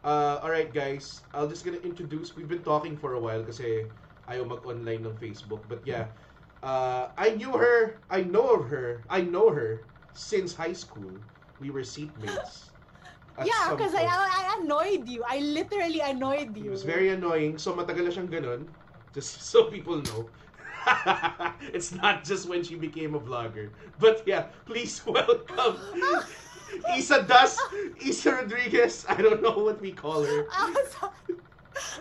Uh, alright guys, I'll just gonna introduce, we've been talking for a while kasi ayaw mag-online ng Facebook. But yeah, uh, I knew her, I know of her, I know her since high school. We were seatmates. at Yeah, because I. I annoyed you. I literally annoyed It you. was very annoying. So matagal na siyang ganun. Just so people know. it's not just when she became a vlogger. But yeah, please welcome Isa Das, Isa Rodriguez. I don't know what we call her. Ah, so-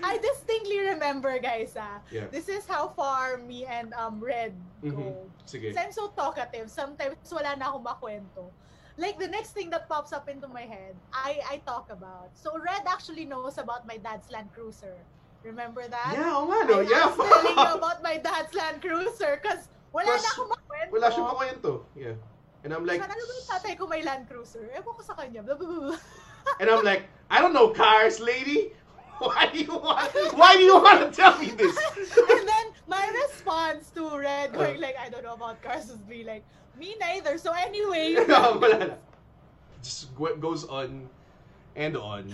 I distinctly remember, guys. Ah, Yeah. this is how far me and um Red go. Mhm. Sige. I'm so talkative. Sometimes wala na akong makwento. Like the next thing that pops up into my head, I I talk about. So Red actually knows about my dad's Land Cruiser. Remember that? Yeah, oo nga no. I Yeah. was telling you about my dad's Land Cruiser because wala Plus, na akong makwento. Wala siyang makwento. Yeah. And I'm like, Sana ba yung tatay ko may Land Cruiser? Ewan ko sa kanya. Blah, blah, blah, and I'm like, I don't know cars, lady. Why do you want? Why do you want to tell me this? and then my response to Red going Uh. like, I don't know about cars would be like, me neither. So anyway, no, wala na. Just go- goes on and on.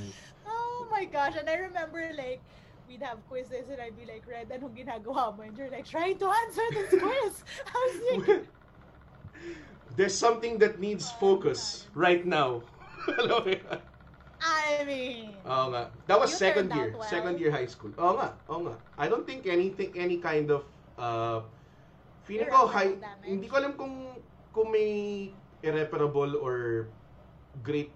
oh my gosh. And I remember like, we'd have quizzes and I'd be like, Red, anong ginagawa mo? And you're like, trying to answer this quiz. I was like, There's something that needs focus right now. Alam mo yun? I mean, Oo nga. That was You second year. well. Second year high school. Oo nga. Oo nga. I don't think anything, any kind of, uh, feeling ko, high, hindi ko alam kung, kung may irreparable or great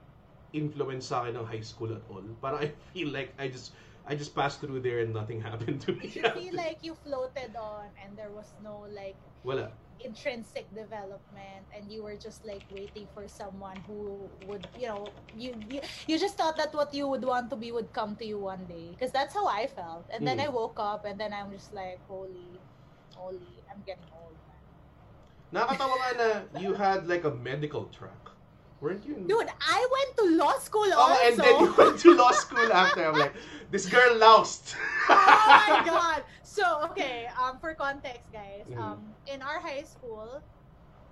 influence sa akin ng high school at all. Parang I feel like I just, I just passed through there and nothing happened to me. you feel like you floated on and there was no like Wala. Intrinsic development and you were just like waiting for someone who would you know you you, you just thought that what you would want to be would come to you one day because that's how i felt and then Mm. i woke up and then i'm just like holy holy i'm getting old man Nakakatawa nga na you had like a medical track. Weren't you? dude i went to law school Oh, also and then you went to law school after. I'm like, this girl lost. oh my god so okay um for context guys Mhm. um in our high school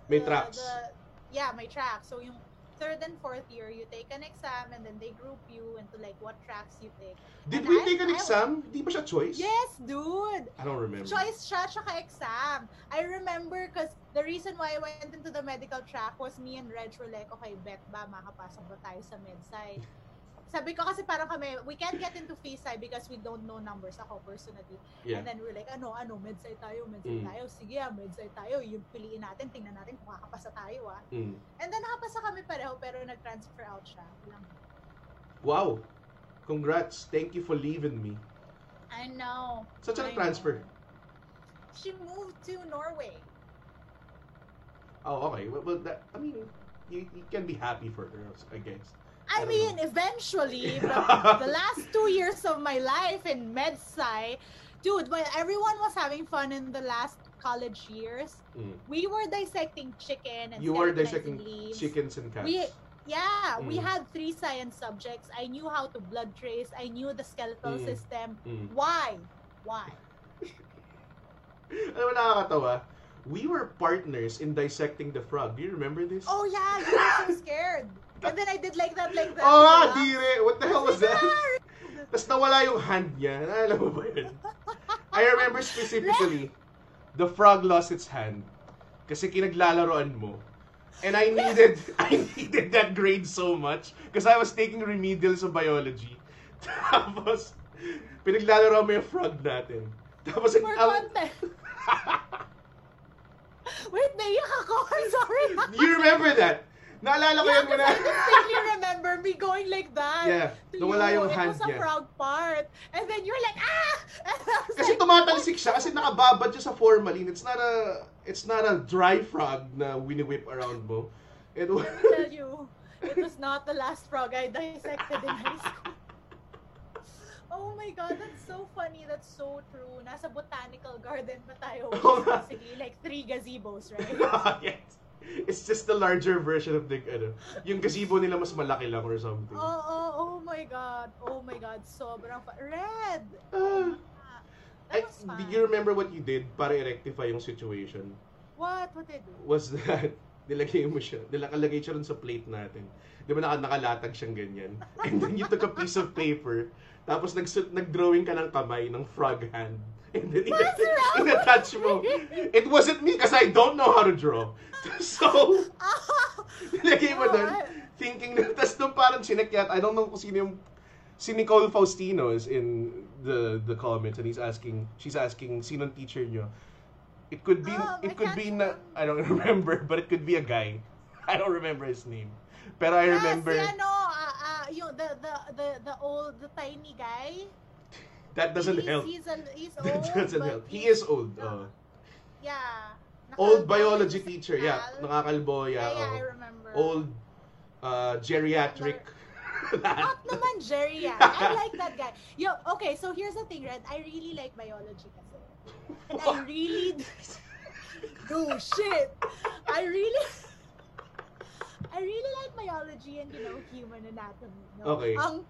May the- tracks. the- yeah, may tracks. So yung third and fourth year, you take an exam and then they group you into like what tracks you take. Did and we I- take an I- exam? Di ba siya choice? Yes, dude. I don't remember. Choice siya, tsaka exam. I remember because the reason why I went into the medical track was me and Reg were like, okay, bet ba makapasok ba tayo sa MedSci? Sabi ko kasi parang kami, we can't get into PhilSci because we don't know numbers ako personally. Yeah. And then we're like, ano, ano, MedSci tayo, MedSci Mm. tayo. Sige ah, MedSci tayo. Yung piliin natin, tingnan natin kung kakapasa tayo ah. Mm. And then nakapasa kami pareho pero nag-transfer out siya. Lang. Wow. Congrats. Thank you for leaving me. I know. Saan siya know. She moved to Norway. Oh, okay. Well, well that, I mean, you, you can be happy for her, I guess. I I, mean, know. eventually, but the last two years of my life in MedSci, dude, when everyone was having fun in the last college years, Mm. we were dissecting chicken and You were dissecting leaves. chickens and cats. We, yeah, we Mm. had three science subjects. I knew how to blood trace. I knew the skeletal Mm. system. Mm. Why? Why? Alam mo, nakakatawa. We were partners in dissecting the frog. Do you remember this? Oh yeah, you were so scared. And then I did like that, like that. Oh, ah, Yeah. dire! What the hell was that? Tapos nawala yung hand niya. Alam mo ba yun? I remember specifically, the frog lost its hand kasi kinaglalaroan mo. And I needed, I needed that grade so much because I was taking remedial sa biology. Tapos, pinaglalaro mo yung frog natin. Tapos, For ang- content. Wait, naiyak ako. I'm sorry. you remember that? Naalala ko yeah, because muna. I distinctly remember me going like that. Yeah, nawala you. yung It hand was a niya. proud part. And then you're like, ah! Kasi like, tumatalsik siya kasi nakababad siya sa formalin. It's not a it's not a dry frog na wini-whip around mo. It was I tell you, it was not the last frog I dissected in high school. Oh my God, that's so funny. That's so true. Nasa botanical garden pa tayo. Basically like three gazebos, right? yes. It's just the larger version of the, ano, yung gazebo nila mas malaki lang or something. Oh, oh, oh my God. Oh my God. Sobrang fa- Red! Ah. That I, was fun. did you remember what you did para i-rectify yung situation? What? What did I do? Was that, nilagay mo siya, nilakalagay siya rin sa plate natin. Di ba naka, nakalatag siyang ganyan? And then you took a piece of paper, tapos nag, nag-drawing ka ng kamay ng frog hand. What's wrong in-attach mo. It wasn't me because I don't know how to draw. So, Ah! nilagay mo doon, thinking na, tapos nung parang sinekyat, I don't know kung sino yung, si Nicole Faustino is in the the comments and he's asking, she's asking, sinong teacher nyo? It could be, Um, it could be, na, I don't remember, but it could be a guy. I don't remember his name. Pero I remember, Yes, si ano, ah, ah, yung, the, the, the, the old, the tiny guy. That doesn't he's, help. He's, a, he's old, That doesn't help. He is old. oh. Yeah. Old biology teacher, yeah. Al. Nakakalbo, Yeah, yeah. I oh. remember. Old, uh, geriatric. Not naman yan. I like that guy. Yo, okay, so here's the thing, Red. I really like biology kasi. And I really... oh, shit! I really... I really like biology and, you know, human anatomy. No? Okay. Um,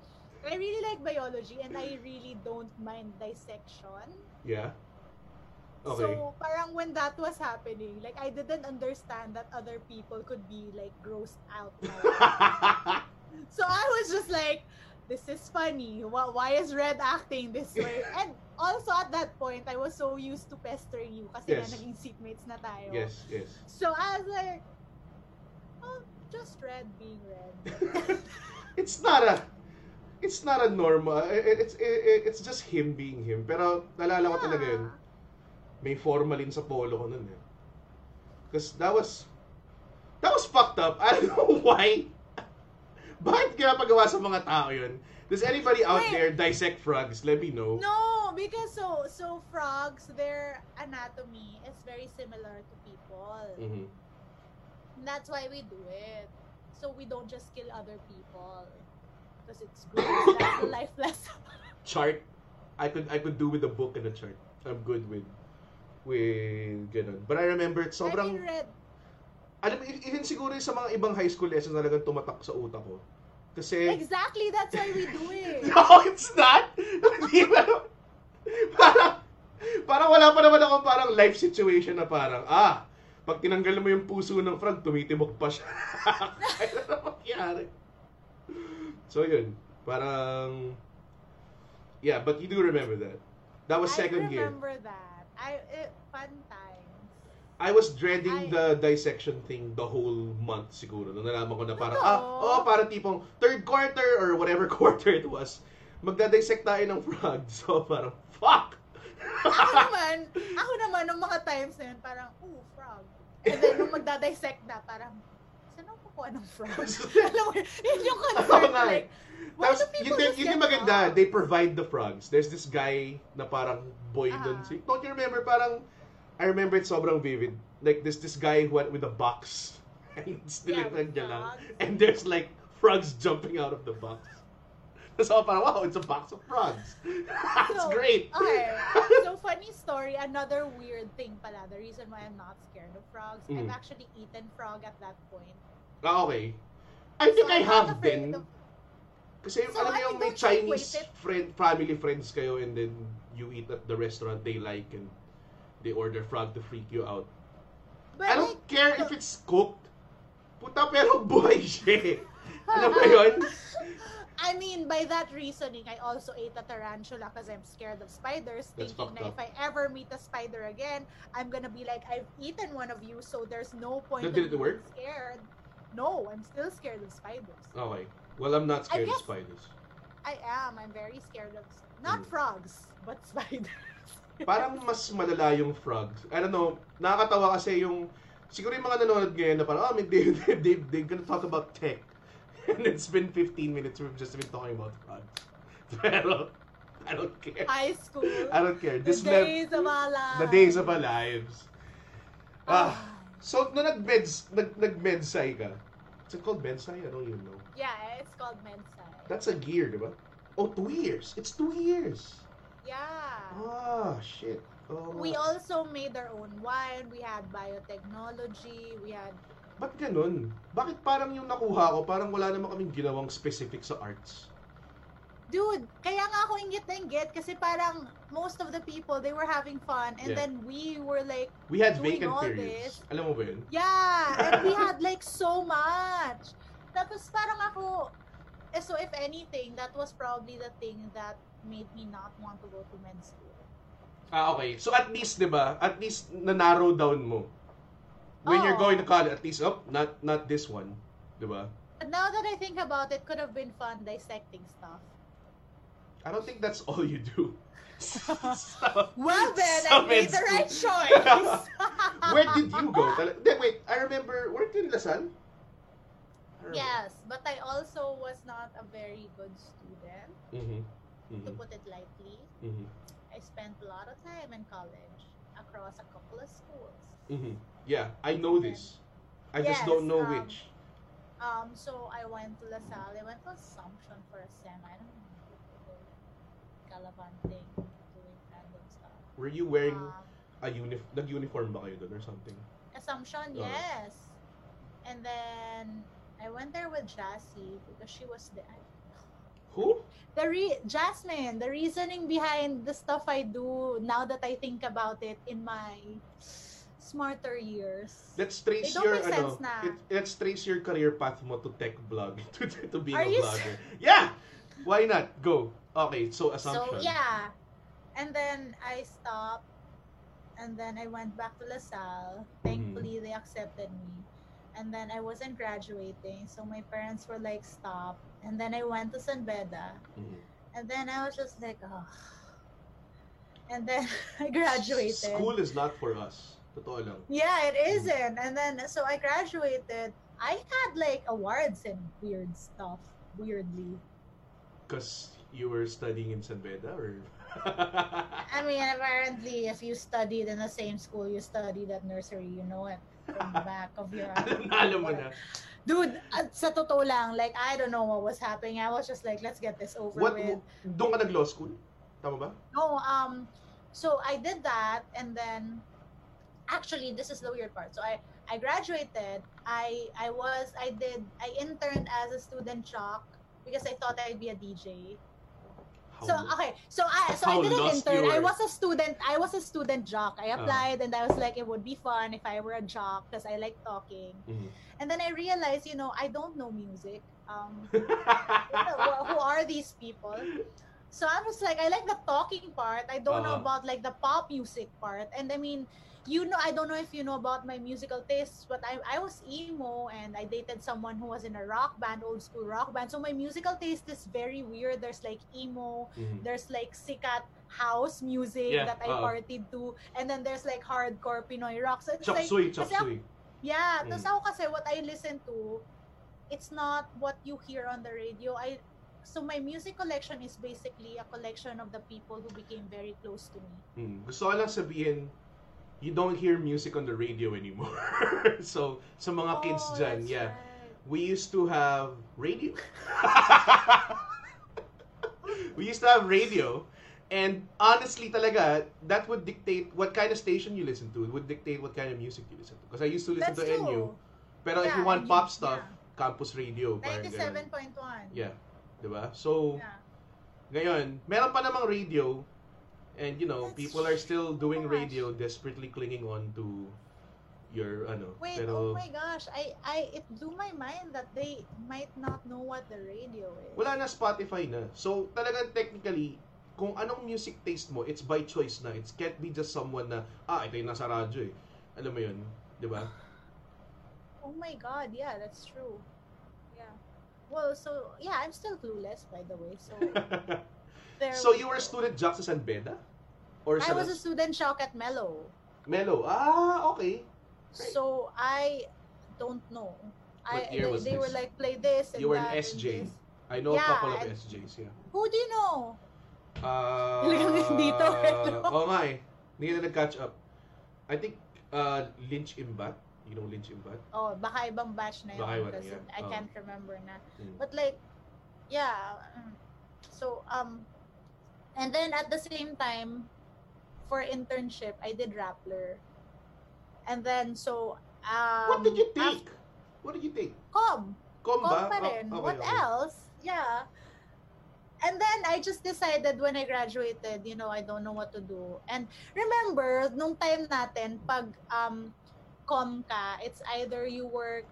I really like biology and I really don't mind dissection. yeah. Okay. So, parang when that was happening, like, I didn't understand that other people could be, like, grossed out. So I was just like, this is funny. Why, why is Red acting this way? And also at that point, I was so used to pestering you kasi Yes. nga naging seatmates na tayo. yes, yes. So I was like, oh, just Red being Red. it's not a it's not a normal it- it's it, it's just him being him pero nalala ko talaga yun may formalin sa polo ko nun eh because that was that was fucked up I don't know why bakit ginapagawa sa mga tao yun does anybody out Wait. there dissect frogs let me know No, because so so frogs, their anatomy is very similar to people. Mhm. And that's why we do it. So we don't just kill other people. Because it's gross. That's the life lesson. chart I could I could do with a book and a chart I'm good with with ganun but I remember it I sobrang mean, Red, alam mo, even siguro sa mga ibang high school lessons talagang tumatak sa utak ko. Kasi, Exactly, that's why we do it. no, it's not! Hindi ba? parang, parang wala pa naman ako parang life situation na parang, ah, pag tinanggal mo yung puso ng frog, tumitibok pa siya. Kaya na mangyari. So yun, parang, yeah, but you do remember that. That was second I year. remember that. I it, fun times. I was dreading I- the dissection thing the whole month siguro. Nung nalaman ko na parang, Ano? ah, oh, parang tipong third quarter or whatever quarter it was, magda-dissect tayo ng frog. So parang, fuck! Ako naman, ako naman, nung mga times na yun, parang, ooh, frog. And then, nung magda-dissect na, parang, ako kukuha ng frog? Alam mo, yun yung concern. eh. like, why Tapos, do people yun, just yun get yung maganda, frogs? they provide the frogs. There's this guy na parang boy Ah. dun. Si- Don't you remember parang, I remember it sobrang vivid. Like, there's this guy who went with a box. And it's Yeah, niya lang. frogs. And there's like, frogs jumping out of the box. Tapos ako parang, wow, it's a box of frogs. That's So, great. Okay. So, funny story, another weird thing pala, the reason why I'm not scared of frogs, Mm. I've actually eaten frog at that point. Ah, okay. I think So, I have been. of- Kasi So, alam mo I yung may Chinese friend, family friends kayo and then you eat at the restaurant they like and they order frog to freak you out. But I don't like, care if it's cooked. Puta pero buhay siya eh. Alam mo yun? I mean, by that reasoning, I also ate a tarantula because I'm scared of spiders, That's thinking that if I ever meet a spider again, I'm gonna be like, I've eaten one of you, so there's no point did it being work? scared. No, I'm still scared of spiders. Okay. Well, I'm not scared of spiders. I am. I'm very scared of not Mm. frogs, but spiders. Parang mas malala yung frogs. I don't know, nakakatawa kasi yung, siguro yung mga nanonood ngayon na parang, oh, may, they, they, they, they're gonna talk about tech. And it's been 15 minutes, we've just been talking about frogs. Pero, I don't care. High school. I don't care. the This lev- days of our lives. the days of our lives. Ah, so, nung nag-meds, nag, nag-medsai ka, Is it called Mensai? I don't even know. Yeah, it's called Mensai. That's a gear, di ba? Oh, two years. It's two years. yeah. Ah, shit. Oh, We also made our own wine. We had biotechnology. We had Ba't ganun? Bakit parang yung nakuha ko, parang wala naman kaming ginawang specific sa arts? Dude, kaya nga ako inggit na inggit kasi parang most of the people, they were having fun and Yeah. then we were like, We had Doing vacant all periods. Alam mo ba yun? yeah, and we had like so much. Tapos parang ako, eh, so if anything, that was probably the thing that made me not want to go to men's school. Ah, okay. So at least, di ba? At least na-narrow down mo. When you're going to college, at least, oh, not not this one. Di ba? But now that I think about it, could have been fun dissecting stuff. I don't think that's all you do. So- Well then, I made the right choice. Where did you go? Wait. I remember, weren't you in Lasal? I. Yes, but I also was not a very good student, Mhm. to Mhm. put it lightly. Mhm. I spent a lot of time in college across a couple of schools. Mhm. Yeah, I know this. I just don't know um, which. Um, so I went to LaSalle. I went to Assumption for a sem. I don't know. Galavanting, doing random stuff. Were you wearing Um, a uni nag-uniform ba kayo doon or something? Assumption, Oh. yes. And then I went there with Jassy because she was the Who? the re- Jasmine. The reasoning behind the stuff I do now that I think about it in my smarter years. Let's trace your ano, it, let's trace your career path mo to tech blog to, to being Are a blogger. Yeah. Why not? Go. Okay, so assumption. So yeah, and then I stopped, and then I went back to LaSalle. Thankfully, they accepted me, and then I wasn't graduating, so my parents were like, "Stop." And then I went to San Beda, Mhm. and then I was just like, "Oh." And then I graduated. School is not for us. Totoo lang. Yeah, it isn't. And then so I graduated. I had like awards and weird stuff. Weirdly. Because you were studying in San Beda or I mean, apparently, if you studied in the same school you studied at nursery, you know it from the back of your. Nalo mo na. Dude, at sa totoo lang, like, I don't know what was happening. I was just like, let's get this over What with. doon ka nag-law school? Tama ba? No, um, so I did that, and then, actually, this is the weird part. So I, I graduated. I, I was, I did, I interned as a student jock because I thought I'd be a DJ. How So okay, so I so I didn't intern. I was a student. I was a student jock. I Uh. applied and I was like, it would be fun if I were a jock because I like talking. Mhm. And then I realized, you know, I don't know music. Um, you know, who- are these people? So I was like, I like the talking part. I don't know Uh-huh. about like the pop music part. And I mean, you know, I don't know if you know about my musical tastes, but I, I was emo and I dated someone who was in a rock band, old school rock band. So my musical taste is very weird. There's like emo, Mhm. there's like sikat house music Yeah, that I uh-uh. partied to, and then there's like hardcore Pinoy rock. So it's Chop like, suey, chop suey. yeah, Mm. tapos ako kasi what I listen to, it's not what you hear on the radio. I so my music collection is basically a collection of the people who became very close to me. Hmm. Gusto ko lang sabihin, you don't hear music on the radio anymore. so, sa mga kids Oh, dyan, that's yeah. right. We used to have radio. we used to have radio. And honestly talaga, that would dictate what kind of station you listen to. It would dictate what kind of music you listen to. Because I used to listen That's to true. NU. Pero if Yeah, you want NU, pop stuff, yeah. campus radio. Parang ganun. 97.1. Yeah. Diba? So, Yeah. ngayon, meron pa namang radio. And you know, people are still doing radio, desperately clinging on to your, ano. Wait, pero, oh my gosh. I I it blew my mind that they might not know what the radio is. wala na Spotify na. So, talagang technically, kung anong music taste mo, it's by choice na. It can't be just someone na, ah, ito yung nasa radyo eh. Alam mo yun, di ba? Oh my god, yeah, that's true. Yeah. Well, so yeah, I'm still clueless by the way. So there so, we you were a student jock and Beda? Or I was a student shock at Mellow. Mellow? Ah, okay. Right. So I don't know. What I year they, was they were like play this and You were an that SJ. I know a couple of I- SJs, yeah. Who do you know? Uh, dito. Oo nga eh. Hindi na nag-catch up. I think uh, Lynch Imbat You know Lynch Imbat? Oh, baka ibang batch na yun. Baka iba na kasi yan. I Oh. can't remember na. Mm. But like, yeah. mm. So, um, and then at the same time, for internship, I did Rappler. And then, so, um, What did you take? What did you take? Com. Com Com pa Oh, okay, What okay. else? Yeah. And then I just decided when I graduated, you know, I don't know what to do. And remember, nung time natin, pag um, com ka, it's either you work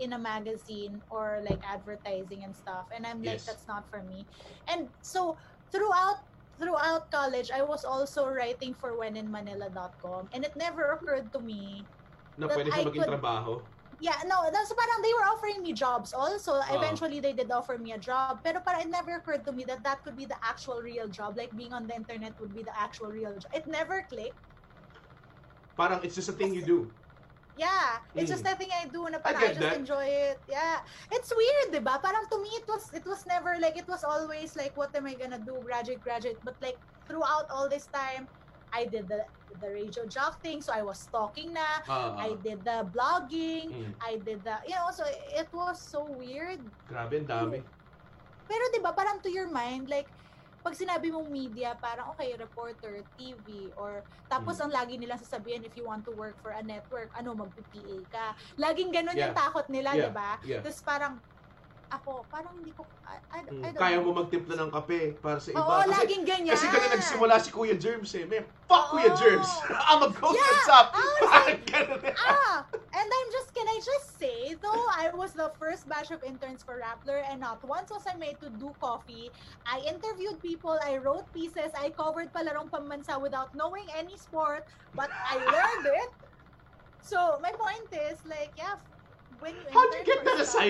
in a magazine or like advertising and stuff. And I'm like, that's not for me. And so throughout throughout college, I was also writing for wheninmanila.com. And it never occurred to me Na that pwede siya I maging could- trabaho. Yeah, no, that's parang they were offering me jobs also. Oo. Eventually, they did offer me a job. Pero parang it never occurred to me that that could be the actual real job. Like being on the internet would be the actual real job. It never clicked. Parang it's just a thing you do. Yeah, it's Mm. just nothing I do na I parang I, get just that. enjoy it. Yeah. It's weird, 'di ba? Parang to me it was it was never like it was always like what am I gonna do? Graduate, graduate. But like throughout all this time, I did the the radio jock thing, so I was talking na. Ah, I did the blogging. mm. I did the, you know, so it was so weird. Grabe, ang dami. Pero 'di ba parang to your mind like pag sinabi mong media, parang okay, reporter, TV, or tapos Mm. ang lagi nilang sasabihin if you want to work for a network, ano, mag-PA ka. Laging ganun yung Yeah. takot nila, Yeah. 'di ba? Yeah. Tapos parang ako, parang hindi ko I, I. I don't Kaya know. mo magtimpla ng kape para sa iba. Oo, kasi, laging ganyan. kasi ganun nagsimula si Kuya Germs eh. Man, fuck Kuya Oo. Germs. I'm a ghost Yeah, what's up. Parang ganun eh. ah, and I'm just, can I just say, though, I was the first batch of interns for Rappler, and not once was I made to do coffee. I interviewed people, I wrote pieces, I covered palarong pambansa without knowing any sport, but I learned it. So, my point is, like, yeah, when you How'd you intern get that stuff-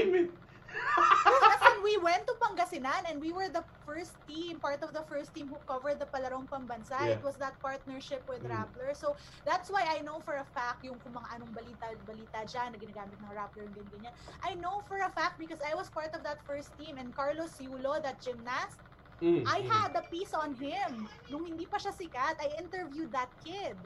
Kasi we went to Pangasinan and we were the first team, part of the first team who covered the Palarong Pambansa. Yeah. It was that partnership with Mm. Rappler. So that's why I know for a fact yung kung mga anong balita, balita dyan na ginagamit ng Rappler yung ganyan, ganyan. I know for a fact because I was part of that first team and Carlos Yulo, that gymnast, Mm, I mm. had a piece on him. Nung hindi pa siya sikat, I interviewed that kid.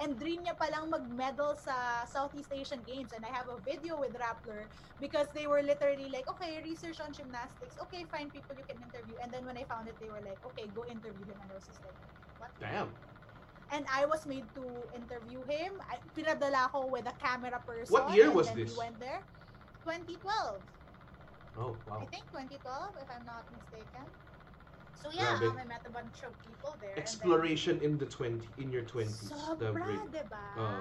And dream niya palang mag-medal sa Southeast Asian Games. And I have a video with Rappler because they were literally like, okay, research on gymnastics. Okay, find people you can interview. And then when I found it, they were like, okay, go interview him. And I was just like, what? Damn. And I was made to interview him. I, pinadala ko with a camera person. What year was this? We went there. 2012. Oh, wow. I think 2012, if I'm not mistaken. So yeah, Grabe. I met a bunch of people there. Exploration in the 20, in your 20s. The Sobra, break. diba? Oo.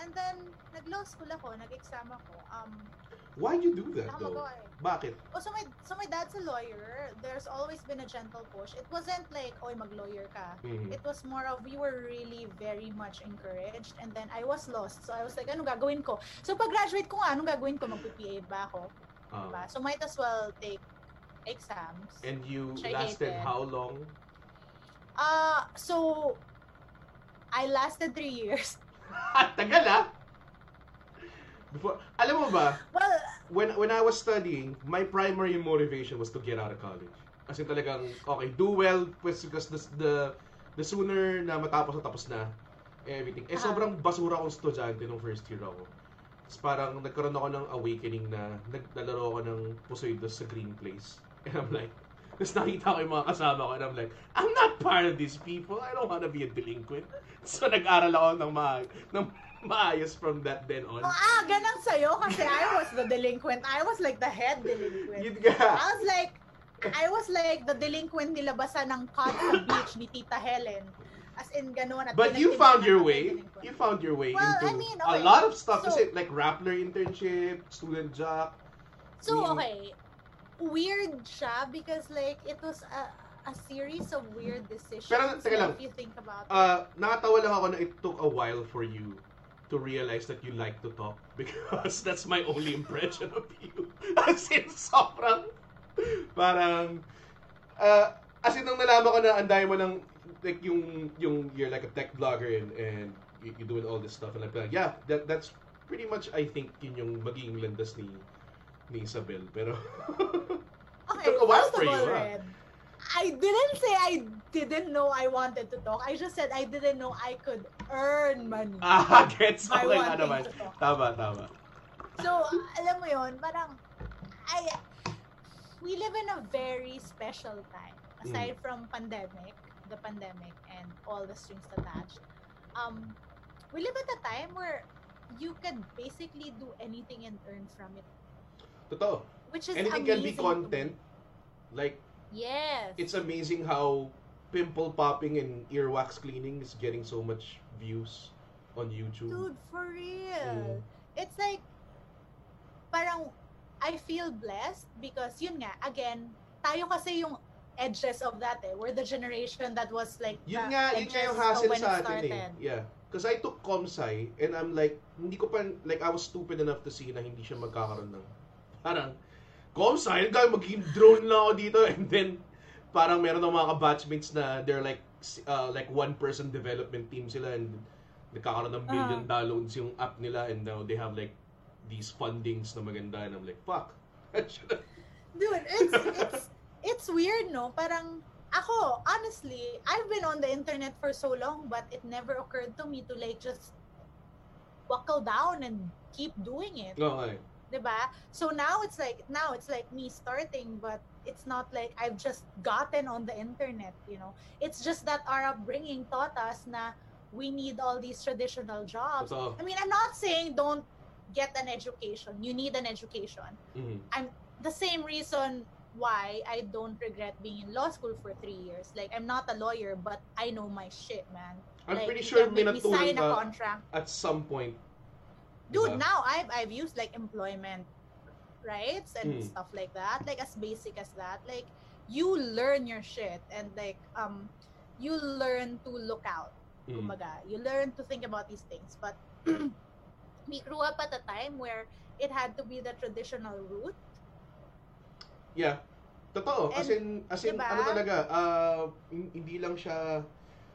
And then, nag-law school ako, nag-exam ako. Um, Why'd you do that though? magawa eh. Bakit? Oh, so my, so my dad's a lawyer. There's always been a gentle push. It wasn't like, oy, mag-lawyer ka. Mhm. It was more of, we were really very much encouraged. And then, I was lost. So, I was like, ano gagawin ko? So, pag-graduate ko nga, anong gagawin ko? Mag-PPA ba ako? Ah. Diba? So, might as well take exams. and you Which lasted how long? Uh, so, I lasted three years. Tagal ah! Before, alam mo ba, Well, when when I was studying, my primary motivation was to get out of college. Kasi talagang, okay, do well, pues, because the, the, the sooner na matapos na tapos na, everything. Eh, Ah. sobrang basura akong estudyante nung first year ako. Tapos parang nagkaroon ako ng awakening na naglalaro ako ng Pusoy Dos sa Green Place. And I'm like, tapos nakita ko yung mga kasama ko and I'm like, I'm not part of these people. I don't wanna be a delinquent. So nag-aral ako ng, ma ng maayos from that then on. Oh, ah, ganang sa'yo kasi I was the delinquent. I was like the head delinquent. Yun. I was like, I was like the delinquent nilabasan ng cot sa beach ni Tita Helen. As in, ganun. At But you found your way. delinquent. You found your way Well, into I mean, a okay. lot of stuff. So- kasi like Rappler internship, student jock. So, Mm. okay. Weird siya because like, it was a, a series of weird decisions. Pero, teka lang. If you think about it. Uh, nakatawa lang ako na it took a while for you to realize that you like to talk because that's my only impression of you. As in, sobrang parang uh, as in, nung nalaman ko na ang dami mo ng like yung yung you're like a tech blogger and, and you, you doing all this stuff and like yeah that that's pretty much I think yun yung magiging landas ni ni Isabel pero Okay, took a while for you, huh? Red, I didn't say I didn't know I wanted to talk. I just said I didn't know I could earn money. Ah, gets okay wanting naman. Tama, tama. So, alam mo yon parang, I, we live in a very special time. Aside from pandemic, the pandemic, and all the strings attached, um, we live at a time where you can basically do anything and earn from it, Totoo. which is Anything can amazing be to me. content. Like, Yes. it's amazing how pimple popping and earwax cleaning is getting so much views on YouTube. Dude, for real. Mm. It's like, parang, I feel blessed because, yun nga, again, tayo kasi yung edges of that eh. We're the generation that was like, Yun nga, yun nga yung hassle sa atin eh. Yeah. Because I took comsci and I'm like, hindi ko pa, like I was stupid enough to see na hindi siya magkakaroon ng, parang, comsci, guy, magiging drone lang ako dito and then, parang meron ng mga ka-batchmates na they're like, uh, like one person development team sila and nagkakaroon ng million Ah. downloads yung app nila and now they have like these fundings na maganda and I'm like, fuck. Dude, it's, it's, it's weird, no? Parang, ako, honestly, I've been on the internet for so long, but it never occurred to me to like just buckle down and keep doing it. okay. 'Di ba? So now it's like now it's like me starting but it's not like I've just gotten on the internet, you know. It's just that our upbringing taught us na we need all these traditional jobs. I mean, I'm not saying don't get an education. You need an education. Mhm. The same reason why I don't regret being in law school for three years. Like I'm not a lawyer, but I know my shit, man. I'm like, pretty sure may me sign a contract. at some point. Dude Diba? now i've i've used like employment rights and Mm. stuff like that like as basic as that like you learn your shit and like um you learn to look out Mm. kumbaga. you learn to think about these things but we grew up at a time where it had to be the traditional route Yeah. Totoo. As in, as in diba? ano talaga, uh, hindi lang siya,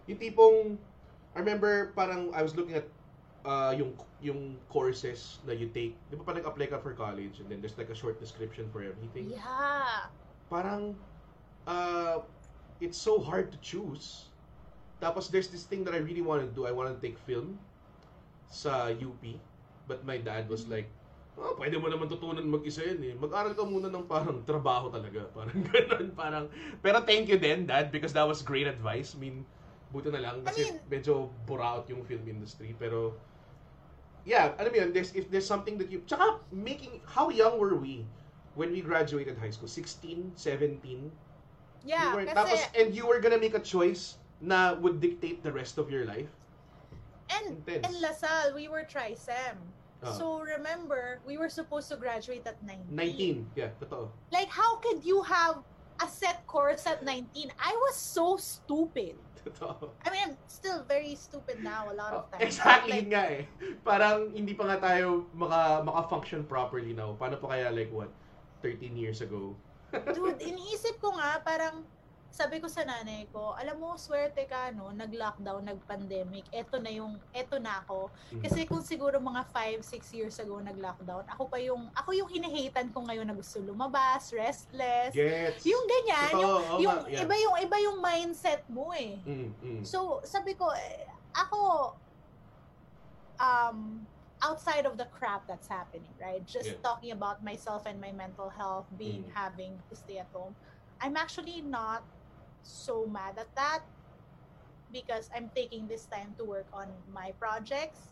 yung tipong, I remember parang I was looking at uh, yung yung courses na you take. Di ba pa nag-apply ka for college and then there's like a short description for everything. yeah Parang, uh, it's so hard to choose. Tapos there's this thing that I really want to do. I want to take film sa UP. But my dad was like, oh, pwede mo naman tutunan mag-isa yan eh. Mag-aral ka muna ng parang trabaho talaga. Parang ganun, parang... Pero thank you then, dad, because that was great advice. I mean, buti na lang kasi I mean- medyo buraot yung film industry. Pero, yeah, alam mo yun, there's, if there's something that you... Tsaka, making... How young were we when we graduated high school? 16? 17? yeah were, kasi tapos, and you were gonna make a choice na would dictate the rest of your life? and intense. in LaSalle we were trisem Ah. so remember we were supposed to graduate at 19 19. Yeah, totoo. Like, how could you have a set course at 19? I was so stupid. Totoo. I mean, I'm still very stupid now a lot of times. Oh, Exactly, Like, nga eh. Parang hindi pa nga tayo maka, maka-function properly now. Paano pa kaya like what, 13 years ago? dude, iniisip ko nga, parang, sabi ko sa nanay ko, alam mo, swerte ka, no, nag-lockdown, nag-pandemic, eto na yung, eto na ako. Mhm. Kasi kung siguro mga 5, 6 years ago nag-lockdown, ako pa yung, ako yung hinahatean ko ngayon na gusto lumabas, restless. Gets. Yung ganyan, Totoo, yung, oo yung yeah. iba yung, iba yung mindset mo eh. Mm, mm. So, sabi ko, eh, ako, um, outside of the crap that's happening, right? Just Yeah. talking about myself and my mental health, being Mm. having to stay at home, I'm actually not so mad at that because I'm taking this time to work on my projects.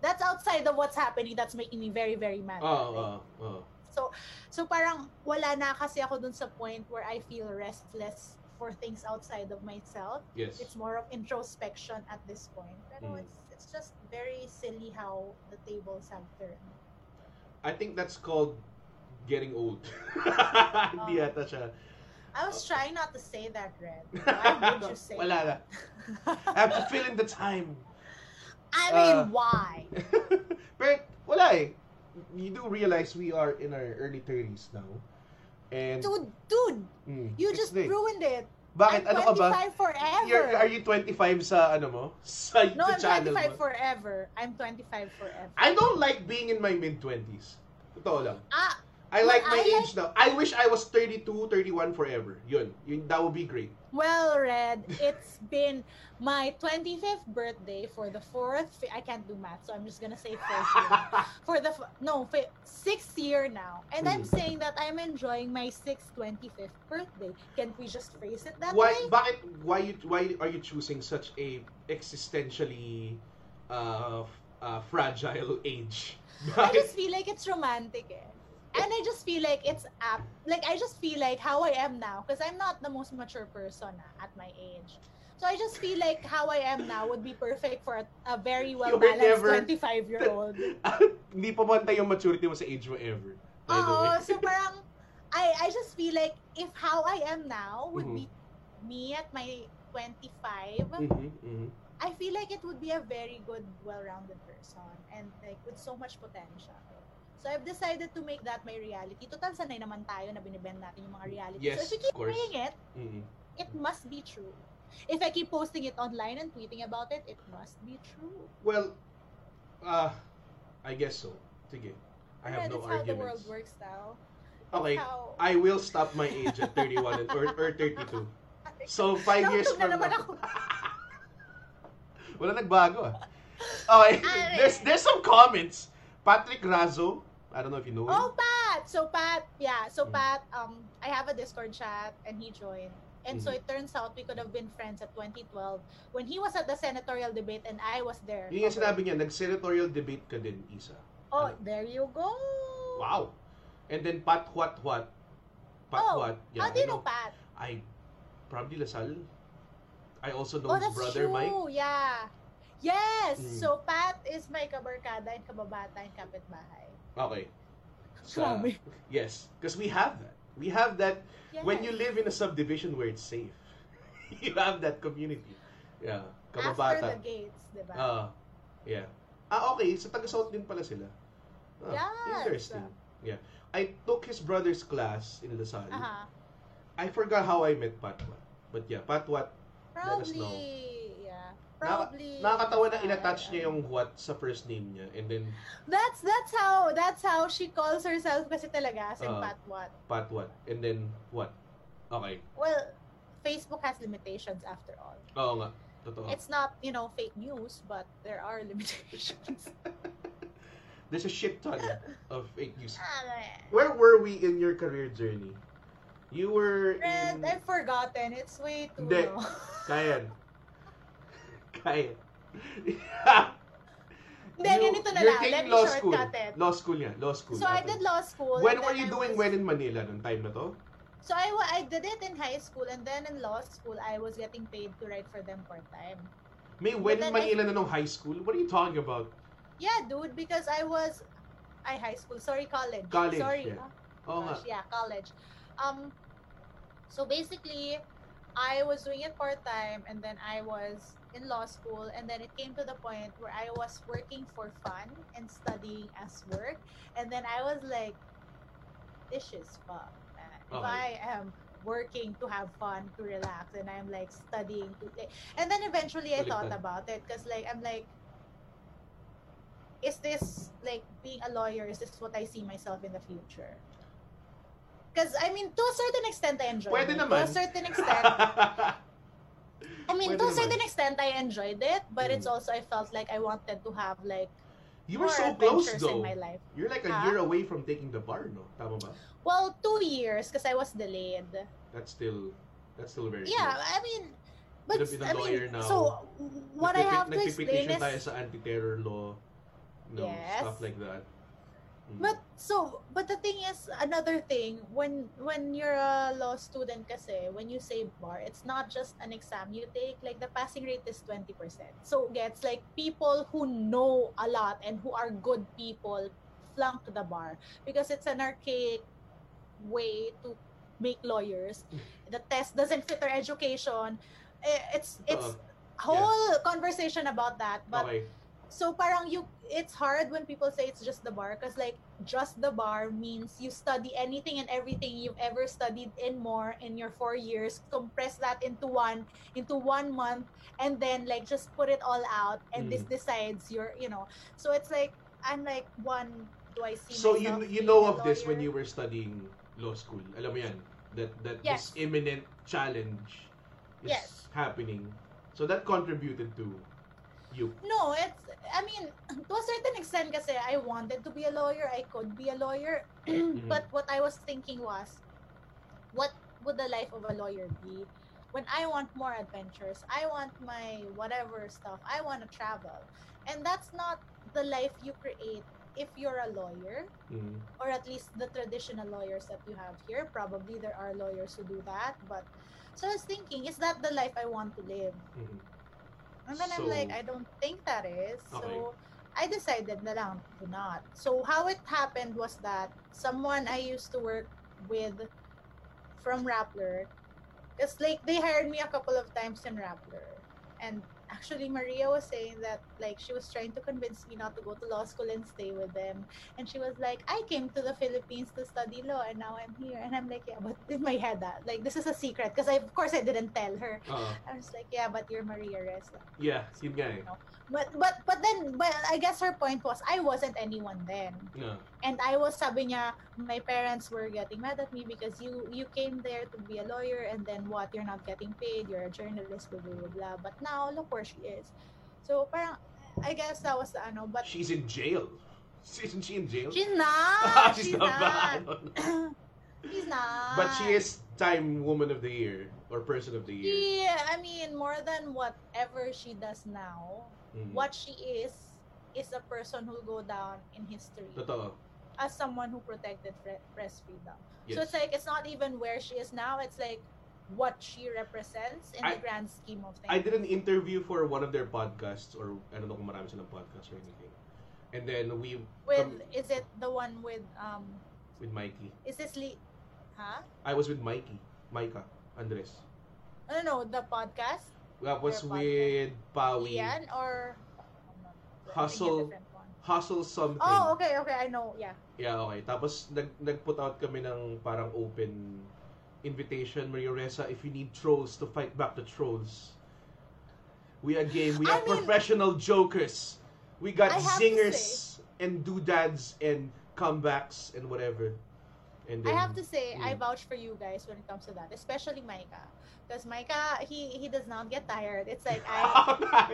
That's outside of what's happening. That's making me very, very mad. Oo, right? oo, oo. So, so parang wala na kasi ako dun sa point where I feel restless for things outside of myself. Yes. It's more of introspection at this point. Pero Mm. it's it's just very silly how the tables have turned. I think that's called getting old. Hindi Oh. yata siya. I was trying not to say that, Red. Why would you say Wala that? I have to fill in the time. I mean, Uh, why? Pero wala eh. You do realize we are in our early 30s now. And Dude, dude, Mm, you just the- ruined it. Bakit? I'm ano ka ba? 25 forever. You're, are you 25 sa ano mo? Sa no, I'm channel 25 mo? forever. I'm 25 forever. I don't like being in my mid-20s. Totoo lang. Ah, I like my I age now. I wish I was 32, 31 forever. Yun. Yun, that would be great. Well, Red, it's been my 25th birthday for the fourth. I can't do math, so I'm just gonna say fourth year. For the no sixth year now, and I'm Mhm. saying that I'm enjoying my sixth 25th birthday. Can't we just phrase it that why way? bakit why you why are you choosing such a existentially uh, uh fragile age? I just feel like it's romantic, eh. And I just feel like it's apt. Like I just feel like how I am now, because I'm not the most mature person at my age. So I just feel like how I am now would be perfect for a, a very well balanced 25 year old. Hindi pa bantay yung maturity mo sa age mo ever. Oo, so parang I I just feel like if how I am now would Mhm. be me at my 25, Mhm, mhm. I feel like it would be a very good, well-rounded person and like with so much potential. So I've decided to make that my reality. Total sanay naman tayo na binibend natin yung mga reality. Yes, so if you keep saying it, Mhm. it must be true. If I keep posting it online and tweeting about it, it must be true. Well, uh, I guess so. Sige. I have Yeah, no that's how the world works now. Okay, How... I will stop my age at 31 and, or, or 32. So, five years Nautog na from now. Wala nagbago ah. Okay, Ay. there's there's some comments. Patrick Razo, I don't know if you know him. Oh, Pat! So, Pat, yeah. So, Mm. Pat, um, I have a Discord chat and he joined. And so, Mhm. it turns out we could have been friends at 2012 when he was at the senatorial debate and I was there. Yun yung sinabi niya, nag-senatorial debate ka din, Isa. Oh, Ano? there you go. Wow. And then Pat What What. Pat Oh, What. How do I you know Pat? I probably Lasal. I also know Oh, his brother true. Mike. Yeah. Yes. Mm. So, Pat is my kabarkada and kababata and kapitbahay. Okay. Sa- Grabe. yes, because we have that. We have that Yes. when you live in a subdivision where it's safe. you have that community. Yeah. After Kababata. the gates, di ba? Ah, yeah. Ah, okay. Sa taga-South din pala sila. Ah, Yes. Interesting. Yeah. I took his brother's class in Lasal. Aha. I forgot how I met Patwa. But yeah, Patwa, Let us Probably, know. Probably. nakakatawa na uh, inattach niya yung what sa first name niya. And then, That's that's how that's how she calls herself kasi talaga as in Ah. Patwat. Patwa. And then, what? Okay. Well, Facebook has limitations after all. Oo nga. Totoo. It's not, you know, fake news, but there are limitations. There's a shit ton of fake news. Eh. Where were we in your career journey? You were Red, in... I've forgotten. It's way too Hindi. long. Kayan. Kayan. Hindi, You- ganito na lang. Let me law school. shortcut it. Law school yan. Law school. So I did law school. When were you I doing was- when in Manila nung time na to? So I, I did it in high school and then in law school, I was getting paid to write for them part-time. May when in Manila na nung high school? What are you talking about? Yeah, dude, because I was... I high school. Sorry, college. College, Sorry. yeah. ah. Oo nga. Gosh, yeah, college. Um, so basically, I was doing it part time, and then I was in law school, and then it came to the point where I was working for fun and studying as work, and then I was like, "This is fun." man. Oh. If. I am working to have fun, to relax, and I'm like studying to, like, and then eventually I thought about it, cause like I'm like is this like being a lawyer is this what I see myself in the future? Because I mean, to a certain extent, I enjoy Pwede it. naman. To a certain extent, I mean, Pwede to a certain extent, I enjoyed it. But it's Mm. also I felt like I wanted to have like you were so close though. in my life. You're like a Huh? year away from taking the bar, no? Tama ba? Well, two years because I was delayed. That's still that's still very Yeah, close. I mean, but I mean, now. so what I have to explain is tayo sa anti-terror law. No, Yes. stuff like that. Mm. But so, but the thing is, another thing when when you're a law student, kasi when you say bar, it's not just an exam you take. Like the passing rate is twenty percent. So gets like people who know a lot and who are good people flunk the bar because it's an archaic way to make lawyers. The test doesn't fit their education. Eh, It's it's Uh, whole conversation about that, but okay. So parang you it's hard when people say it's just the bar because like just the bar means you study anything and everything you've ever studied in more in your four years compress that into one into one month and then like just put it all out and this Mm. decides your you know so it's like i'm like one do I see So you you know of this when you were studying law school. Alam mo yan that that Yes. this imminent challenge is Yes. happening. So that contributed to you. No, it's, I mean, to a certain extent kasi I wanted to be a lawyer, I could be a lawyer, Mhm. but what I was thinking was, what would the life of a lawyer be? When I want more adventures, I want my whatever stuff, I want to travel. And that's not the life you create if you're a lawyer, Mhm. or at least the traditional lawyers that you have here. Probably there are lawyers who do that, but so I was thinking, is that the life I want to live? Mhm. And then I'm So- like, I don't think that is. Okay. So I decided na lang to not. So how it happened was that someone I used to work with from Rappler, because like they hired me a couple of times in Rappler. And actually Maria was saying that like she was trying to convince me not to go to law school and stay with them. And she was like, I came to the Philippines to study law and now I'm here. And I'm like, yeah, but in my head, ah, like this is a secret because I of course I didn't tell her. Oo. I was like, yeah, but you're Maria Reza. yeah, yun nga eh. But but but then but I guess her point was I wasn't anyone then. Yeah. And I was sabi niya my parents were getting mad at me because you you came there to be a lawyer and then what you're not getting paid, you're a journalist blah blah blah. blah. But now look where she is. So parang I guess that was the ano but She's in jail. Isn't she in jail? she's not. she's, she's not. not. bad. she's not. But she is Time Woman of the Year or Person of the Year. Yeah, I mean more than whatever she does now. Mhm. What she is is a person who'll go down in history. Totoo. as someone who protected press freedom. So it's like it's not even where she is now. It's like what she represents in I- the grand scheme of things. I did an interview for one of their podcasts or I don't know kung marami silang podcast or anything. And then we with um, is it the one with um with Mikey. is this Lee? Huh? I was with Mikey, Micah, Andres. I don't know the podcast. That was podcast. with Pawi. Ian or Hustle. Maybe a different one. Hustle something. Oh, okay, okay. I know. Yeah. Yeah, okay. Tapos nag nag-put out kami ng parang open invitation, Maria Reza, if you need trolls to fight back the trolls. We are game. We I are mean- professional jokers. We got zingers and doodads and comebacks and whatever. And I have to say, I Mm. vouch for you guys when it comes to that, especially Micah. Because Micah, he he does not get tired. It's like I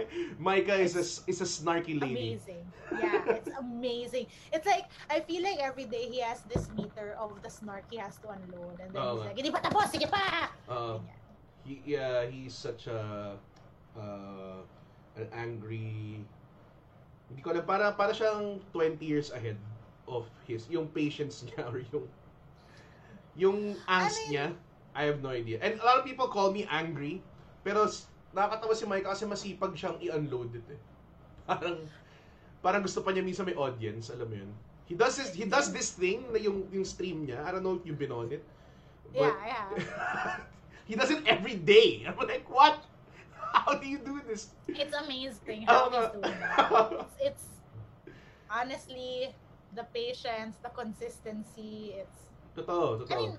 Micah is a is a snarky lady. amazing. Yeah, it's amazing. It's like I feel like every day he has this meter of the snark he has to unload, and then Oo he's like, "Hindi pa tapos, sige pa." Uh, Ganyan. he, yeah, he's such a uh, an angry hindi ko alam para para siyang 20 years ahead of his yung patience niya or yung yung angst I mean- niya I have no idea and a lot of people call me angry pero nakakatawa si Mike kasi masipag siyang i-unload it eh. parang parang gusto pa niya minsan may audience alam mo yun he does this he does this thing na yung yung stream niya I don't know if you've been on it Yeah, but- yeah. he does it every day. I'm like, what? How do you do this? It's amazing how Oo he's nga. doing that. It's, it's honestly the patience, the consistency. It's Totoo, I totoo. mean,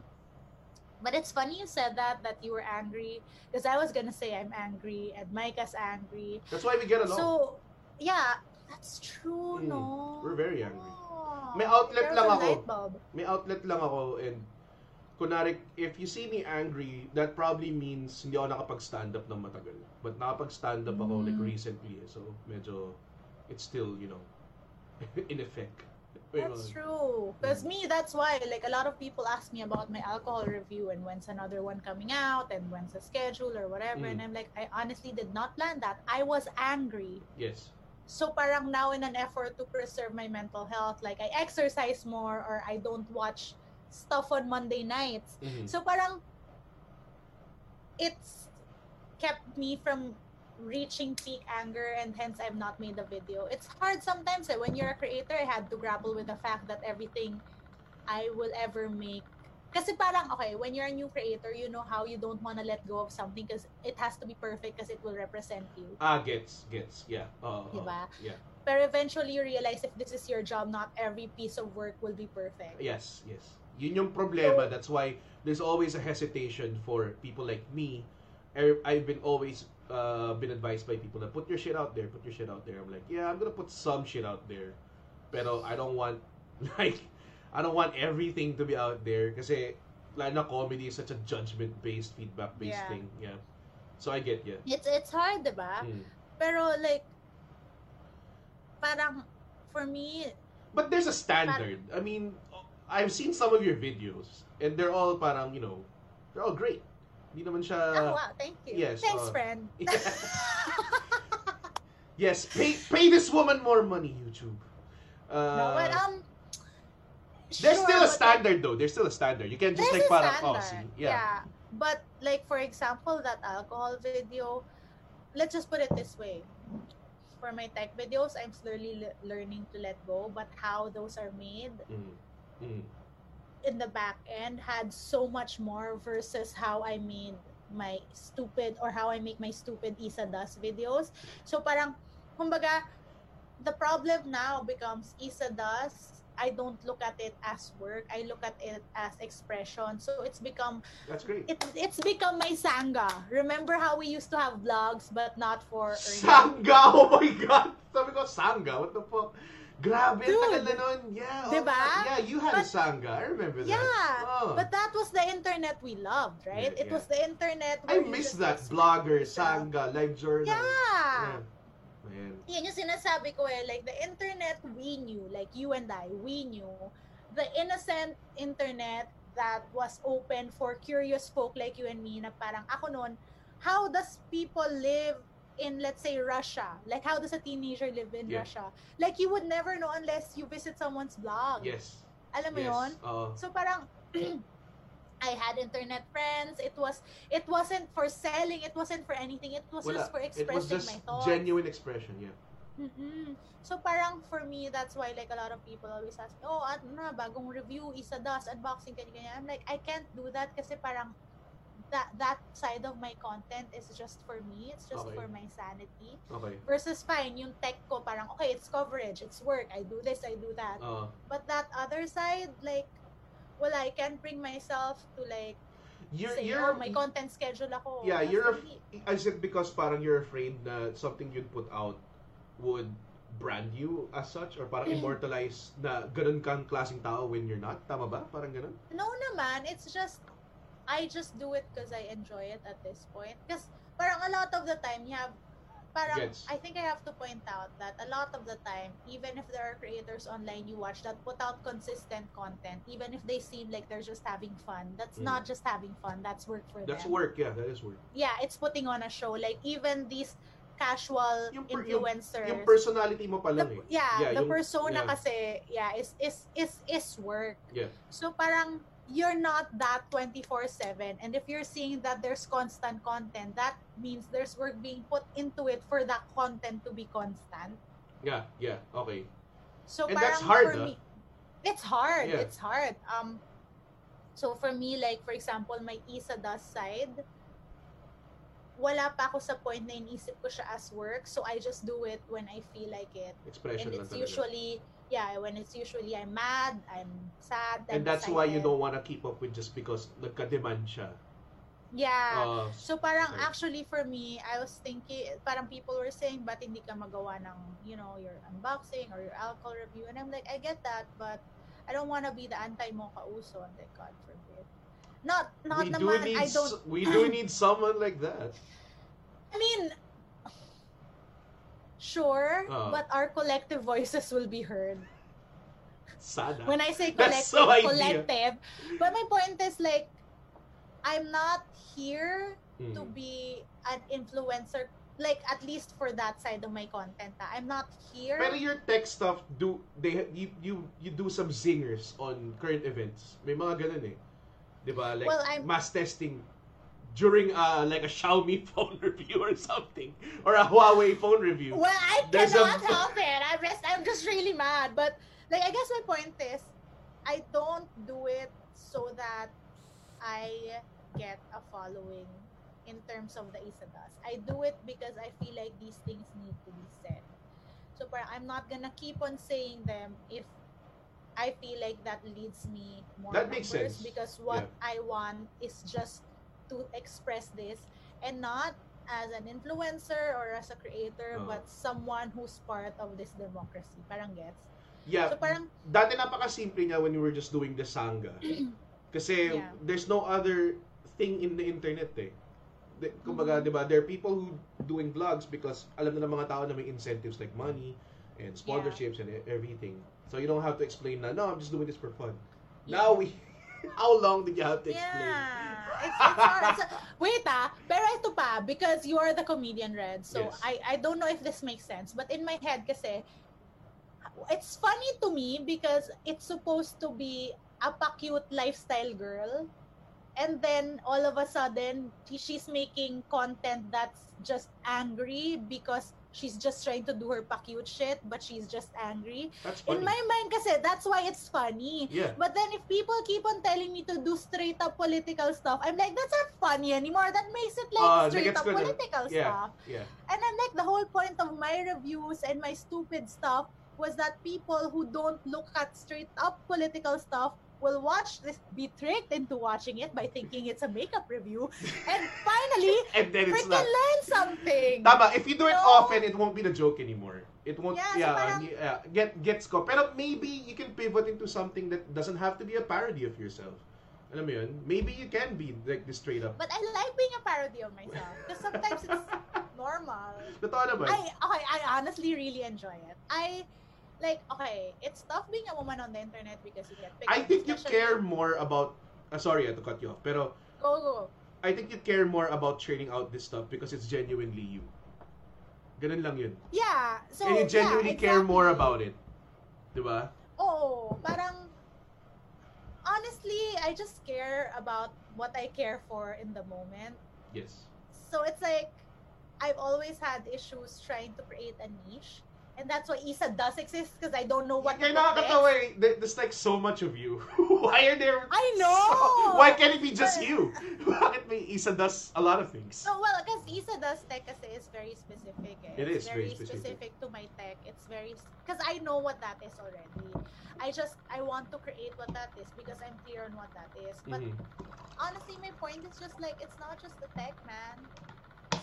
but it's funny you said that that you were angry because I was gonna say I'm angry and Micah's angry. That's why we get along. So yeah, that's true. Mm, no, we're very angry. Oh, May outlet lang ako. May outlet lang ako and kunwari, if you see me angry, that probably means hindi ako nakapag-stand up ng matagal. But nakapag-stand up ako like Mm. recently. eh. So, medyo, it's still, you know, in effect. That's true. Because me, that's why like a lot of people ask me about my alcohol review and when's another one coming out and when's the schedule or whatever. And Mm. I'm like, I honestly did not plan that. I was angry. Yes. So parang now in an effort to preserve my mental health, like I exercise more or I don't watch stuff on Monday nights. Mhm. So parang it's kept me from reaching peak anger and hence I've not made the video. It's hard sometimes eh, when you're a creator, I had to grapple with the fact that everything I will ever make kasi parang, okay, when you're a new creator, you know how you don't want to let go of something because it has to be perfect because it will represent you. Ah, gets, gets. Yeah. Oo, oo. Diba? Yeah. Pero eventually you realize if this is your job, not every piece of work will be perfect. Yes, yes. Yun yung problema. So- That's why there's always a hesitation for people like me. I- I've been always uh, been advised by people that put your shit out there, put your shit out there. I'm like, yeah, I'm gonna put some shit out there. Pero I don't want Like, I don't want everything to be out there because like na comedy is such a judgment-based, feedback-based Yeah. thing. Yeah. So I get you. It's it's hard, 'di ba? Mm. Pero like parang for me, But there's a standard. I mean, I've seen some of your videos and they're all parang, you know, they're all great. Hindi naman siya... oh wow, thank you. yes, Thanks, uh, friend. yes, pay pay this woman more money, YouTube. Uh, no, but um there's sure, still a like, standard though. There's still a standard. You can't just like parang, oh, see, yeah. But like for example, that alcohol video, let's just put it this way. For my tech videos, I'm slowly le- learning to let go, but how those are made Mm. Mm. In the back end had so much more versus how I made my stupid or how I make my stupid Isa Das videos. So parang, kumbaga, the problem now becomes Isa Das. I don't look at it as work. I look at it as expression. So it's become That's great. it, it's become my sangha. Remember how we used to have vlogs but not for earning? Sangga! Oh my God! Sabi ko, Sangga? What the fuck? Grabe, Dude. tagal na nun. Yeah. oh, Diba? yeah, you had a But- Sangga. I remember that. Yeah, Oh. but that was the internet we loved, right? Yeah, it yeah. was the internet. I miss that. Blogger. Sangga, live journal. Yeah. Man. Yan yung sinasabi ko eh, like the internet we knew, like you and I, we knew, the innocent internet that was open for curious folk like you and me na parang ako noon, how does people live in let's say Russia? Like how does a teenager live in Yeah. Russia? Like you would never know unless you visit someone's blog. Yes. Alam mo yes. yon? Oo. So parang I had internet friends. It was it wasn't for selling. It wasn't for anything. It was Wala. just for It was expressing just my thoughts. genuine expression, yeah. Mm-mm. So parang for me, that's why like a lot of people always ask, oh, ano na, bagong review, isa das, unboxing, ganyan, ganyan. I'm like, I can't do that kasi parang that that side of my content is just for me. It's just Okay. for my sanity. Okay. Versus fine, yung tech ko parang, okay, it's coverage, it's work, I do this, I do that. Uh, But that other side, like, well, I can't bring myself to like you're, say, you're, oh, may content schedule ako. Yeah, That's you're really- Is it because parang you're afraid na something you'd put out would brand you as such or parang Mm. immortalize na ganun kang klaseng tao when you're not? Tama ba? Parang ganun? No naman, it's just I just do it because I enjoy it at this point. Because parang a lot of the time you have parang Gets. I think I have to point out that a lot of the time, even if there are creators online you watch that put out consistent content, even if they seem like they're just having fun, that's Mm. not just having fun, that's work for That's them. That's work, yeah, that is work. Yeah, it's putting on a show. Like even these casual Yung per- influencers. Yung personality mo pa the, eh. yeah, Yeah, the yung- persona yeah. kasi yeah is is is is work. Yeah. So parang you're not that 24/7 and if you're seeing that there's constant content that means there's work being put into it for that content to be constant. Yeah, yeah, okay. So And that's hard, for ah. me it's hard. Yeah. It's hard. Um so for me like for example my Isa does side wala pa ako sa point na inisip ko siya as work so I just do it when I feel like it Expression and it's talaga. Yeah when it's usually i'm mad i'm sad And I'm that's why you excited. don't wanna keep up with just because nagka-demand siya. yeah Uh, so parang okay. actually for me i was thinking parang people were saying ba't hindi ka magawa ng you know your unboxing or your alcohol review and i'm like i get that but i don't want to be the anti mo kauso and like god forbid not not we do naman need i don't we do need someone like that. i mean sure Uh. but our collective voices will be heard Sana. when I say collective, so idea. collective. But my point is like, I'm not here to Mm. be an influencer. Like at least for that side of my content, ah. I'm not here. Pero your tech stuff do they you you you do some zingers on current events. May mga ganun eh. 'Di ba? Like Well, I'm- mass testing during uh like a Xiaomi phone review or something or a Huawei phone review. well, I There's a- cannot help it. I'm just, I'm just really mad. But like, I guess my point is, I don't do it so that I get a following in terms of the Isadas. I do it because I feel like these things need to be said. So parang I'm not gonna keep on saying them if I feel like that leads me more That makes sense. because what I want is just to express this and not as an influencer or as a creator Oo. but someone who's part of this democracy. Parang gets. Yeah. So parang, Dati napaka-simple niya when we were just doing the sangga. Kasi Yeah. there's no other thing in the internet eh. De, kumbaga, Mm-hmm. di ba, there are people who doing vlogs because alam na ng mga tao na may incentives like money and sponsorships and e- everything. So you don't have to explain na, no, I'm just doing this for fun. Now we, how long did you have to explain? yeah. It's, it's hard. So, wait ah, pero ito pa, because you are the comedian, Red. So Yes. I, I don't know if this makes sense, but in my head kasi, it's funny to me because it's supposed to be a pa-cute lifestyle girl. And then all of a sudden, she's making content that's just angry because she's just trying to do her pa-cute shit, but she's just angry. That's funny. In my mind kasi, that's why it's funny. yeah. But then if people keep on telling me to do straight up political stuff, I'm like, that's not funny anymore. That makes it like Ah, straight up political Yeah. stuff. Yeah. And I'm like, the whole point of my reviews and my stupid stuff was that people who don't look at straight up political stuff will watch this, be tricked into watching it by thinking it's a makeup review, and finally, And then it's not. learn something. Tama, if you do it No. often, it won't be the joke anymore. It won't, Yeah, so yeah, parang- yeah, get, gets ko. Pero maybe you can pivot into something that doesn't have to be a parody of yourself. Alam mo yun? Maybe you can be like the straight up. But I like being a parody of myself because sometimes it's normal. Totoo naman. I okay, I honestly really enjoy it. I like okay, it's tough being a woman on the internet because you get picked I think you care more about, uh, sorry uh, to cut you off, pero Go go. I think you care more about churning out this stuff because it's genuinely you. Ganun lang yun. Yeah. So And you genuinely yeah, care more about it. Diba? Oo, parang honestly, I just care about what I care for in the moment. Yes. So it's like I've always had issues trying to create a niche. And that's why Isa does exist because I don't know what Kaya to put nakakatawa next. eh. There's like so much of you. Why are there... I know! so- why can't it be just you? Bakit may isa does a lot of things? So, well, because Isa does tech kasi is very specific. Eh. It it's is very specific. to my tech. It's very because I know what that is already. I just I want to create what that is because I'm clear on what that is. But Mhm. honestly, my point is just like it's not just the tech, man.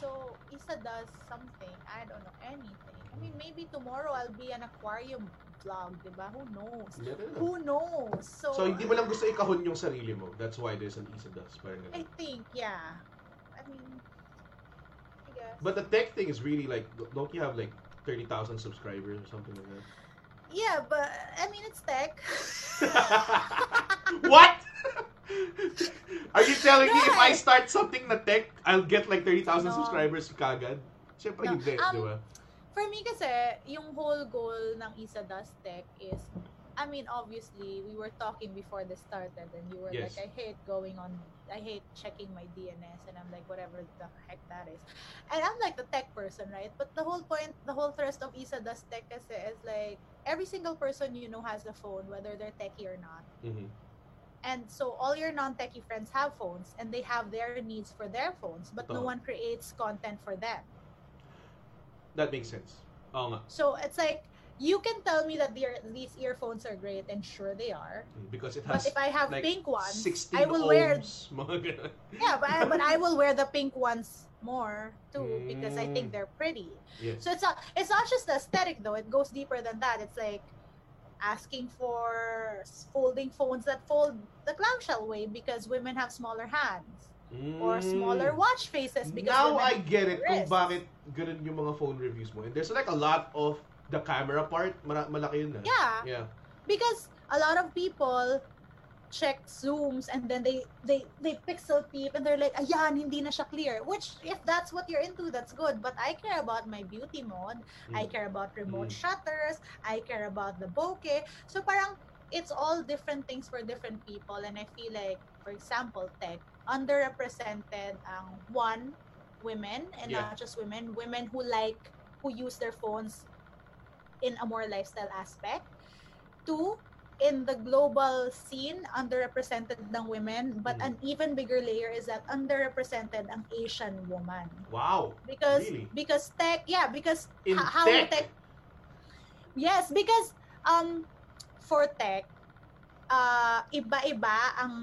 So Isa does something. I don't know anything. I mean, maybe tomorrow I'll be an aquarium vlog, diba? Who knows? Who knows? So, So, hindi mo lang gusto ikahon yung sarili mo. That's why there's an isa does. Parang ganun. I think, yeah. I mean, I guess. But the tech thing is really like, don't you have like 30,000 subscribers or something like that? Yeah, but I mean it's tech. what? Are you telling me if I start something na tech, I'll get like 30,000 No. subscribers kagad? Siyempre No. hindi, Um, di ba? For me kasi, yung whole goal ng Isa Does Tech is, I mean, obviously, we were talking before this started and you were Yes. like, I hate going on, I hate checking my DNS and I'm like, whatever the heck that is. And I'm like the tech person, right? But the whole point, the whole thrust of Isa Does Tech kasi is like, every single person you know has a phone, whether they're techie or not. Mhm. And so all your non-techie friends have phones and they have their needs for their phones, but no one creates content for them. That makes sense. Oo nga. So it's like you can tell me that these earphones are great, and sure they are. Because it has But if I have like pink ones, I will wear yeah, but I, but I will wear the pink ones more too because I think Mm. they're pretty. Yes. So it's not it's not just the aesthetic though; it goes deeper than that. It's like asking for folding phones that fold the clamshell way because women have smaller hands or smaller Mm. watch faces because Now I get it kung wrists. bakit ganun yung mga phone reviews mo. And there's like a lot of the camera part, malaki yun na. Yeah. Yeah. because a lot of people check zooms and then they they they pixel peep and they're like ayan hindi na siya clear. Which if that's what you're into that's good. But I care about my beauty mode. I Mm. care about remote Mm. shutters. I care about the bokeh. So parang it's all different things for different people. And I feel like for example tech underrepresented ang one women and Yeah. not just women women who like who use their phones in a more lifestyle aspect. Two in the global scene underrepresented ng women but Mm. an even bigger layer is that underrepresented ang Asian woman Wow. because Really? because tech yeah because In how tech. tech yes because um for tech uh iba-iba ang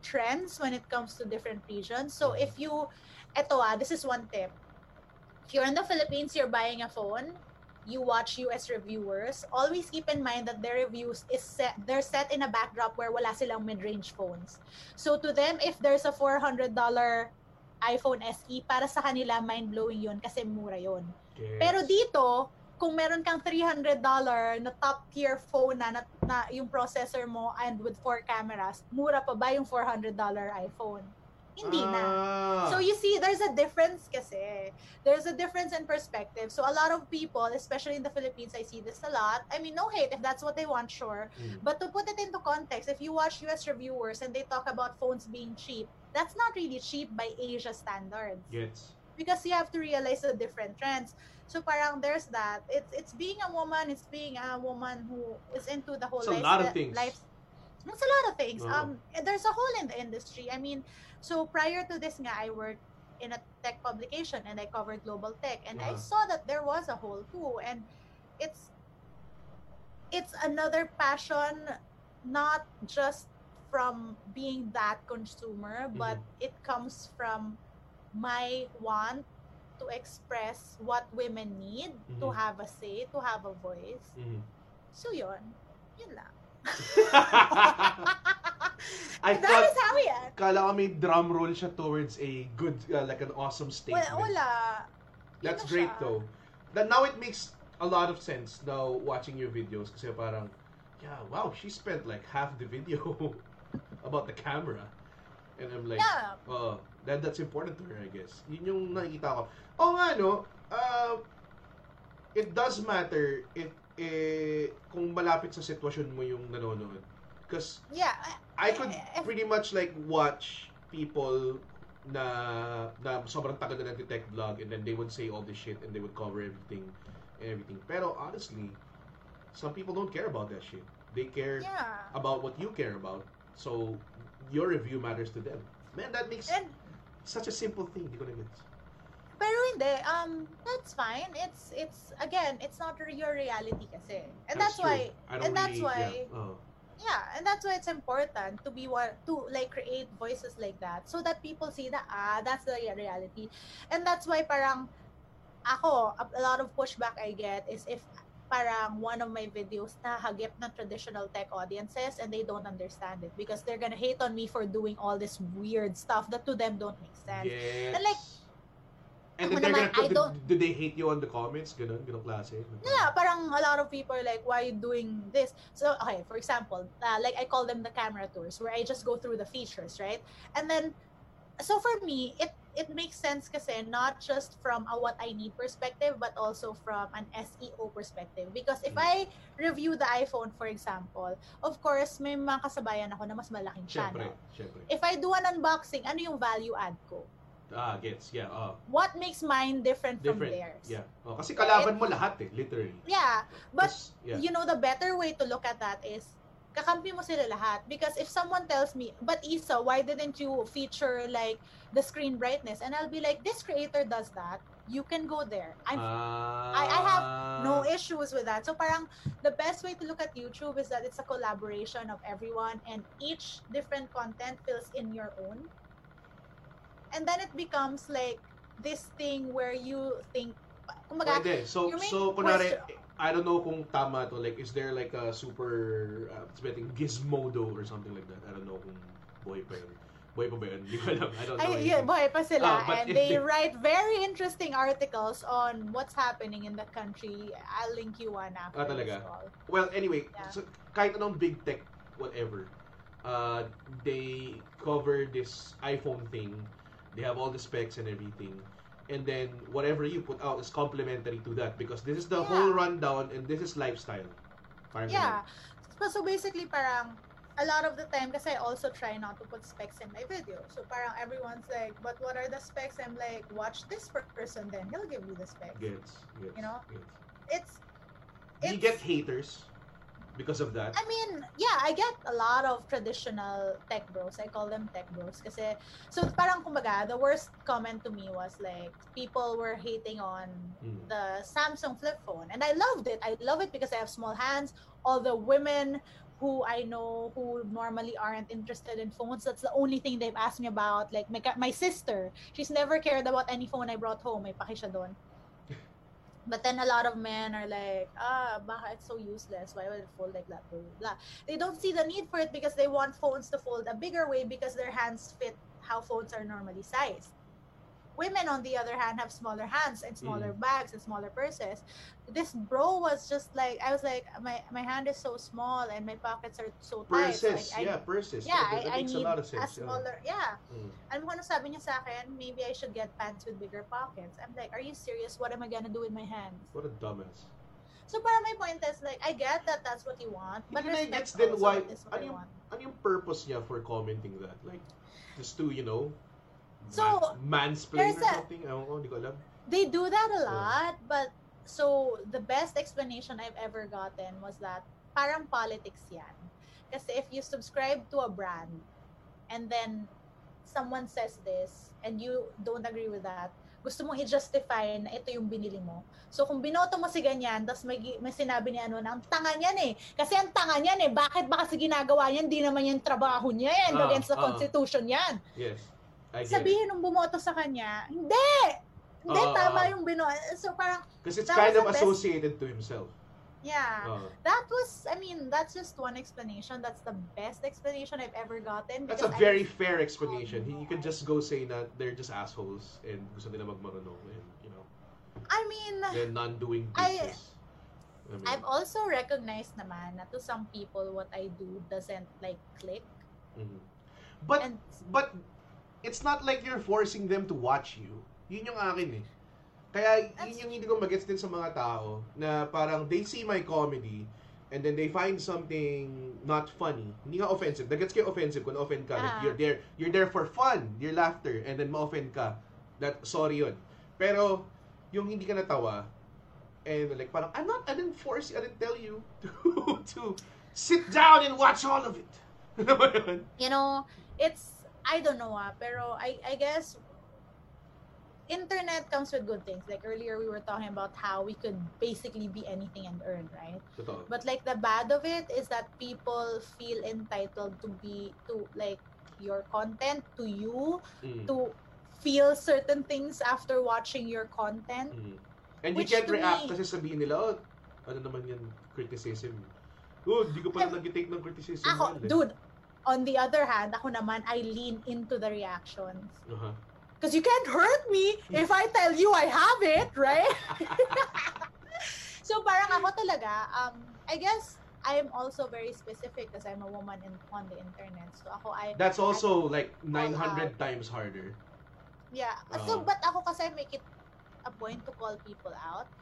trends when it comes to different regions so Mhm. if you eto ah this is one tip if you're in the Philippines you're buying a phone you watch US reviewers, always keep in mind that their reviews is set they're set in a backdrop where wala silang mid-range phones. So to them if there's a $400 iPhone SE para sa kanila mind-blowing 'yun kasi mura 'yun. Yes. Pero dito, kung meron kang $300 na top tier phone na, na, na yung processor mo and with four cameras, mura pa ba yung $400 iPhone? Hindi na. Ah. So you see, there's a difference kasi. There's a difference in perspective. So a lot of people, especially in the Philippines, I see this a lot. I mean, no hate if that's what they want, sure. Mm. But to put it into context, if you watch US reviewers and they talk about phones being cheap, that's not really cheap by Asia standards. Gets. Because you have to realize the different trends. So parang there's that. It's it's being a woman, it's being a woman who is into the whole It's a life, lot of things. life it's a lot of things. Oo. Um, there's a hole in the industry. I mean, so prior to this nga, I worked in a tech publication and I covered global tech, and I saw that there was a hole too, and it's it's another passion, not just from being that consumer, but Mm-hmm. it comes from my want to express what women need to Mhm. have a say, to have a voice. Mhm. So yun, yun lang. I that thought, is how yan. kala ko may drum roll siya towards a good, uh, like an awesome statement. Wala, wala. That's na great siya. though. That now it makes a lot of sense now watching your videos kasi parang yeah, wow, she spent like half the video about the camera. And I'm like, Yeah. uh, that that's important to her, I guess. Yun yung nakikita ko. Oh nga no, uh, it does matter if eh, kung malapit sa sitwasyon mo yung nanonood. Because Yeah. I could eh, pretty much like watch people na na sobrang tagal na nag-tech vlog and then they would say all this shit and they would cover everything and everything. Pero honestly, some people don't care about that shit. They care Yeah. about what you care about. So your review matters to them. Man, that makes And such a simple thing. Hindi ko na gets. Pero hindi um that's fine. It's it's again, it's not your reality kasi. And that's, true. why I don't and that's really- why yeah. Oh. yeah, and that's why it's important to be what to like create voices like that so that people see that ah that's the reality. And that's why parang ako a, a lot of pushback I get is if parang one of my videos na hagip na traditional tech audiences and they don't understand it because they're gonna hate on me for doing all this weird stuff that to them don't make sense. Yes. And like, and then they're naman, gonna I do, do they hate you on the comments? Ganun, ganun klase. Yeah, parang a lot of people are like, why are you doing this? So, okay, for example, uh, like I call them the camera tours, where I just go through the features, right? And then, so for me, it it makes sense kasi not just from a what I need perspective, but also from an SEO perspective. Because if Mm. I review the iPhone, for example, of course, may mga kasabayan ako na mas malaking Siyempre, channel. siyempre. If I do an unboxing, ano yung value add ko? Ah, gets. Yeah, oh. What makes mine different, from Different. theirs? Yeah. Oh, kasi kalaban mo lahat eh, literally. Yeah, but yeah. you know the better way to look at that is kakampi mo sila lahat because if someone tells me but Isa why didn't you feature like the screen brightness and I'll be like this creator does that you can go there I'm I- I have no Ah. issues with that so parang the best way to look at YouTube is that it's a collaboration of everyone and each different content fills in your own and then it becomes like this thing where you think kumbaga, Pwede. So, so, kunwari, I don't know kung tama to. Like, is there like a super, uh, betting Gizmodo or something like that? I don't know kung buhay pa yun. Buhay pa ba yun? Hindi ko alam. I don't know. Ay, yeah, buhay pa sila. Ah, and they they- write very interesting articles on what's happening in the country. I'll link you one Ah, after talaga? this call. Well, anyway, Yeah. so, kahit anong big tech, whatever, uh, they cover this iPhone thing. They have all the specs and everything. And then whatever you put out is complementary to that because this is the Yeah. whole rundown and this is lifestyle. Parang Yeah. So, so basically, parang a lot of the time, kasi I also try not to put specs in my video. So parang everyone's like, but what are the specs? I'm like, watch this person then. He'll give you the specs. ganun. Gets, gets, You know? gets. It's, Do you it's get haters because of that? I mean, yeah, I get a lot of traditional tech bros. I call them tech bros. Kasi, so parang kumbaga, the worst comment to me was like, people were hating on Mm. the Samsung flip phone. And I loved it. I love it because I have small hands. All the women who I know who normally aren't interested in phones, that's the only thing they've asked me about. Like my, my sister, she's never cared about any phone I brought home. May paki siya doon. But then a lot of men are like, ah, baka it's so useless. Why would it fold like that? Blah, blah, blah. They don't see the need for it because they want phones to fold a bigger way because their hands fit how phones are normally sized. Women, on the other hand, have smaller hands and smaller Mm. bags and smaller purses. This bro was just like, I was like, my, my hand is so small and my pockets are so tight. Purses, I, I, yeah, purses. yeah, that, that I, I makes need a lot of a sense. yeah. smaller, yeah. Mm. Alam mo ano sabi niya sa akin, maybe I should get pants with bigger pockets. I'm like, are you serious? What am I gonna do with my hands? What a dumbass. So para my point is like, I get that that's what you want, but Hindi respect gets why, is what ano I yung, want. ano yung purpose niya for commenting that? Like, just to, you know, So, man, mansplain or something? Ewan ko, hindi ko alam. They do that a lot, but so the best explanation I've ever gotten was that parang politics yan. Kasi if you subscribe to a brand and then someone says this and you don't agree with that, gusto mong i-justify na ito yung binili mo. So kung binoto mo si ganyan, tapos may, may sinabi niya ano, na ang tanga niyan eh. Kasi ang tanga niyan eh. Bakit ba kasi ginagawa niyan? Di naman yung trabaho niya yan. Ah, against the ah. constitution yan. Yes. I. Sabihin nung bumoto sa kanya, hindi! Hindi, Ah, tama yung binoto. So parang, Because it's kind of the best- associated to himself. yeah. Uh, That was, I mean, that's just one explanation. That's the best explanation I've ever gotten. that's a because I- very fair explanation. He, you could just go say that they're just assholes and gusto nila magmarunong and, you know, I mean, they're non-doing I- business. I mean, I've also recognized naman na to some people what I do doesn't like click. mhm. But, And but, it's not like you're forcing them to watch you. Yun yung akin eh. Kaya yun yung hindi ko magets din sa mga tao na parang they see my comedy and then they find something not funny. Hindi nga offensive. Nagets kayo offensive kung offend ka. Like, Ah. you're there you're there for fun, your laughter, and then ma-offend ka. That sorry yun. Pero yung hindi ka natawa and like parang I'm not I didn't force you, I didn't tell you to to sit down and watch all of it. You know, it's I don't know ah, pero I I guess internet comes with good things. Like earlier we were talking about how we could basically be anything and earn, right? Totoo. But like the bad of it is that people feel entitled to be to like your content to you Mm. to feel certain things after watching your content. Mhm. And you can't react me- kasi sabihin nila, oh, ano naman yan, criticism. Oh, di ko pala nag-take ng criticism. Ako, yan eh. On the other hand, ako naman, I lean into the reactions. Because you can't hurt me if I tell you I have it, right? so parang ako talaga, um, I guess I'm also very specific because I'm a woman in, on the internet. So ako, I, That's also like Call 900 times harder. Yeah. So, Oo. but ako kasi make it a point to call people out.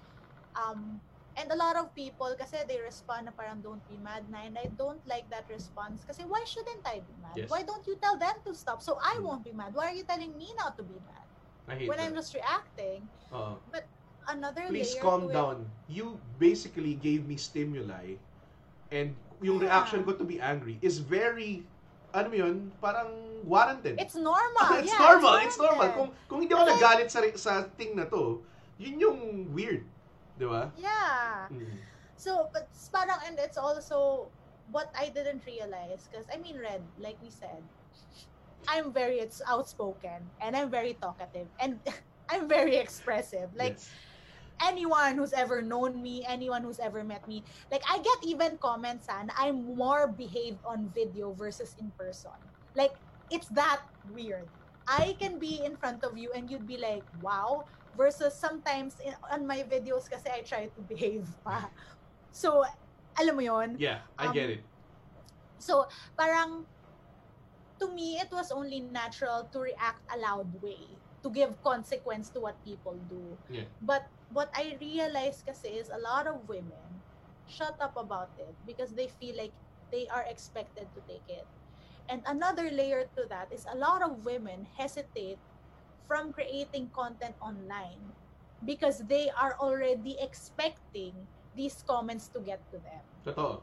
Um, and a lot of people kasi they respond na parang don't be mad na and I don't like that response kasi why shouldn't I be mad? Yes. Why don't you tell them to stop so I Mm. won't be mad? Why are you telling me not to be mad? When that. I'm just reacting. Oo. Another Please layer calm to it- down. You basically gave me stimuli and yung Yeah. reaction ko to be angry is very ano mo yun, parang warranted. It's normal. it's yeah, normal, it's normal. warranted. Kung kung hindi ako nagalit sa sa thing na to, yun yung weird, 'di ba? Yeah. Mm. So, but parang, and it's also what I didn't realize, because I mean, Red, like we said, I'm very it's outspoken and I'm very talkative and I'm very expressive. Like Yes. anyone who's ever known me, anyone who's ever met me, like I get even comments and I'm more behaved on video versus in person. Like it's that weird. I can be in front of you and you'd be like, wow, versus sometimes in, on my videos kasi I try to behave pa. So, alam mo yon Yeah, I Um, get it. So, parang, to me, it was only natural to react a loud way, to give consequence to what people do. Yeah. But what I realized kasi is a lot of women shut up about it because they feel like they are expected to take it. And another layer to that is a lot of women hesitate from creating content online because they are already expecting these comments to get to them. Totoo.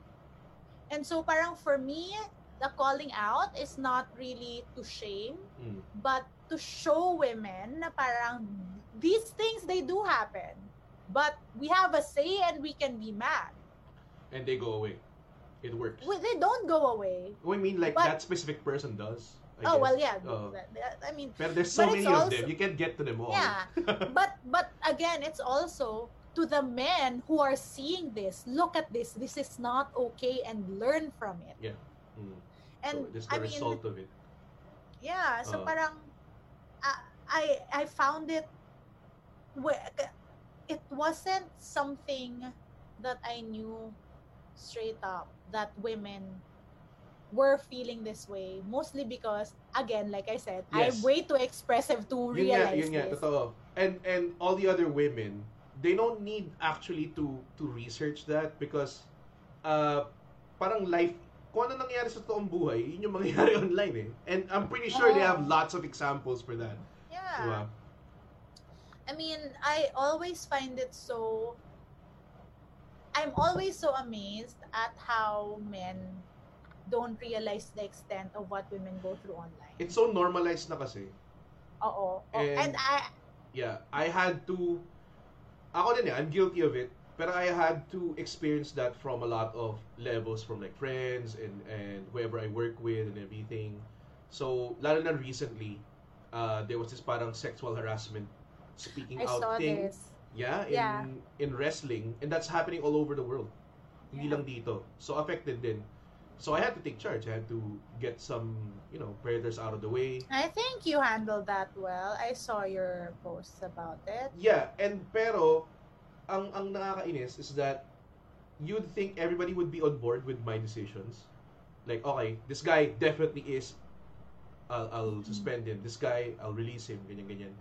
And so parang for me, the calling out is not really to shame, Mm. but to show women na parang these things they do happen. But we have a say and we can be mad. And they go away. It works. Well, they don't go away. I mean, like But- that specific person does. I oh guess. well, yeah. That- I mean, but there's so But many it's of them. You can't get to them all. Yeah. but but again, it's also to the men who are seeing this, look at this. This is not okay and learn from it. Yeah. Mm. And so, this the I mean, result of it. yeah, so Oo. parang I I I found it it wasn't something that I knew straight up that women were feeling this way mostly because again like I said I'm way too expressive to Yun nga, realize yun nga, this. totoo. And and all the other women, they don't need actually to to research that because uh parang life kung ano nangyayari sa totoong buhay, yun yung mangyayari online eh. And I'm pretty sure they have lots of examples for that. Yeah. Diba? I mean, I always find it so. I'm always so amazed at how men don't realize the extent of what women go through online. It's so normalized na kasi. Oo. Oh, And- and I, Yeah, I had to ako din eh, I'm guilty of it. Pero I had to experience that from a lot of levels from like friends and and whoever I work with and everything. So, lalo na recently, uh, there was this parang sexual harassment speaking I out saw thing. this. Yeah, in Yeah. in wrestling and that's happening all over the world. Hindi Yeah. lang dito. So affected din. So I had to take charge. I had to get some, you know, predators out of the way. I think you handled that well. I saw your posts about it. Yeah, and pero ang ang nakakainis is that you'd think everybody would be on board with my decisions. Like, okay, this guy definitely is I'll, I'll mm-hmm. suspend him. This guy, I'll release him, ganyan ganyan.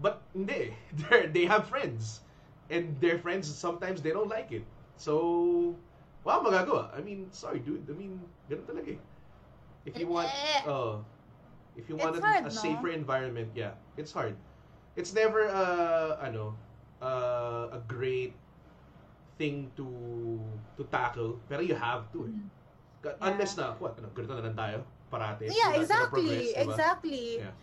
But hindi. They they have friends. And their friends sometimes they don't like it. So, wow, magagawa. I mean, sorry dude. I mean, ganun talaga eh. If you want uh, if you want a, hard, a no? safer environment, yeah, it's hard. It's never uh ano uh, a great thing to to tackle, pero you have to. Eh. Ka- Yeah. Unless na, what, ano, ganito na lang tayo, parate. yeah, gonna exactly. diba? Exactly. Yeah.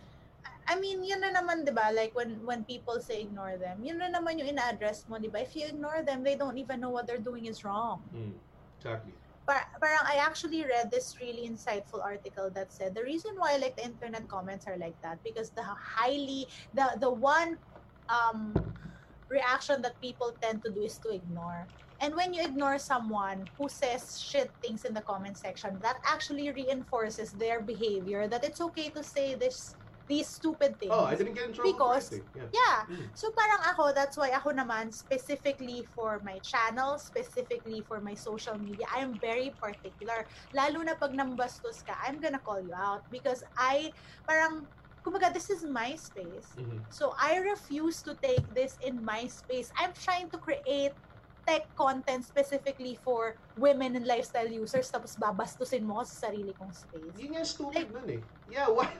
I mean, yun na naman, di ba? Like, when when people say ignore them, yun na naman yung ina-address mo, di ba? If you ignore them, they don't even know what they're doing is wrong. Mm, exactly. Par- parang I actually read this really insightful article that said the reason why like the internet comments are like that because the highly the the one um reaction that people tend to do is to ignore. And when you ignore someone who says shit things in the comment section, that actually reinforces their behavior that it's okay to say this these stupid things. Oh, I didn't get in trouble Because-. Yeah. Yeah. Mm. So parang ako, that's why ako naman, specifically for my channel, specifically for my social media, I am very particular. Lalo na pag nambastos ka, I'm gonna call you out. Because I, parang, kumbaga, this is my space. Mhm. So I refuse to take this in my space. I'm trying to create tech content specifically for women and lifestyle users tapos babastusin mo sa sarili kong space. Yun nga stupid Like- nun eh. Yeah, why?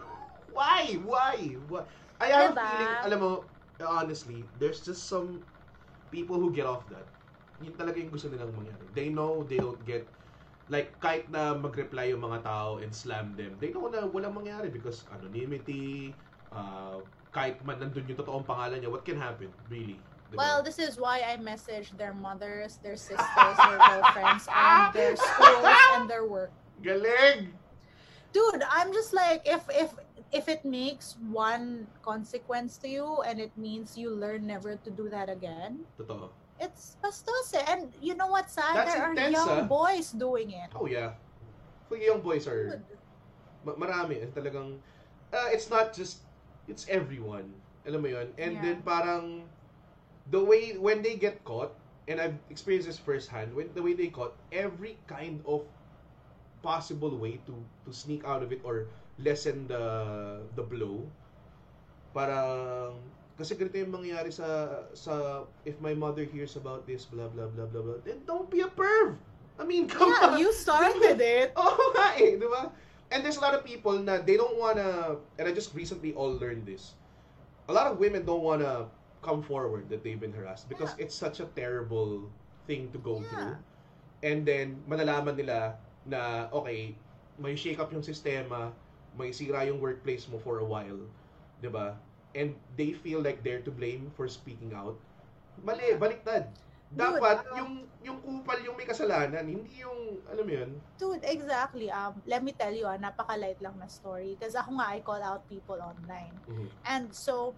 Why? Why? Why? I have a Diba? feeling, alam mo, honestly, there's just some people who get off that. Yun talaga yung gusto nilang mangyari. They know they don't get, like, kahit na mag-reply yung mga tao and slam them, they know na walang mangyari because anonymity, uh, kahit man nandun yung totoong pangalan niya, what can happen? Really? Diba? Well, this is why I message their mothers, their sisters, their girlfriends, and their schools and their work. Galing! Dude, I'm just like if if if it makes one consequence to you and it means you learn never to do that again, Totoo. it's bastos eh. And you know what's sad? That's there intense, are young ah. boys doing it. Oh yeah. Kung young boys are. Ma- marami eh, talagang uh, it's not just it's everyone alam mo yun and Yeah. then parang the way when they get caught and I've experienced this firsthand when the way they caught every kind of possible way to to sneak out of it or lessen the the blow parang kasi ganito yung mangyayari sa sa if my mother hears about this blah blah blah blah blah then don't be a perv I mean come on Yeah, you started it. Oo nga eh, di ba? And there's a lot of people na they don't wanna, and I just recently all learned this. A lot of women don't wanna come forward that they've been harassed because it's such a terrible thing to go Yeah. through. And then, malalaman nila na, okay, may shake up yung sistema, may sira yung workplace mo for a while. Di ba? And they feel like they're to blame for speaking out. Mali, baliktad. Dude, Dapat, um, yung yung kupal yung may kasalanan, hindi yung, alam mo yun, Dude, exactly. Um, let me tell you, ah, napaka-light lang na story. Kasi ako nga, I call out people online. Mhm. And so,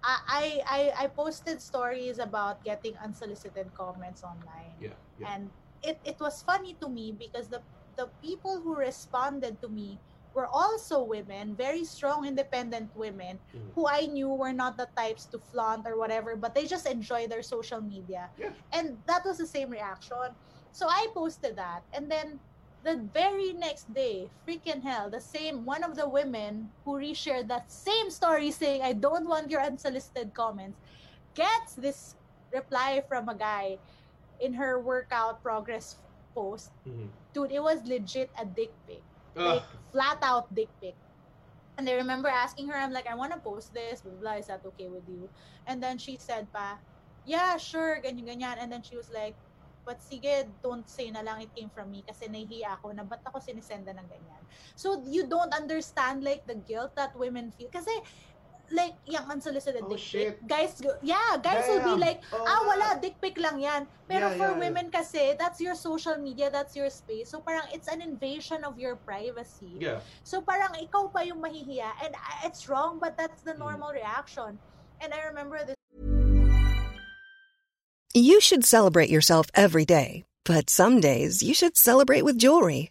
I, I I posted stories about getting unsolicited comments online. Yeah, yeah. And it, it was funny to me because the the people who responded to me were also women, very strong, independent women Mhm. who I knew were not the types to flaunt or whatever, but they just enjoy their social media. Yeah. And that was the same reaction. So I posted that. And then the very next day, freaking hell, the same one of the women who reshared that same story saying, I don't want your unsolicited comments, gets this reply from a guy in her workout progress post. Mhm. Dude, it was legit a dick pic Ah, like flat out dick pic. And I remember asking her, I'm like, I want to post this, blah, blah, blah, is that okay with you? And then she said pa, yeah, sure, ganyan, ganyan. And then she was like, but sige, don't say na lang it came from me kasi nahihiya ako na ba't ako sinisenda ng ganyan. So you don't understand like the guilt that women feel. Kasi like yung unsolicited Oh, dick shit. pic, guys, go- yeah, guys will be like, Oh, ah, wala, dick pic lang yan. Pero Yeah, for yeah, yeah. women kasi, that's your social media, that's your space. So parang it's an invasion of your privacy. Yeah. So parang ikaw pa yung mahihiya. And it's wrong, but that's the Mm. normal reaction. And I remember this You should celebrate yourself every day, but some days you should celebrate with jewelry.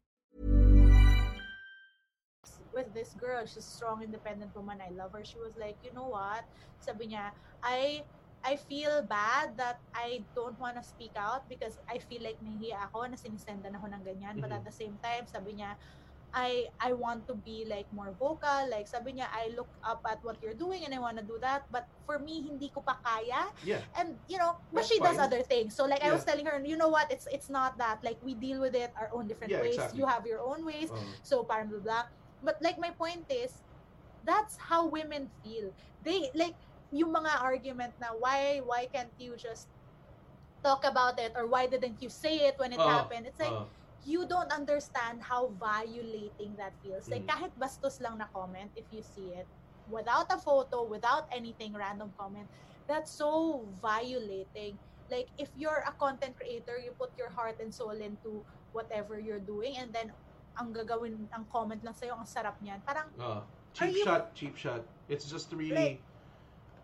This girl, she's a strong, independent woman. I love her. She was like, you know what? Sabi niya, I I feel bad that I don't want to speak out because I feel like nahihiya ako na sinisendan ako ng ganyan. But Mhm. at the same time, sabi niya, I I want to be like more vocal. Like sabi niya, I look up at what you're doing and I want to do that. But for me, hindi ko pa kaya. Yeah. And you know, but That's she does fine. other things. So like I was Yeah. telling her, you know what? It's it's not that. Like we deal with it our own different Yeah, ways. exactly. You have your own ways. Um, So parang blah blah. But like my point is, that's how women feel. They like yung mga argument na why why can't you just talk about it or why didn't you say it when it Oo, happened? It's like oo. you don't understand how violating that feels. Like Mm. kahit bastos lang na comment if you see it without a photo, without anything random comment, that's so violating. Like if you're a content creator, you put your heart and soul into whatever you're doing and then ang gagawin ang comment lang sa'yo, ang sarap niyan. Parang, Uh, cheap you- shot, cheap shot. It's just really Like-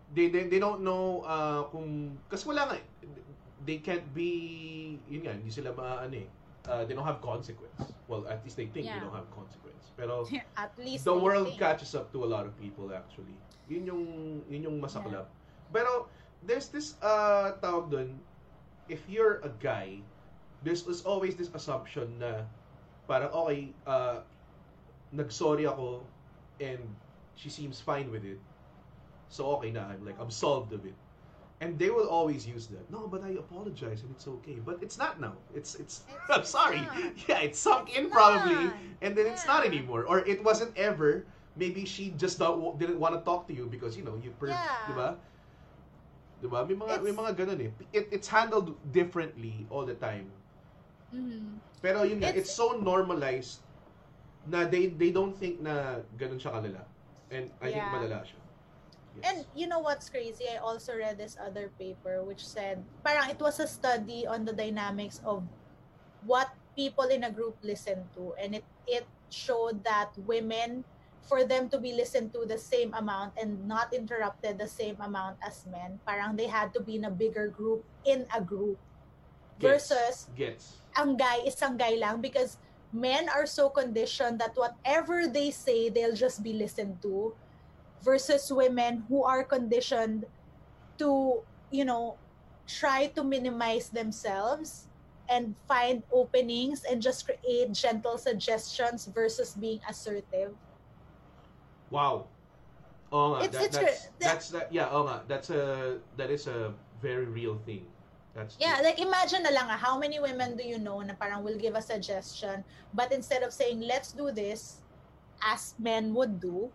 they, they they don't know uh kung kasi wala nga they can't be yun nga hindi sila maano eh. Uh, they don't have consequence. Well, at least they think they Yeah. don't have consequence. Pero at least the they world think. catches up to a lot of people actually. Yun yung yun yung masaklap. Pero there's this uh tawag doon if you're a guy, there's, there's always this assumption na parang okay, uh, nag-sorry ako and she seems fine with it. So okay na, I'm like absolved of it. And they will always use that. No, but I apologize and it's okay. But it's not now. It's it's, It's- I'm sorry. not. Yeah, it sunk in It's probably and then it's not anymore or it wasn't ever. Maybe she just not, didn't want to talk to you because you know, you per, Yeah. 'di ba? 'Di ba? May mga may It's- mga ganun eh. It, it's handled differently all the time. Mhm. Pero yun nga, It's- it's, so normalized na they they don't think na ganun siya kalala. And I think Yeah. malala siya. Yes. And you know what's crazy? I also read this other paper which said, parang it was a study on the dynamics of what people in a group listen to. And it, it showed that women, for them to be listened to the same amount and not interrupted the same amount as men, parang they had to be in a bigger group, in a group. Gets. Versus, gets. ang guy, isang guy lang because men are so conditioned that whatever they say, they'll just be listened to versus women who are conditioned to, you know, try to minimize themselves and find openings and just create gentle suggestions versus being assertive. Wow. Oh It's- that, it's that's, that- that's that yeah, oh that's a that is a very real thing. That's Yeah, true. like imagine na lang ah, how many women do you know na parang will give a suggestion but instead of saying let's do this as men would do,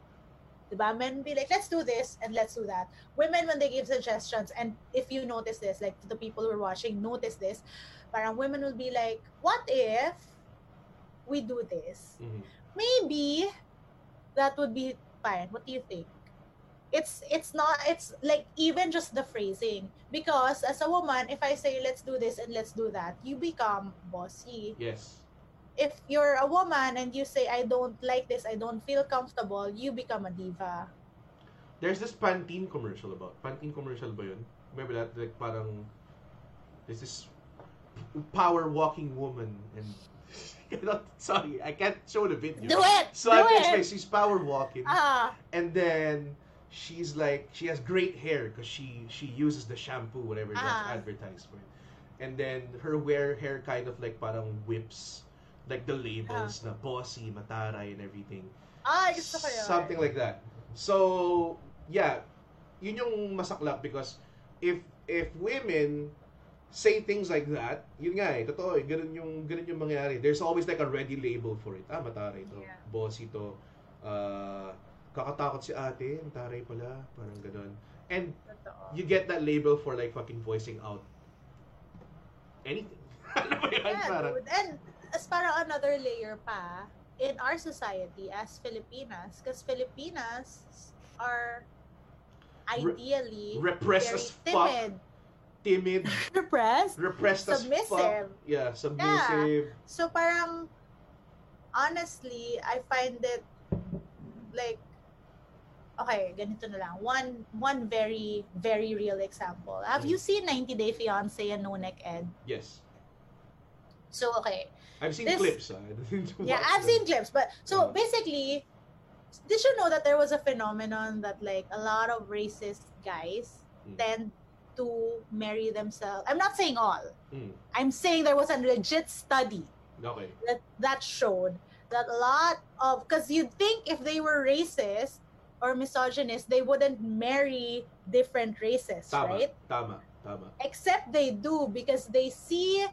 diba? Men be like let's do this and let's do that. Women when they give suggestions and if you notice this, like the people who are watching notice this, parang women will be like, what if we do this? Mhm. maybe that would be fine. What do you think? It's it's not it's like even just the phrasing because as a woman, if I say let's do this and let's do that, you become bossy. Yes. If you're a woman and you say I don't like this, I don't feel comfortable, you become a diva. There's this Pantene commercial about. Pantene commercial ba yun? Remember that? Like parang there's this power walking woman and sorry, I can't show the video. Do it! So do just it! like she's power walking. Ah, and then she's like she has great hair because she she uses the shampoo whatever that's Ah. advertised for and then her wear hair kind of like parang whips like the labels na bossy mataray and everything ah, gusto ko yun. something like that so yeah yun yung masaklap because if if women say things like that yun nga eh totoo eh ganun yung ganun yung mangyayari there's always like a ready label for it ah mataray to Yeah. bossy to uh, kakatakot si ate mataray pala parang ganun. And Totoo. you get that label for like fucking voicing out anything. Ano ba yun Yeah, parang dude. And as para another layer pa, in our society as Filipinas, because Filipinas are ideally repressed very as fuck. timid, timid. Repressed. repressed as Submissive. fuck. Yeah submissive. So parang, honestly, I find it like, okay, ganito na lang. One, one very, very real example. Have Mm. you seen 90 Day Fiancé and No Neck Ed? yes So, okay, I've seen This- clips ah. Yeah, I've them. seen clips, but so Uh. basically, did you know that there was a phenomenon that like a lot of racist guys Mm. tend to marry themselves? I'm not saying all. Mm. I'm saying there was a legit study okay that that showed that a lot of because you'd think if they were racist or misogynist, they wouldn't marry different races, tama right? tama tama. Except they do because they see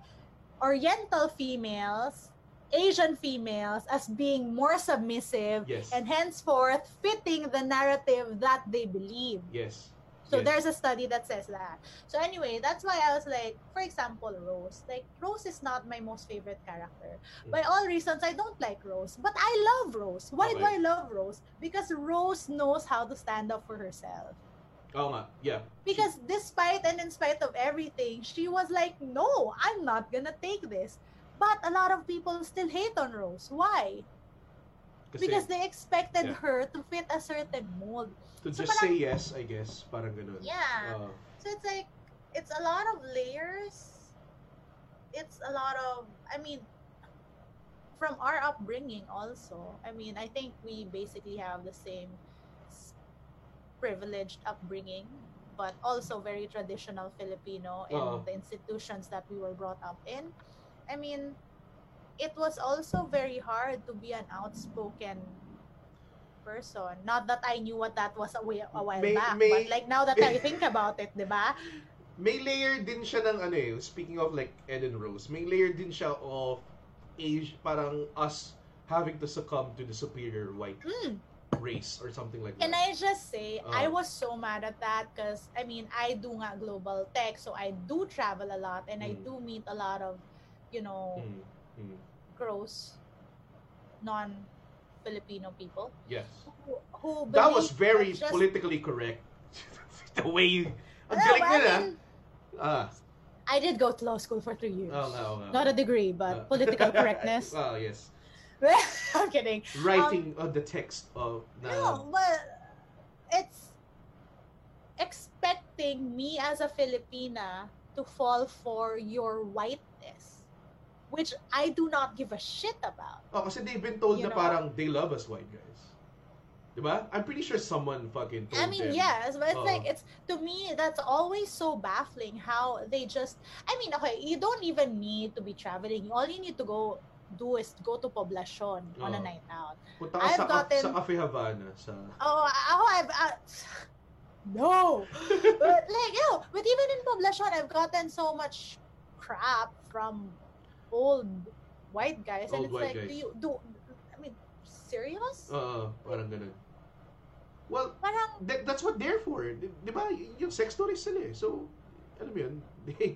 oriental females asian females as being more submissive yes. and henceforth fitting the narrative that they believe. Yes so Yes. there's a study that says that so anyway that's why i was like for example rose like rose is not my most favorite character Mm. by all reasons i don't like rose but i love rose why do i love rose because rose knows how to stand up for herself Oo nga, yeah. because despite and in spite of everything, she was like, no, I'm not gonna take this. But a lot of people still hate on Rose. Why? Kasi because they expected Yeah. her to fit a certain mold. To so just parang- say yes, I guess, parang ganun. Yeah. Oo. So it's like, it's a lot of layers. It's a lot of, I mean, from our upbringing also. I mean, I think we basically have the same privileged upbringing, but also very traditional Filipino in Oo. the institutions that we were brought up in. I mean, it was also very hard to be an outspoken person. Not that I knew what that was a, way, a while May- back, may- but like now that I think about it, di ba? May layer din siya ng ano eh, speaking of like and Rose, may layer din siya of age, parang us having to succumb to the superior white Mm. race or something like Can that. I just say, Oh. I was so mad at that because, I mean, I do nga global tech, so I do travel a lot and I Mm. do meet a lot of, you know, Mm, mm, gross non-Filipino people yes. who, who That was very just- politically correct. the way you... Ang No, galing I nila. mean, Ah, I did go to law school for three years. nga, oo nga. Not a degree, but Ah. political correctness. Ah, yes. I'm kidding. Writing on the text of No, but it's expecting me as a Filipina to fall for your whiteness, which I do not give a shit about. Oh, kasi they've been told You na know? parang they love us white guys. Diba? I'm pretty sure someone fucking told I mean, them. yes, but it's Oo. like it's to me that's always so baffling how they just. I mean, okay, you don't even need to be traveling. All you need to go do is go to Poblacion on a night out. Punta ka I've sa, gotten- sa Cafe Havana. Sa... Oh, ako, I've. Uh, no! but, like, you know, but even in Poblacion, I've gotten so much crap from old white guys. and it's like, guys. do you. Do, I mean, serious? Oo, parang ganun. Well, Parang, that, that's what they're for. Di, di ba? Yung sex stories sila eh. So, alam mo yun, they,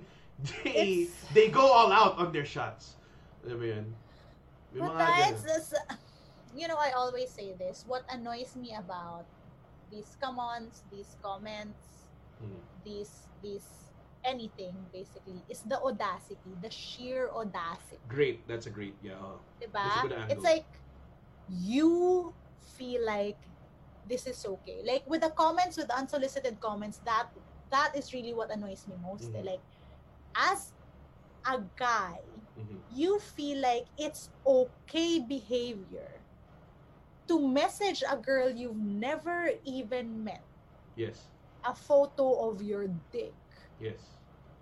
they, It's- they go all out on their shots. Alam mo yun? May But that's, that's, you know, I always say this. What annoys me about these come-ons, these comments, Hmm. these, these anything basically is the audacity, the sheer audacity. Great. That's a great, yeah. oo. Diba? That's a good angle. It's like you feel like this is okay. Like with the comments, with the unsolicited comments, that that is really what annoys me most. Mhm. Like as a guy, Mhm. you feel like it's okay behavior to message a girl you've never even met Yes. a photo of your dick. Yes.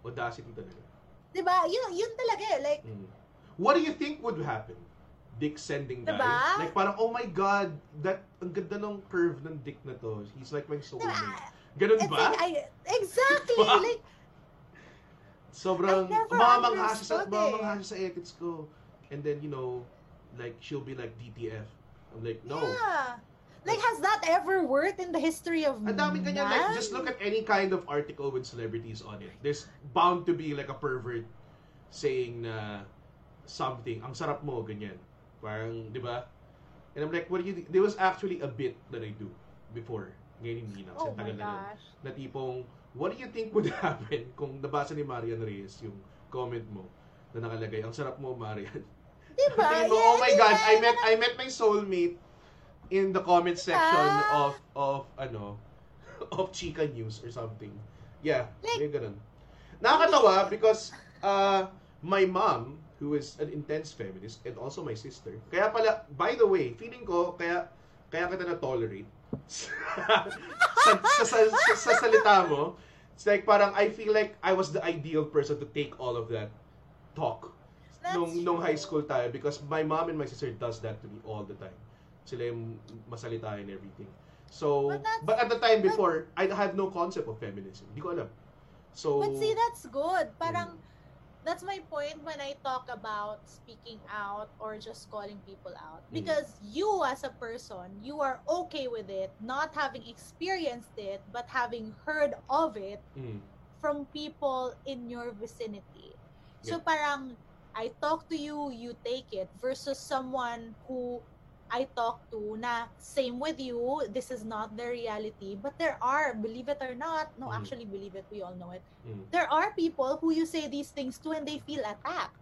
Audacity talaga. Diba? Yun, yun talaga eh. Like, Mm. What do you think would happen? Dick sending? Diba? Like parang, oh my God, that, ang ganda ng curve ng dick na to. He's like my soulmate. diba? Ganun It's ba? like, I, exactly. Diba? Like, Sobrang, siya sa, eh. siya sa edits ko. And then, you know, like, she'll be like, DTF. I'm like, no. yeah. Like, has that ever worked in the history of Ang daming ganyan, like, man? just look at any kind of article with celebrities on it. There's bound to be like a pervert saying na something, ang sarap mo, ganyan. Parang, di ba? And I'm like, what do you, there was actually a bit that I do before. Ngayon hindi na. kasi Oh my tagal na nun. Na tipong, what do you think would happen kung nabasa ni Marian Reyes yung comment mo na nakalagay, ang sarap mo, Marian. Diba? Mo, Yeah, oh my diba? God, I met I met my soulmate in the comment section Ah. of of ano of Chika News or something. Yeah, Like- may ganun. Nakakatawa because uh, my mom, who is an intense feminist, and also my sister, kaya pala, by the way, feeling ko, kaya kaya kita na-tolerate sa, sa, sa, sa, sa salita mo. It's like parang I feel like I was the ideal person to take all of that talk That's nung nung high true. school tayo because my mom and my sister does that to me all the time. Sila yung masalita and everything. So, But but at the time but- before, I had no concept of feminism. Hindi ko alam. So, But see, that's good. Parang, Mm. that's my point when I talk about speaking out or just calling people out. Mm. Because you as a person, you are okay with it, not having experienced it, but having heard of it mm, from people in your vicinity. So Yeah. parang, I talk to you, you take it, versus someone who I talk to na same with you, this is not their reality. But there are, believe it or not, no, Mhm. actually believe it, we all know it. mm. There are people who you say these things to and they feel attacked.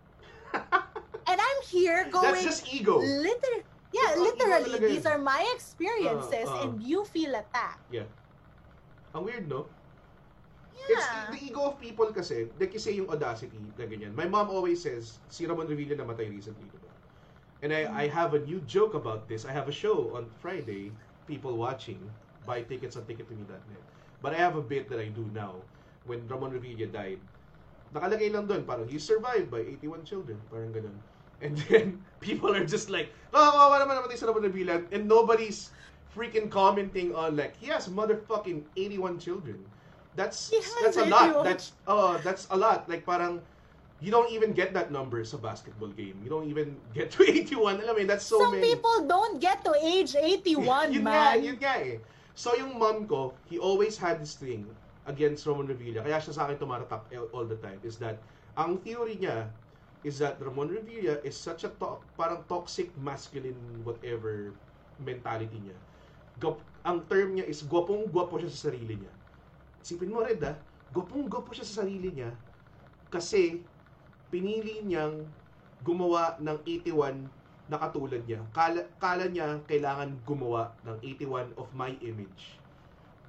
and I'm here going, That's just ego. liter- yeah, ego literally, talaga these are my experiences Uh, uh. and you feel attacked. Ang weird, no? Yeah. It's the, the ego of people kasi, like you say yung audacity na ganyan. My mom always says, si Ramon Revilla namatay recently, diba? And I, I have a new joke about this. I have a show on Friday, people watching, buy tickets on tickettome.net. But I have a bit that I do now. When Ramon Revilla died, nakalagay lang doon, parang he's survived by 81 children. Parang ganun. And then, people are just like, oh, kawawa naman namatay si Ramon Revilla. And nobody's freaking commenting on like, he has motherfucking 81 children. That's He that's a lot. That's oh, that's a lot. Like parang you don't even get that number sa basketball game. You don't even get to 81. Alam mo, that's so Some many. people don't get to age 81, yun nga, man. yun nga eh. So yung mom ko, he always had this thing against Ramon Revilla. Kaya siya sa akin tumatatak all the time is that ang theory niya is that Ramon Revilla is such a to- parang toxic masculine whatever mentality niya. Gop, ang term niya is gwapong gwapo siya sa sarili niya. Isipin mo red ah, gwapong gwapo siya sa sarili niya kasi pinili niyang gumawa ng 81 na katulad niya. Kala, kala niya kailangan gumawa ng 81 of my image.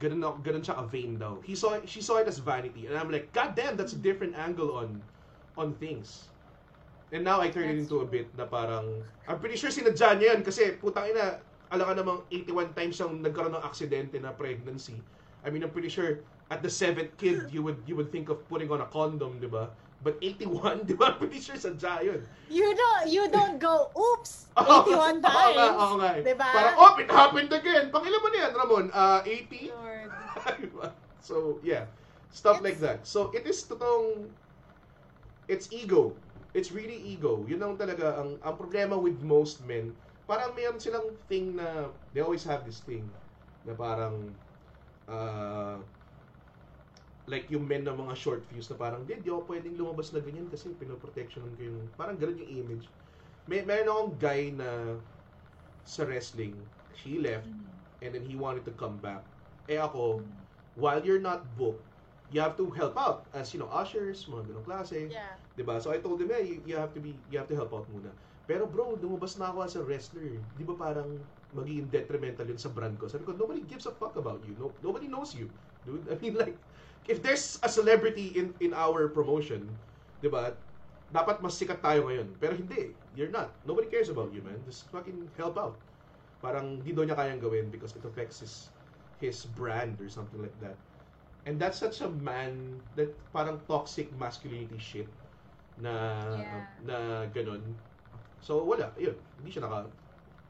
Ganun, ganun siya ka-vain daw. He saw, she saw it as vanity. And I'm like, God damn, that's a different angle on on things. And now I turn it into a bit na parang, I'm pretty sure sinadya niya yan kasi putang ina, alam ka namang 81 times siyang nagkaroon ng aksidente na pregnancy. I mean, I'm pretty sure at the seventh kid, you would you would think of putting on a condom, di ba? But 81, di ba? Pretty sure sadya yun. You don't, you don't go, oops, 81 Oo times. nga, oo nga. eh. Diba? Parang, oh, it happened again. Pangilan mo na yan, Ramon? Uh, 80? Lord. Diba? so, yeah. Stuff It's- like that. So, it is totoong, it's ego. It's really ego. Yun ang talaga, ang, ang problema with most men, parang mayroon silang thing na, they always have this thing, na parang, uh, like yung men ng mga short fuse na parang, di, di ako pwedeng lumabas na ganyan kasi pinoprotectionan ko yung, parang ganun yung image. May, meron akong guy na sa wrestling, she left, Mm-hmm. and then he wanted to come back. Eh ako, while you're not booked, you have to help out as, you know, ushers, mga ganong klase. Yeah. Diba? So I told him, hey, you, you have to be, you have to help out muna. Pero bro, lumabas na ako as a wrestler. Di ba parang magiging detrimental yun sa brand ko? Sabi ko, nobody gives a fuck about you. No, nobody knows you. Dude, I mean like, if there's a celebrity in in our promotion, di ba, dapat mas sikat tayo ngayon. Pero hindi. You're not. Nobody cares about you, man. Just fucking help out. Parang di daw niya kayang gawin because it affects his his brand or something like that. And that's such a man that parang toxic masculinity shit na Yeah. na ganun. So wala, yun. Hindi siya naka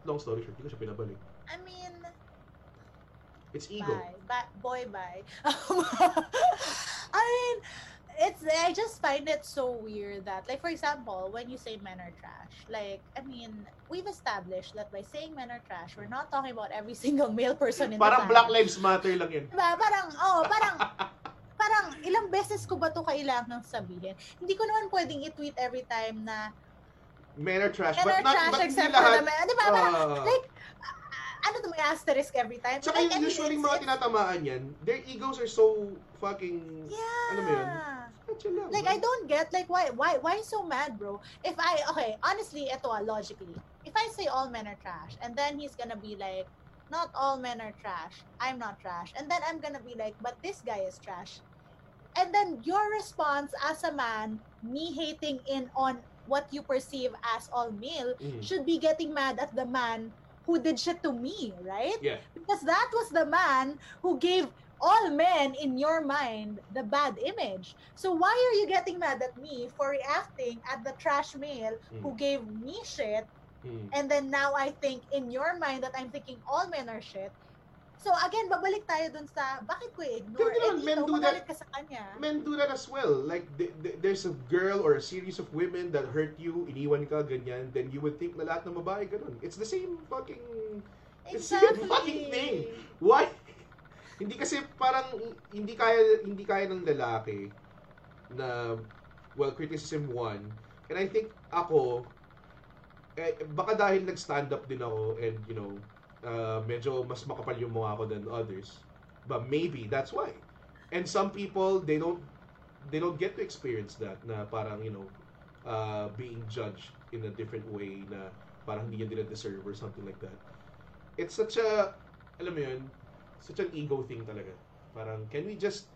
long story short, hindi ko siya pinabalik. I mean, It's ego. bye. Bye. Boy, bye. I mean, it's, I just find it so weird that, like, for example, when you say men are trash, like, I mean, we've established that by saying men are trash, we're not talking about every single male person in Parang the Black family. Lives Matter lang yan. Diba? Parang, oh, parang, parang ilang beses ko ba to kailangang sabihin? Hindi ko naman pwedeng i-tweet every time na Men are trash. men but are not, trash but except for lahat. the men. Di ba? Parang, like, ano to, may asterisk every time. Tsaka like, yung usually mga tinatamaan yan, their egos are so fucking... Yeah. Ano mo yun? Lang, Like? I don't get like why why why so mad, bro? If I okay, honestly, ito ah, logically. If I say all men are trash and then he's gonna be like not all men are trash. I'm not trash. And then I'm gonna be like, but this guy is trash. And then your response as a man, me hating in on what you perceive as all male, Mm. should be getting mad at the man who did shit to me, right? Yeah. Because that was the man who gave all men in your mind the bad image. So why are you getting mad at me for reacting at the trash male who Mm. gave me shit Mm. and then now I think in your mind that I'm thinking all men are shit? So again, babalik tayo dun sa bakit ko i-ignore? Ganun naman, Eh, men do that. ka sa kanya. Men do that as well. Like, th- th- there's a girl or a series of women that hurt you, iniwan ka, ganyan, then you would think na lahat ng babae ganun. It's the same fucking... It's the same fucking thing. Why? hindi kasi parang hindi kaya hindi kaya ng lalaki na well criticism one and I think ako eh, baka dahil nag-stand up din ako and you know uh, medyo mas makapal yung mukha ko than others. But maybe that's why. And some people they don't they don't get to experience that na parang you know uh, being judged in a different way na parang hindi nila deserve or something like that. It's such a alam mo yun such an ego thing talaga. Parang can we just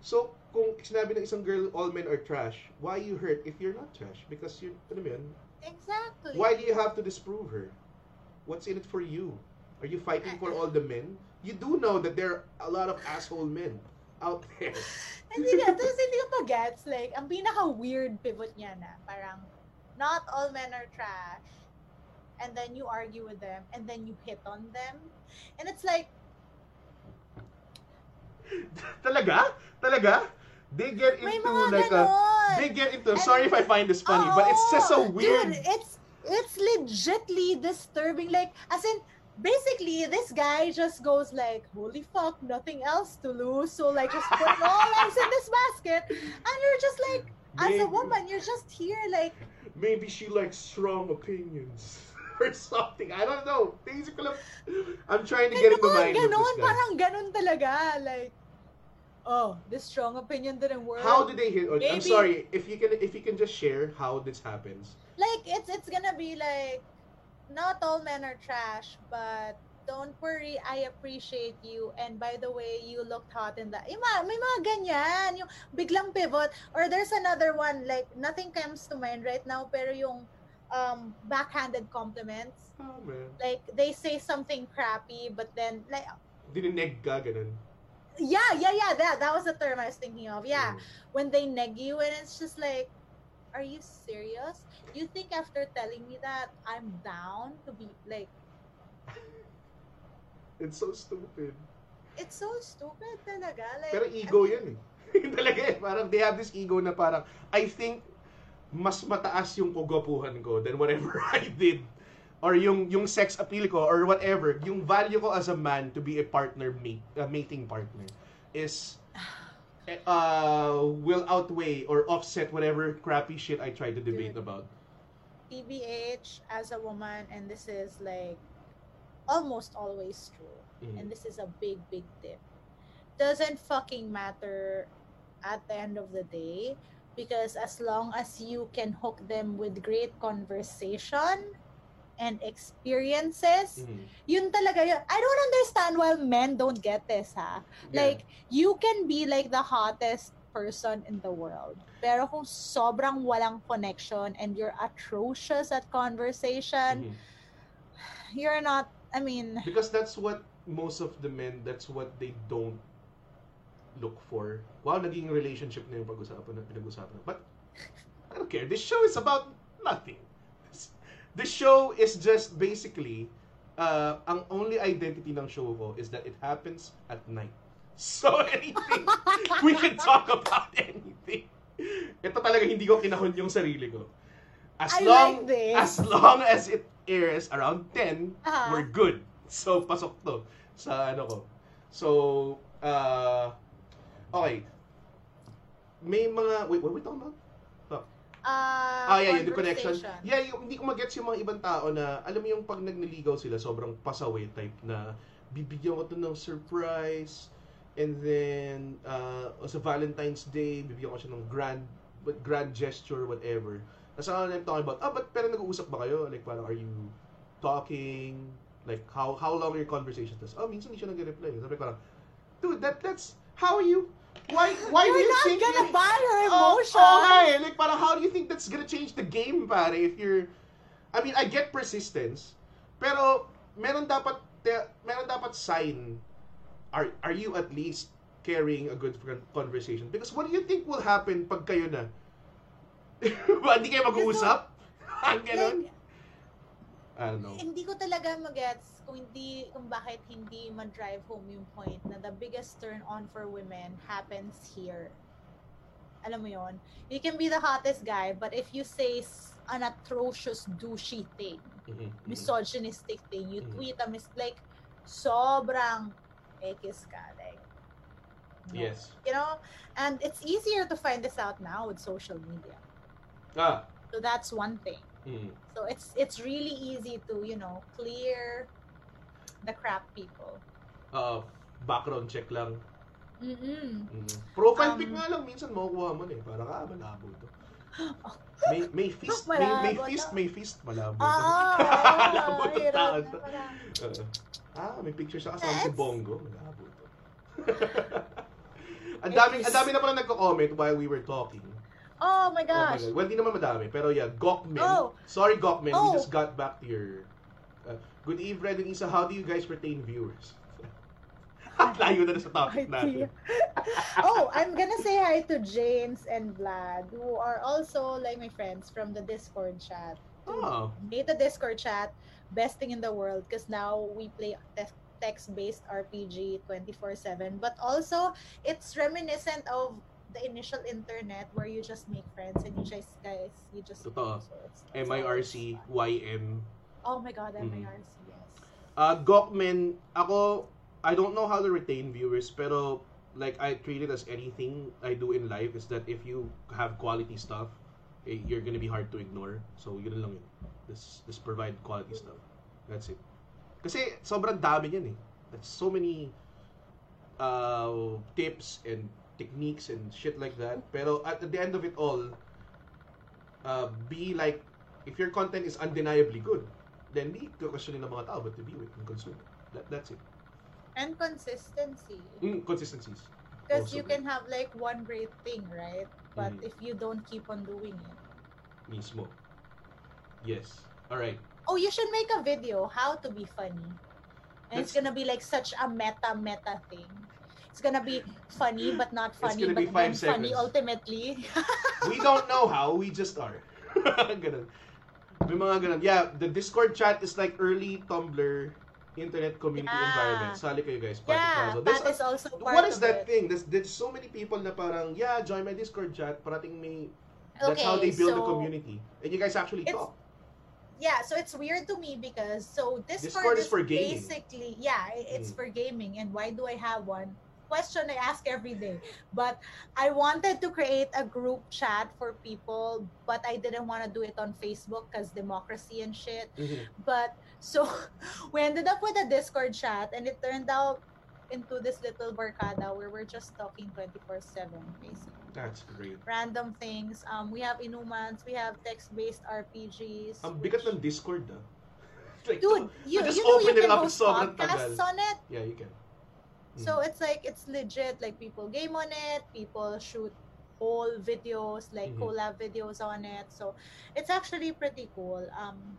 so kung sinabi ng isang girl all men are trash why you hurt if you're not trash? Because you alam mo yun? Exactly. why do you have to disprove her? What's in it for you are you fighting for all the men you do know that there are a lot of asshole men out there hindi nga, tapos hindi ko pa gets, like, ang pinaka-weird pivot niya na, parang, not all men are trash, and then you argue with them, and then you hit on them, and it's like, Talaga? Talaga? They get into like a ganon! they get into And- sorry if I find this funny, but it's just so oh, weird. Dude, it's, it's legitly disturbing, like, as in, basically, this guy just goes like, holy fuck, nothing else to lose, so like, just put all eggs in this basket, and you're just like, as a woman, you're just here like, Maybe she likes strong opinions or something. I don't know. things are gonna I'm trying to get in the Ganon, mind of ganon, this guy. parang ganon talaga. Like, oh, this strong opinion didn't work. How do they hit? on- oh, I'm sorry if you can if you can just share how this happens. Like, it's it's gonna be like, not all men are trash, but don't worry, I appreciate you. And by the way, you looked hot in that. Mga, may mga ganyan. Yung biglang pivot. Or there's another one, like, nothing comes to mind right now, pero yung, um backhanded compliments. Oh, man. Like they say something crappy, but then like Dinineg ka, ganun. yeah, yeah, yeah. That that was the term I was thinking of. Yeah, Mm. when they neg you, and it's just like, are you serious? You think after telling me that I'm down to be like, It's so stupid. it's so stupid talaga. Like, Pero ego yan eh. Talaga eh. Parang they have this ego na parang, I think, mas mataas yung kagwapuhan ko than whatever I did. Or yung yung sex appeal ko or whatever. Yung value ko as a man to be a partner, mate, a mating partner is uh, will outweigh or offset whatever crappy shit I try to debate Dude. about. TBH as a woman, and this is like almost always true. Mhm. And this is a big, big tip. Doesn't fucking matter at the end of the day because as long as you can hook them with great conversation and experiences, Mhm. yun talaga yun. I don't understand why men don't get this, ha? Yeah. Like, you can be like the hottest person in the world. Pero kung sobrang walang connection and you're atrocious at conversation, Mhm. you're not, I mean, Because that's what most of the men, that's what they don't look for. Wow, naging relationship na yung pag-usapan na pinag-usapan. But, I don't care. This show is about nothing. This show is just basically, uh, ang only identity ng show ko is that it happens at night. So, anything, we can talk about anything. Ito talaga hindi ko kinahon yung sarili ko. As I long like this. as long as it airs around 10, Ah. we're good. So, pasok to sa ano ko. So, uh, okay. May mga, wait, what are we talking about? Uh, Ah, yeah, yeah, the connection. Yeah, yung, hindi ko magets yung mga ibang tao na, alam mo yung pag nagniligaw sila, sobrang pasaway type na, bibigyan ko to ng surprise, and then, uh, sa Valentine's Day, bibigyan ko siya ng grand, but grand gesture, whatever. Tapos ano na talking about, ah, but pero nag-uusap ba kayo? Like, parang, are you talking? Like, how how long your conversation? Tapos, oh, minsan hindi siya nag-reply. Sabi ko parang, dude, that, that's, how you, why, why do You're you not think gonna you- buy her Oh, emotion. oh, nga eh. Like, parang, how do you think that's gonna change the game, pare? If you're, I mean, I get persistence, pero, meron dapat, meron dapat sign, are, are you at least carrying a good con- conversation? Because what do you think will happen pag kayo na? Hindi kayo mag-uusap? Ang ganun? Like, I don't know. hindi ko talaga magets kung hindi kung bakit hindi ma-drive home yung point na the biggest turn on for women happens here. Alam mo yon? You can be the hottest guy, but if you say an atrocious douchey thing, Mhm, mhm. misogynistic thing, you Mhm. tweet a mis like sobrang ekis ka like no. Yes. you know and it's easier to find this out now with social media Ah. so that's one thing mhm. So it's it's really easy to, you know, clear the crap people. Ah, background check lang. Mm-mm. Mhm. Profile Um, pic nga lang, minsan makukuha mo na eh. Parang, ah, malabo to. May, may fist, may, may fist, may fist, malabo to. Ah, malabo to tao to. Oo. ah, may picture siya kasama si Bongo, malabo to. ang dami, ang dami na pala nagko-comment while we were talking. Oh my Oh my gosh. God. Well, di naman madami. Pero yeah, Gokmen. Oh. Sorry, Gokmen. Oh. We just got back to your... Uh, good eve, Red and Isa. How do you guys retain viewers? Layo na na sa topic natin. oh, I'm gonna say hi to James and Vlad, who are also like my friends from the Discord chat. Oh. Made the Discord chat best thing in the world because now we play te- text-based RPG 24/7. But also, it's reminiscent of the initial internet where you just make friends and you just guys you just Totoo. so it's- it's MIRC, YM. Oh my god. MIRC, yes. Uh, Gokmen, ako, I don't know how to retain viewers, pero like I treat it as anything I do in life is that if you have quality stuff, eh, you're gonna be hard to ignore. So, yun lang yun. Just, just provide quality stuff. That's it. Kasi sobrang dami yan eh. That's so many uh, tips and techniques and shit like that. Pero at, the end of it all, uh, be like, if your content is undeniably good, then di questionin ng mga tao but to be it and consume it. That, that's it. And consistency. Mm, consistencies. Because you can have like one great thing, right? But Mhm. if you don't keep on doing it, Mismo. Yes. All right. Oh, you should make a video how to be funny. And it's gonna be like such a meta meta thing. It's gonna be funny but not It's funny, gonna but be five then funny ultimately. We don't know how, we just are. ganun. May mga ganun. Yeah, the Discord chat is like early Tumblr internet community Yeah. environment. Sali kayo guys. Party yeah, a- is also part What is that it. thing? There's, there's so many people na parang, yeah, join my Discord chat. Parating may, that's how they Okay, build the community. And you guys actually talk. Yeah, so it's weird to me because so Discord Discord, is for gaming. basically yeah, it's Mm. for gaming. And why do I have one? Question I ask every day. But I wanted to create a group chat for people, but I didn't want to do it on Facebook because democracy and shit. Mhm. But so we ended up with a Discord chat, and it turned out into this little barkada where we're just talking 24 7 basically That's great. random things um we have inumans we have text-based rpgs Ang bigat which- ng Discord, ah. Like, dude you, just you know open you it can up host podcasts on it Yeah, you can. So it's like it's legit like people game on it people shoot whole videos like Mhm. collab videos on it so it's actually pretty cool um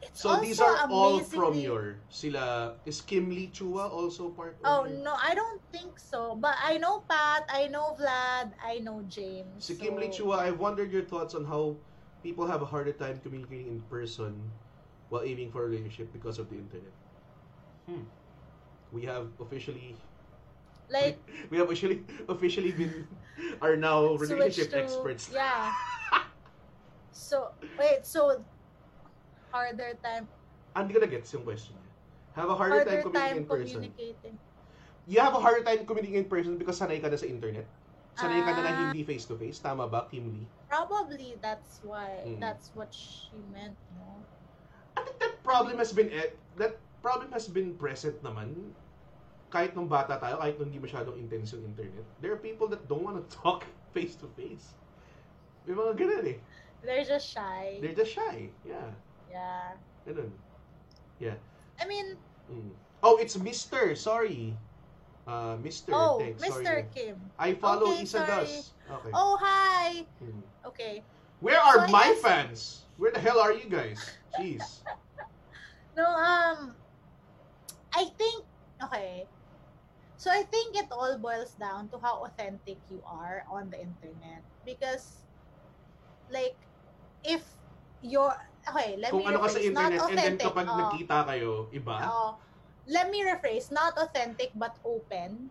it's So these also are all from your sila is Kim Lee Chua also part of Oh your- no, I don't think so. But I know Pat, I know Vlad, I know James. Si Kim Lee Chua, I've wondered your thoughts on how people have a harder time communicating in person while aiming for a relationship because of the internet. Hmm. We have officially like we have officially officially been are now relationship to- experts. Yeah. so wait, so harder time Ah, Hindi ko na gets yung question niya. Have a harder, time communicating time in person. communicating. You have a harder time communicating in person because sanay ka na sa internet. Sanay ka na na Ah. hindi face to face. Tama ba, Kim Lee? Probably that's why Mm. that's what she meant, no? I think that problem has been that problem has been present naman kahit nung bata tayo, kahit nung hindi masyadong intense yung internet. There are people that don't want to talk face to face. May mga ganun eh. They're just shy. They're just shy. Yeah. yeah. Ganun. Yeah. I mean, Mm. Oh, it's Mr. Sorry. Uh, Mr. oh, Thanks. Mr. Sorry. Kim. I follow Okay, Isa sorry. Does. Okay. Oh, hi. Mm. Okay. Where are So my guess- fans? Where the hell are you guys? Jeez. No, um, I think, okay. So I think it all boils down to how authentic you are on the internet. Because, like, if you're, okay, let Kung me ano ka sa rephrase, internet and then kapag oh, nakita kayo, iba. oh, let me rephrase, not authentic but open.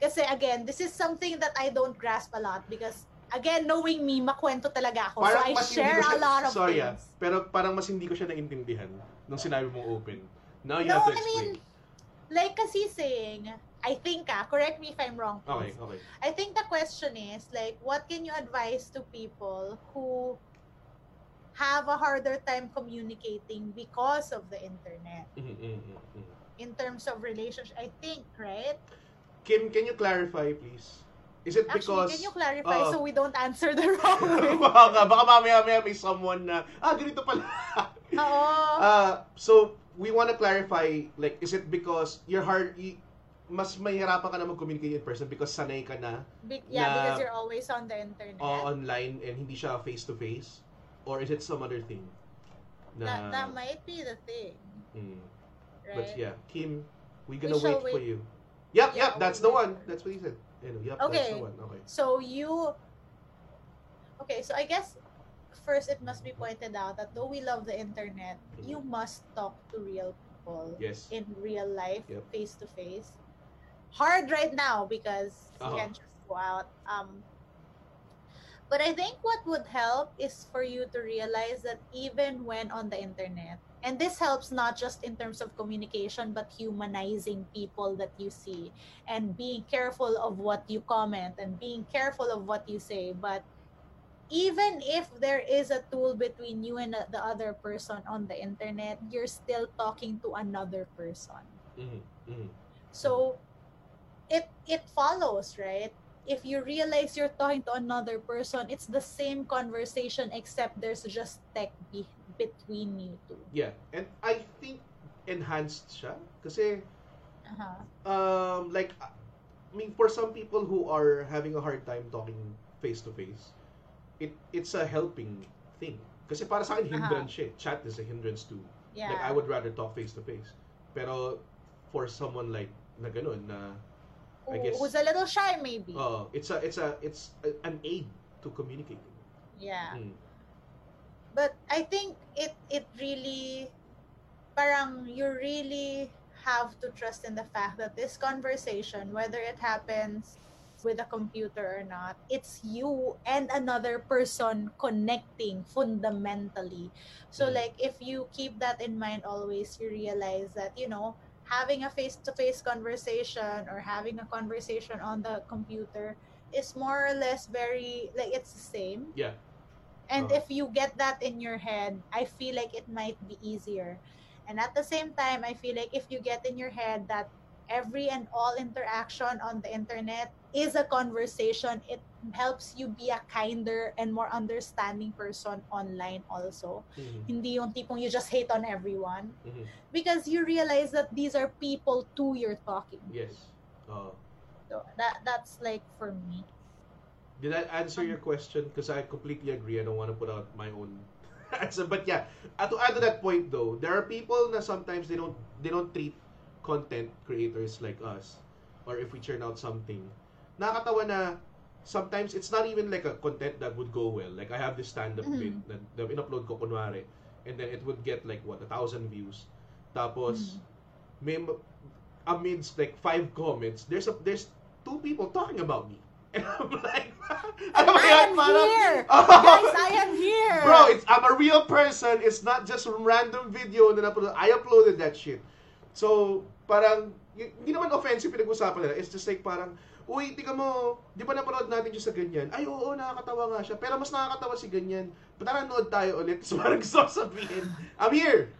Kasi again, this is something that I don't grasp a lot because again, knowing me, makwento talaga ako. so I share siya- a lot of sorry ah, things. pero parang mas hindi ko siya naintindihan nung sinabi mong open. Now you No, have to I explain. mean, like kasi saying, I think ah, correct me if I'm wrong, okay, please. okay. I think the question is like, what can you advise to people who have a harder time communicating because of the internet Mhm, mhm, mhm, mhm. in terms of relationship? I think, right? Kim, can you clarify please? Is it Actually, because can you clarify uh, so we don't answer the wrong way? baka, baka mamaya mamaya may someone na ah ganito pala. Oo. uh, so we want to clarify like is it because you're hard y- mas mahirapan ka na mag-communicate in person because sanay ka na Be- yeah, na- because you're always on the internet. uh, online and hindi siya face to face or is it some other thing? that, that might be the thing, Mm. right? But yeah, Kim, we gonna We wait, shall for wait. you. Yep, Yeah, yep, that's the wait one. That's what he said. You yep, that's Okay. the one. Okay. So you Okay, so I guess first it must be pointed out that though we love the internet, Mhm. you must talk to real people Yes. in real life, face to face. Hard right now because Uh-huh. you can't just go out. Um but I think what would help is for you to realize that even when on the internet, and this helps not just in terms of communication, but humanizing people that you see and being careful of what you comment and being careful of what you say. But even if there is a tool between you and the other person on the internet, you're still talking to another person. Mhm, mhm. So it it follows, right? If you realize you're talking to another person, it's the same conversation except there's just tech be- between you two. Yeah, and I think enhanced siya kasi Uh-huh. um like I mean for some people who are having a hard time talking face to face, it it's a helping thing Kasi para sa akin, hindrance siya. eh. Chat is a hindrance too. Yeah. Like, I would rather talk face to face. Pero, for someone like, na ganun, na, I guess, Who's a little shy maybe. uh, it's a, it's a, it's a, an aid to communicating. yeah. Mm. But I think it it really parang you really have to trust in the fact that this conversation, whether it happens with a computer or not, it's you and another person connecting fundamentally. So Mhm. like if you keep that in mind always, you realize that, you know, having a face-to-face conversation or having a conversation on the computer is more or less very like it's the same Yeah. and Uh-huh. if you get that in your head, I feel like it might be easier. And at the same time, I feel like if you get in your head that every and all interaction on the internet is a conversation, it helps you be a kinder and more understanding person online also. Mhm. Hindi yung tipong you just hate on everyone. Mhm. Because you realize that these are people to you're talking. Yes. Uh, So that that's like for me. Did I answer your question? Because I completely agree. I don't want to put out my own answer. But yeah, uh, to add to that point though, there are people that sometimes they don't they don't treat content creators like us, or if we churn out something, nakakatawa na sometimes it's not even like a content that would go well. Like I have this stand-up Mhm. bit na, na in-upload ko kunwari, and then it would get like what a thousand views. Tapos may amidst like five comments, there's a there's two people talking about me. And I'm like, alam mo am parang- here! Oh, Guys, I am here! Bro, it's, I'm a real person. It's not just some random video na upload. I uploaded that shit. So, parang, hindi naman offensive pinag-usapan nila. It's just like parang, uy, tika mo, di ba napanood natin siya sa ganyan? Ay, oo, nakakatawa nga siya. Pero mas nakakatawa si ganyan. Ba't nanood tayo ulit? Tapos parang gusto ko sabihin, I'm here!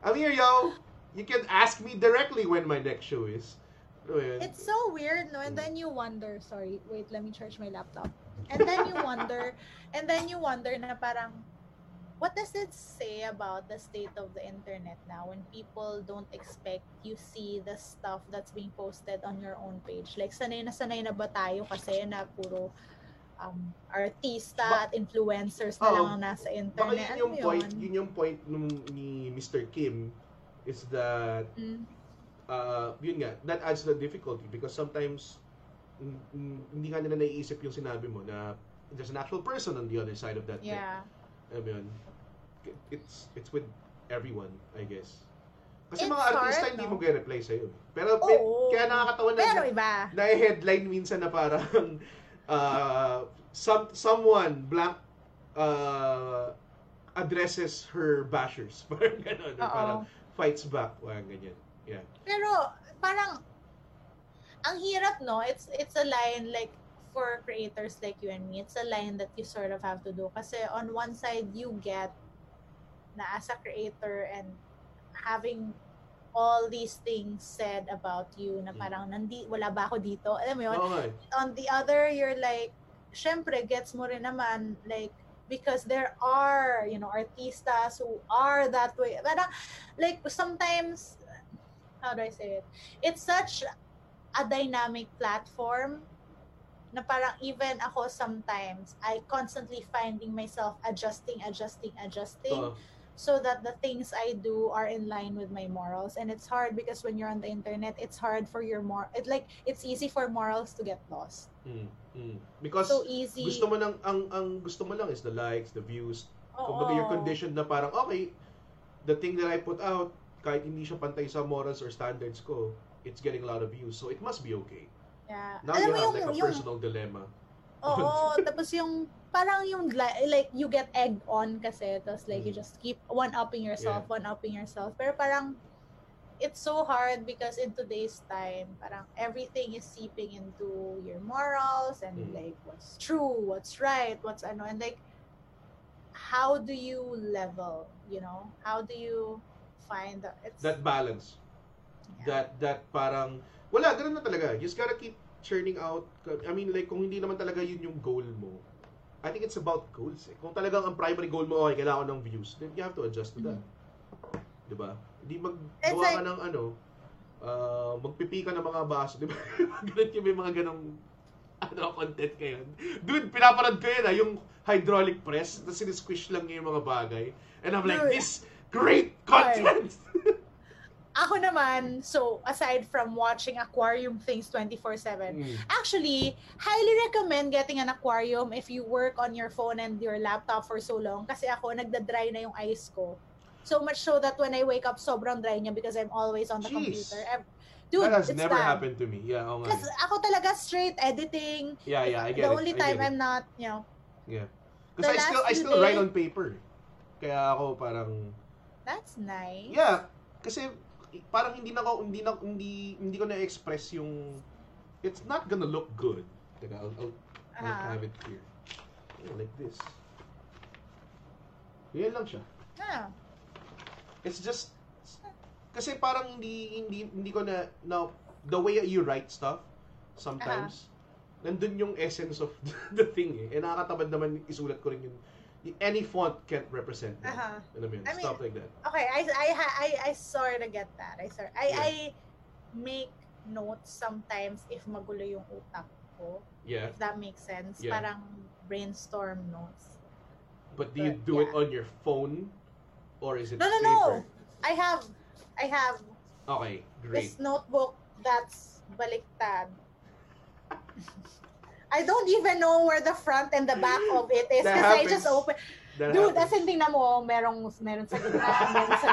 I'm here, yo! You can ask me directly when my next show is. Ano? It's so weird, no? And then you wonder, sorry, wait, let me charge my laptop. And then you wonder, and then you wonder na parang, what does it say about the state of the internet now when people don't expect you see the stuff that's being posted on your own page? Like, sanay na sanay na ba tayo kasi na puro um, artista Ba- at influencers na Oo. lang ang nasa Baka internet. yun yung Ano point, yun? yun yung point nung, ni Mr. Kim is that Mm. uh, yun nga, that adds the difficulty because sometimes hindi ka nila naiisip yung sinabi mo na there's an actual person on the other side of that thing. Alam mo yun? It's it's with everyone, I guess. Kasi It's mga artista hard, hindi no? mo reply sa'yo. Pero may- Oo. kaya nakakatawa na Pero iba. na headline minsan na parang uh, some someone blank uh, addresses her bashers. Parang gano'n. Parang fights back. Parang ganyan. Yeah. Pero parang ang hirap no. It's it's a line like for creators like you and me. It's a line that you sort of have to do kasi on one side you get na as a creator and having all these things said about you na Mm. parang nandi wala ba ako dito? Alam mo yun? Nga eh. on the other you're like syempre gets mo rin naman like because there are you know artistas who are that way parang like sometimes how do I say it it's such a dynamic platform na parang even ako sometimes I constantly finding myself adjusting adjusting adjusting Oo. so that the things I do are in line with my morals. And it's hard because when you're on the internet, it's hard for your mor it like it's easy for morals to get lost. Mm, mm. Because So easy. gusto mo lang ang ang gusto mo lang is the likes, the views. Oo. Kumbaga you're conditioned na parang okay, the thing that I put out kahit hindi siya pantay sa morals or standards ko, it's getting a lot of views. So it must be okay. Yeah. Now Alam you mo have yung, like a yung, personal dilemma. oo, tapos yung, parang yung, li- like, you get egged on kasi, tapos like, you Mm. just keep one-upping yourself, one-upping yourself. Pero parang, it's so hard because in today's time, parang everything is seeping into your morals and Mm. like what's true, what's right, what's ano, and like how do you level, you know? How do you find the, it's That balance. yeah. That that parang wala ganun na talaga. You just gotta keep churning out. I mean like kung hindi naman talaga yun yung goal mo. I think it's about goals eh. Kung talagang ang primary goal mo, okay, kailangan ko ng views, then you have to adjust to that. Diba? Hindi Mm-hmm. Maggawa ka like- ng ano, uh, magpipi ka ng mga baso. Diba? Ganun yung may mga ganong ano, content kayo. Dude, pinapanood ko yun ah. Yung hydraulic press, tapos sinisquish lang niya yung mga bagay. And I'm like, Dude. this great content! Ako naman, so aside from watching aquarium things 24/7, Mm. actually, highly recommend getting an aquarium if you work on your phone and your laptop for so long kasi ako nagda-dry na yung eyes ko. So much so that when I wake up, sobrang dry niya because I'm always on the Jeez. computer. Ev- Dude, that has it's never bad. happened to me. Yeah, oh Kasi ako talaga straight editing. Yeah, yeah, I get the it. only time. I'm not, you know, Yeah. Because I still, I still write on paper. Kaya ako parang, that's nice. yeah. Kasi parang hindi na ako, hindi na, hindi, hindi ko na-express yung, it's not gonna look good. Teka, I'll, I'll, I'll Ah. have it here. Oh, like this. Yan lang siya. Ah. It's just kasi parang hindi hindi hindi ko na now the way you write stuff sometimes nandun yung essence of the thing eh. Eh nakakatamad naman isulat ko rin yung any font can't represent that. Aha. Alam mo yun? I mean, Stuff like that. Okay, I I I I sort of get that. I sort I Yeah. I make notes sometimes if magulo yung utak ko. Yeah. If that makes sense. Yeah. Parang brainstorm notes. But do you But, do it yeah. on your phone or is it No, no, no. paper? I have I have Okay, great. this notebook that's baliktad. I don't even know where the front and the back of it is because I just open. That Dude, happens. as in tingnan mo, merong meron sa gitna, meron sa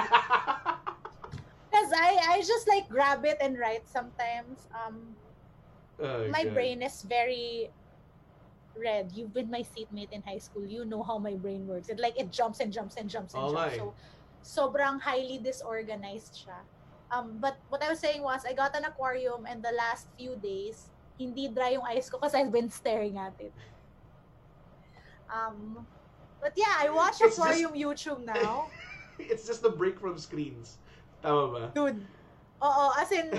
Because I I just like grab it and write sometimes. Um Oh, my God. brain is very red. You've been my seatmate in high school. You know how my brain works. It like it jumps and jumps and jumps and nga jumps. eh. So sobrang highly disorganized siya. Um but what I was saying was I got an aquarium and the last few days hindi dry yung eyes ko because I've been staring at it. Um but yeah, I watch It's just- aquarium YouTube now. It's just a break from screens. Tama ba? Dude. Oo, as in,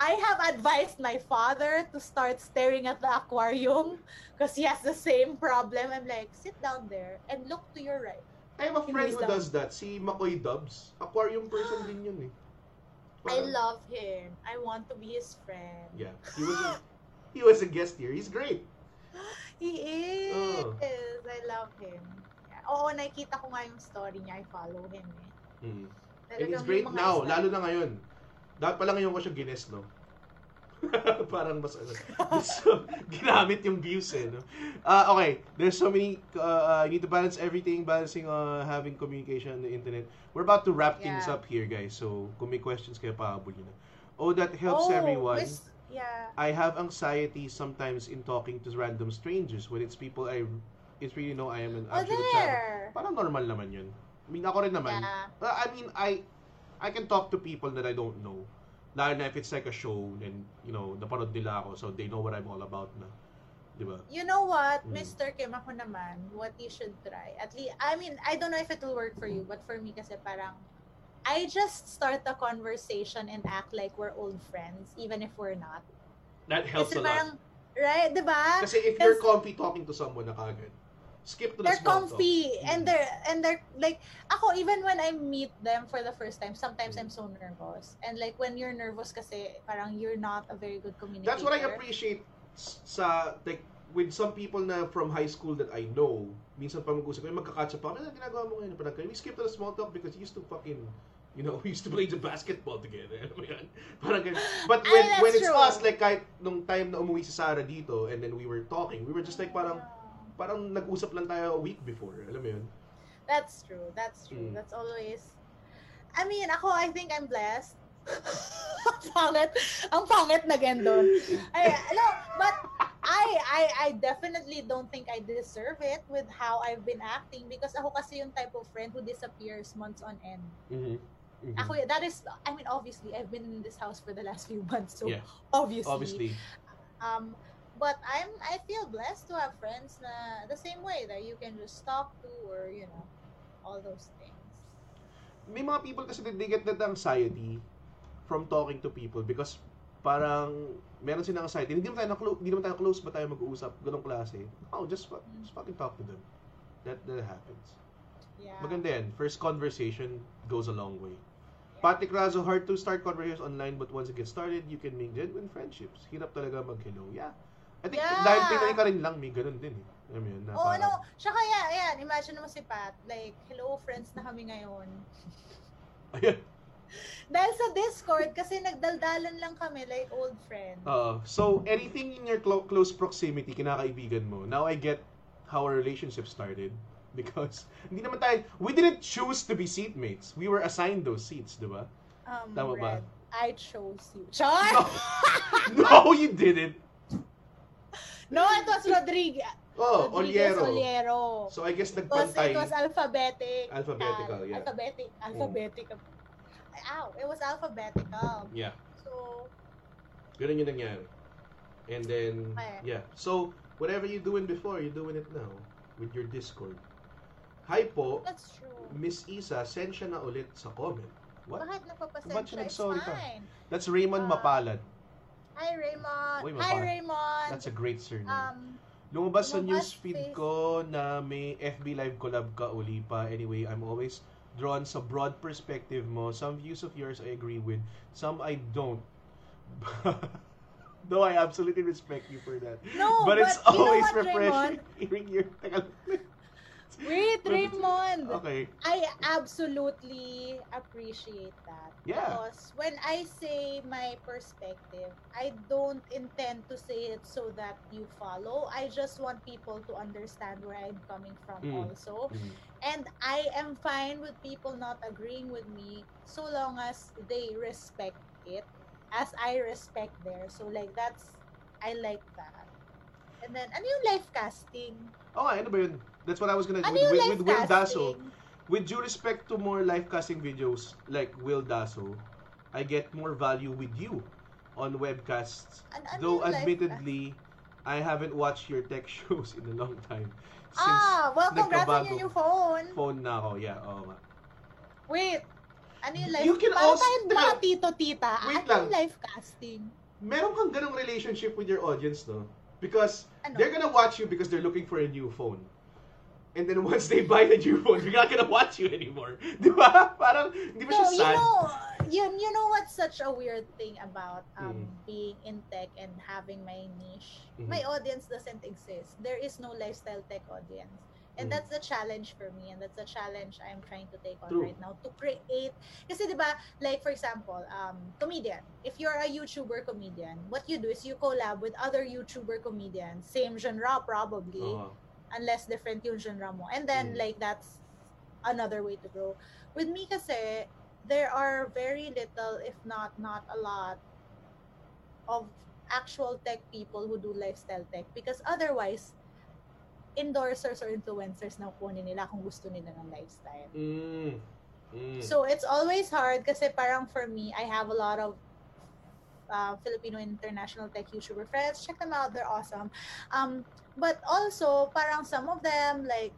I have advised my father to start staring at the aquarium because he has the same problem. I'm like, sit down there and look to your right. I have a friend who does that. Si Makoy Dubs. Aquarium person din yun eh. I Parang- love him. I want to be his friend. Yeah. He was a, he was a guest here. He's great. He is. Oh. I love him. Oo, nakikita ko nga yung story niya. I follow him eh. Mm. And he's great now, style- lalo na ngayon. Dapat pala ngayon ko siya gines, no? Parang mas ano. So, ginamit yung views eh, no? Ah, okay. There's so many, uh, uh, you need to balance everything, balancing uh, having communication on the internet. We're about to wrap things Yeah. up here, guys. So, kung may questions kayo, pahabol nyo na. Oh, that helps Oh, everyone. Miss- yeah. I have anxiety sometimes in talking to random strangers when it's people I it's really know I am an Oh, actual there. Parang normal naman yun. I mean, ako rin naman. Yeah. I mean, I I can talk to people that I don't know. Lalo na if it's like a show and, you know, naparod nila ako so they know what I'm all about na. Di ba? You know what, Mm. Mr. Kim, ako naman, what you should try. At least, I mean, I don't know if it will work for you, but for me kasi parang, I just start a conversation and act like we're old friends, even if we're not. That helps kasi a lot. right, di ba? Kasi if you're comfy talking to someone na kagad, skip to the They're small talk. comfy, and Mm. they're, and they're, like, ako, even when I meet them for the first time, sometimes Mm. I'm so nervous. And like, when you're nervous kasi, parang you're not a very good communicator. That's what I appreciate s- sa, like, with some people na from high school that I know, minsan pa mag-usap ko, magka-catch up ako, ano ginagawa mo ngayon? Parang, we skip to the small talk because you used to fucking, you know, we used to play the basketball together. Alam mo yan? Parang ganun. But when, Ay, that's when it's true. us, like, kahit nung time na umuwi si Sarah dito, and then we were talking, we were just like, parang, parang nag-usap lang tayo a week before. Alam mo yun? That's true. That's true. Mm. That's always. I mean, ako, I think I'm blessed. ang pangit. Ang pangit na doon. I, no, but I, I, I definitely don't think I deserve it with how I've been acting because ako kasi yung type of friend who disappears months on end. Mm-hmm. Ako, that is, I mean, obviously, I've been in this house for the last few months, so Yeah. obviously. Obviously. Um, but I'm I feel blessed to have friends na the same way that you can just talk to or you know all those things. may mga people kasi that they get that anxiety from talking to people because parang meron silang anxiety. Hindi naman tayo, na hindi naman tayo close ba tayo mag-uusap? Ganong klase. Oh, just, just fucking talk to them. That, that happens. Yeah. Maganda yan. First conversation goes a long way. Patrick Razo, hard to start conversations online but once it gets started, you can make genuine friendships. Hirap talaga mag-hello. Yeah. I think Yeah. dahil Pinoy ka rin lang, may ganun din eh. Mo yun, na Oo, parang- ano, siya kaya, ayan, imagine mo si Pat, like, hello, friends na kami ngayon. Ayan. Dahil sa Discord, kasi nagdaldalan lang kami, like, old friends. Oo. so, anything in your clo- close proximity, kinakaibigan mo. Now I get how our relationship started. Because, hindi naman tayo, we didn't choose to be seatmates. We were assigned those seats, di ba? Um, Tama ba? Red, I chose you. Char! No, you didn't. No, it was Rodriguez. Oh, Rodriguez Oliero. Oliero. So, I guess It was, nagpantay. it was alphabetic. Alphabetical, uh, yeah. Alphabetic. Alphabetic. Ow, it was alphabetical. Yeah. So, Ganun yung nangyari. And then, Okay. yeah. So, whatever you doing before, you're doing it now. With your Discord. Hi po, that's true. Miss Isa, send siya na ulit sa comment. What? Bakit Ba't napapasensya? siya It's nag-sorry ka? That's Raymond Ah. Mapalad. Hi, Raymond. Uy, Hi, mapalad. Raymond. That's a great surname. um, Lumabas sa lumabas newsfeed face- ko na may FB Live collab ka uli pa. Anyway, I'm always drawn sa broad perspective mo. Some views of yours I agree with. Some I don't. Though I absolutely respect you for that. No, but it's but you know always what, refreshing hearing your... Teka lang. Wait, Raymond. Okay. I absolutely appreciate that. Yeah. Because when I say my perspective, I don't intend to say it so that you follow. I just want people to understand where I'm coming from Mm. also. Mm. And I am fine with people not agreeing with me so long as they respect it as I respect theirs. So like that's I like that. And then ano yung live casting? Oh, ano ba yun? That's what I was gonna Ano with, with, with Will Dasso. With due respect to more live casting videos like Will Dasso, I get more value with you on webcasts. An- ano Though yung live admittedly, I haven't watched your tech shows in a long time. Since Ah, well, congrats on nagkabago your new phone. phone na ako. Yeah, oo nga. Wait, ano yung live? You can Parang also- tayong mga tito-tita. Wait ano lang. yung live casting? Meron kang ganong relationship with your audience, no? Because Ano? they're gonna watch you because they're looking for a new phone. And then once they buy the new phone, they're not gonna watch you anymore. Di ba? Parang, di ba No, siya you sad? know, you, you know what's such a weird thing about um, Mm. being in tech and having my niche? Mhm. My audience doesn't exist. There is no lifestyle tech audience. And Mm. that's the challenge for me and that's a challenge I'm trying to take on True. right now to create kasi 'di ba like for example um comedian if you're a YouTuber comedian what you do is you collab with other YouTuber comedians same genre probably Oo. Unless different yung genre mo. And then, Mm. like, that's another way to grow. With me kasi, there are very little, if not, not a lot, of actual tech people who do lifestyle tech. Because otherwise, endorsers or influencers na kunin nila kung gusto nila ng lifestyle. Mm. Mm. So, it's always hard kasi parang for me, I have a lot of uh, Filipino international tech YouTuber friends. Check them out. They're awesome. Um, but also, parang some of them, like,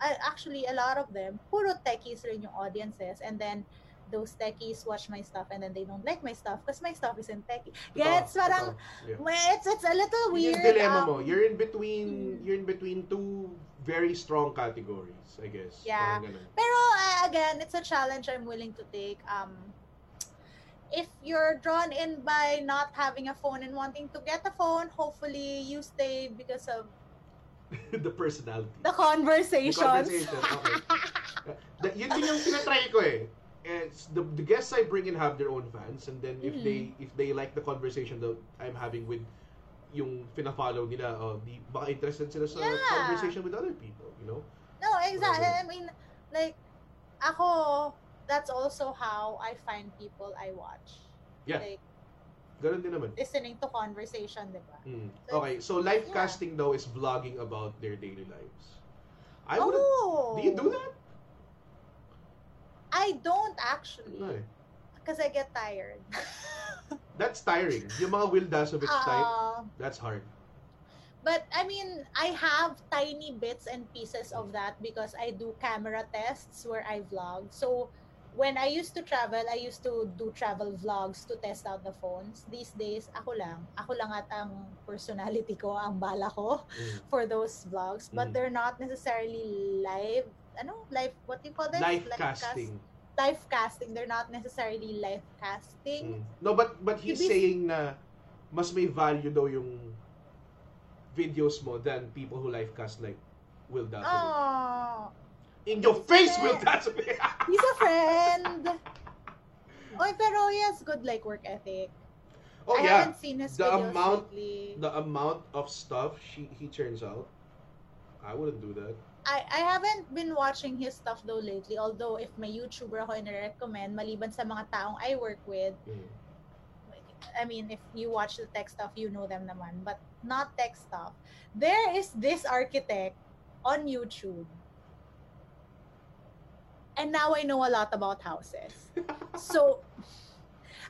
I, actually, a lot of them, puro techies rin yung audiences. And then, those techies watch my stuff and then they don't like my stuff because my stuff isn't techie. Gets? Totoo, Parang, totoo. Yeah. it's, it's a little weird. yung dilemma um, mo. You're in between, you're in between two very strong categories, I guess. Yeah. Parang ganun. Pero uh, again, it's a challenge I'm willing to take. Um, if you're drawn in by not having a phone and wanting to get a phone, hopefully you stay because of the personality. the The conversations. conversation, okay. Yun din yung tinatry ko eh. It's the, the guests I bring in have their own fans and then if Mhm. they if they like the conversation that I'm having with yung fina-follow nila, oh, di, baka interested sila sa Yeah. conversation with other people, you know? no, exactly. I mean, like, ako, that's also how I find people I watch. Yeah. Like, Ganun din naman. listening to conversation, di ba? Mm. So, Okay, so live yeah. casting though is vlogging about their daily lives. I would oh! Do you do that? I don't actually. No. Because I get tired. That's tiring. Yung mga Will Dasovich type, Uh, that's hard. But I mean, I have tiny bits and pieces of that because I do camera tests where I vlog. So when I used to travel, I used to do travel vlogs to test out the phones. These days, ako lang. Ako lang at ang personality ko, ang bala ko Mm. for those vlogs. But Mm. they're not necessarily live, ano, live, what do you call this? Live cast- casting. live casting. They're not necessarily live casting. Mm. No, but but he's Ibig- saying na mas may value daw yung videos mo than people who live cast like Will Dassel. Oh, In your face. Will Dassel! he's a friend. Oy, pero he has good like work ethic. oh I yeah, haven't seen his the videos amount, lately. the amount of stuff she he turns out. I wouldn't do that. I, I haven't been watching his stuff though lately. Although if may YouTuber ako i-recommend, maliban sa mga taong I work with, Mm. I mean, if you watch the tech stuff, you know them naman. But not tech stuff. There is this architect on YouTube. And now I know a lot about houses. so,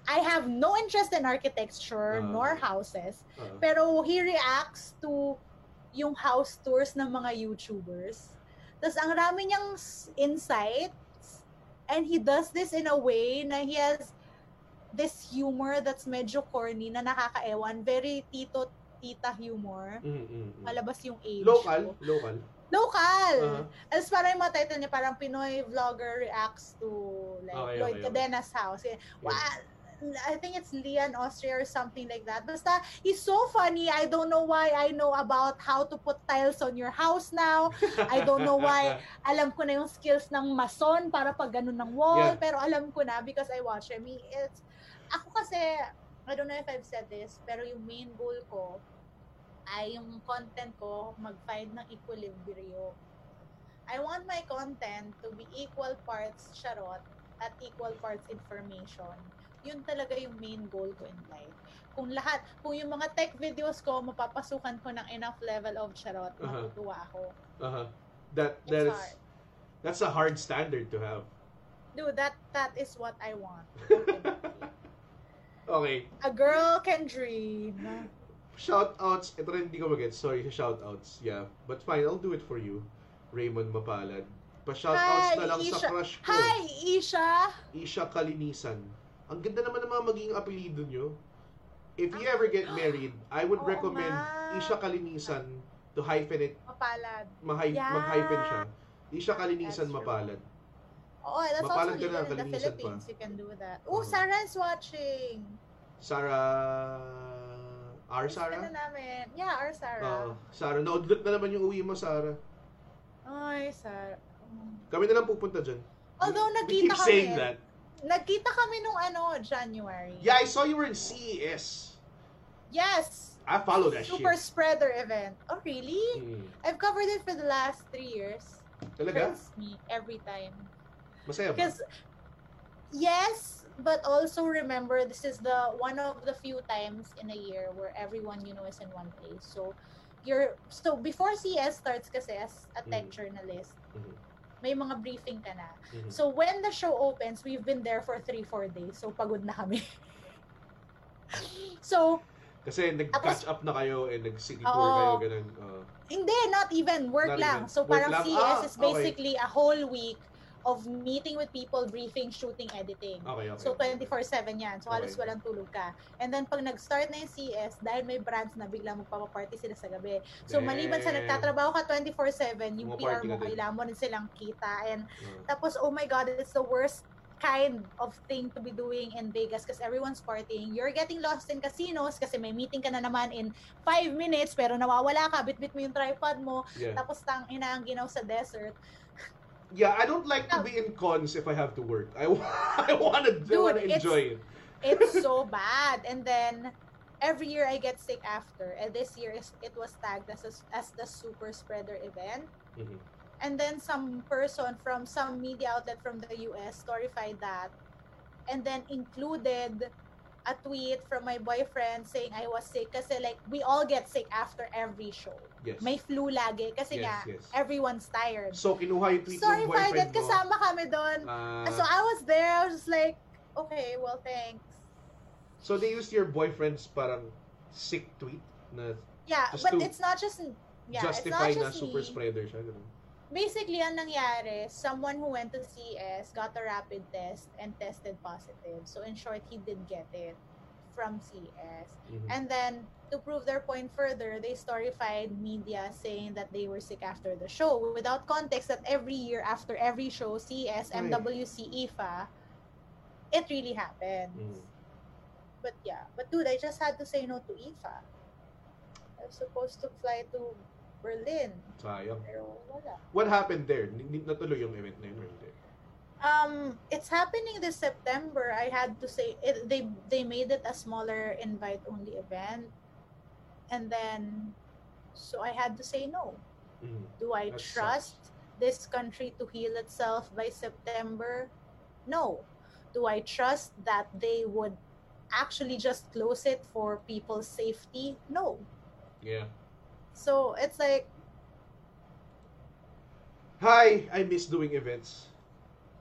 I have no interest in architecture Ah. nor houses. Uh, Pero he reacts to yung house tours ng mga YouTubers. Tapos ang rami niyang insights and he does this in a way na he has this humor that's medyo corny na nakakaewan. Very tito tita humor. mm, mm, mm. Malabas yung age. Local, ko. local. Local! Uh-huh. As parang yung mga title niya, parang Pinoy vlogger reacts to like Okay, Lloyd okay, okay. Cadena's house. Yeah. Wow, I think it's Leon Austria or something like that. Basta, he's so funny. I don't know why I know about how to put tiles on your house now. I don't know why. Alam ko na yung skills ng mason para pag ganun ng wall. Yeah. Pero alam ko na because I watch him. It's, ako kasi, I don't know if I've said this, pero yung main goal ko ay yung content ko mag-find ng equilibrium. I want my content to be equal parts charot at equal parts information. Yun talaga yung main goal ko in life. Kung lahat, kung yung mga tech videos ko, mapapasukan ko ng enough level of charot, Uh-huh. matutuwa ako. Uh-huh. That It's that is hard. that's a hard standard to have. Dude, that that is what I want. Okay. A girl can dream. Shout outs. Ito rin hindi ko mag Sorry sa shout outs. Yeah. But fine, I'll do it for you. Raymond Mapalad. Pa-shout outs Hi, na lang sa Isha. crush ko. Hi, Isha! Isha Kalinisan. Ang ganda naman ng mga magiging apelido nyo. If you ever get married, I would Oo recommend nga. Isha Kalinisan to hyphen it, Mapalad. mahy- Yeah. mag-hyphen siya. Isha Kalinisan That's true. Mapalad. Oh, that's Mapalad also legal in the kalinisan pa. Philippines. You can do that. Oh, Oo. Sarah's watching. Sarah... R. Sarah? na namin. Yeah, our Sarah. Oo. Sarah, naudlot na naman yung uwi mo, Sarah. Ay, Sarah. Mm. Kami na lang pupunta dyan. Although We nagkita keep kami. saying that. Nagkita kami nung ano, January. Yeah, I saw you were in CES. Yes. I follow that Super shit. spreader event. Oh, really? Mm. I've covered it for the last three years. Talaga? Trust me, every time. Masaya ba? Because yes, but also remember this is the one of the few times in a year where everyone you know is in one place. So you're so before CS starts kasi as a tech Mhm. journalist, Mhm. may mga briefing ka na. Mhm. So when the show opens, we've been there for three, four days. So pagod na kami. so Kasi nag-catch up na kayo and nag-city tour kayo, ganun. Oo. Hindi, not even. Work Not lang. even. So Work parang lang? CS Ah, is okay. basically a whole week of meeting with people, briefing, shooting, editing. okay, okay. So 24/7 yan. So halos Okay. walang tulog ka. And then pag nag-start na yung CS, dahil may brands na biglang magpapaparty sila sa gabi. So maliban sa Damn. nagtatrabaho ka 24/7, yung Pumaparty PR mo, kailangan mo rin silang kita. And Oo. tapos, oh my God, it's the worst kind of thing to be doing in Vegas because everyone's partying. You're getting lost in casinos kasi may meeting ka na naman in 5 minutes pero nawawala ka, bitbit mo yung tripod mo, yeah. tapos tang ina ang ginaw sa desert. Yeah, I don't like to be in cons if I have to work. I, I wanna, I Dude, wanna it's- enjoy it. It's so bad. And then every year I get sick after. And this year is it was tagged as a, as the super spreader event. Mhm. And then some person from some media outlet from the US storified that and then included a tweet from my boyfriend saying I was sick kasi like we all get sick after every show. Yes. May flu lagi kasi Yes, nga yes. everyone's tired. So, kinuha yung tweet ng Storified boyfriend at mo. kasama kami doon. Ah, so I was there, I was just like, okay, well thanks. so, they used your boyfriend's parang sick tweet na Yeah, but to it's not just yeah, justify it's na not just super me. spreader siya. Ganun. Basically, ang nangyari, someone who went to CS got a rapid test and tested positive. So in short, he did get it from CS. Mhm. And then to prove their point further, they storified media saying that they were sick after the show without context that every year after every show, CS, Ay. MWC, IFA, it really happens. Mhm. But yeah, but dude, I just had to say no to IFA. I was supposed to fly to Berlin. Sayang. Pero wala. What happened there? Natuloy yung event na yun or hindi? Um, it's happening this September. I had to say it, they they made it a smaller invite only event, and then so I had to say no. Mm. Do I trust this country to heal itself by September? No. Do I trust that they would actually just close it for people's safety? No. Yeah. So it's like Hi, I miss doing events.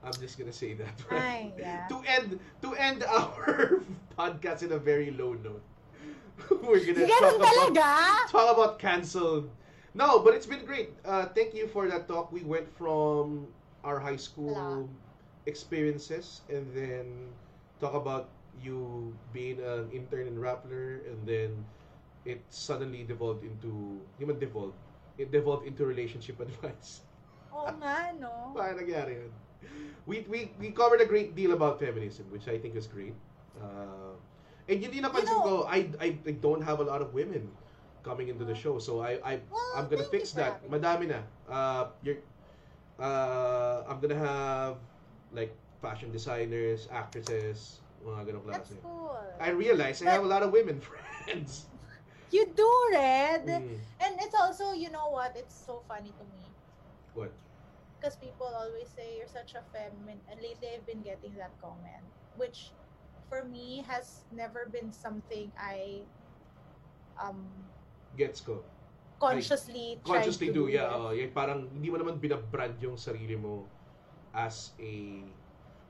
I'm just gonna say that. Ay, yeah. to end to end our podcast in a very low note. We're gonna talk about, talk about canceled. No, but it's been great. Uh, thank you for that talk. We went from our high school experiences and then talk about you being an intern in Rappler and then it suddenly devolved into, hindi man devolved, it devolved into relationship advice. Oo nga, no? Paano nangyari yun? We, we, we covered a great deal about feminism, which I think is great. Uh, and yun din napansin You know- ko, I, I, I don't have a lot of women coming into the show. So I, I, Well, I'm gonna fix that. Madami na. Uh, you're, uh, I'm gonna have like fashion designers, actresses, mga ganong That's cool. I realize I have a lot of women friends. You do, Red. Mm. And it's also, you know what? It's so funny to me. What? Because people always say you're such a feminine. And lately I've been getting that comment. Which, for me, has never been something I um Gets ko. consciously tried consciously to do, yeah. oo. Yung parang hindi mo naman binabrand yung sarili mo as a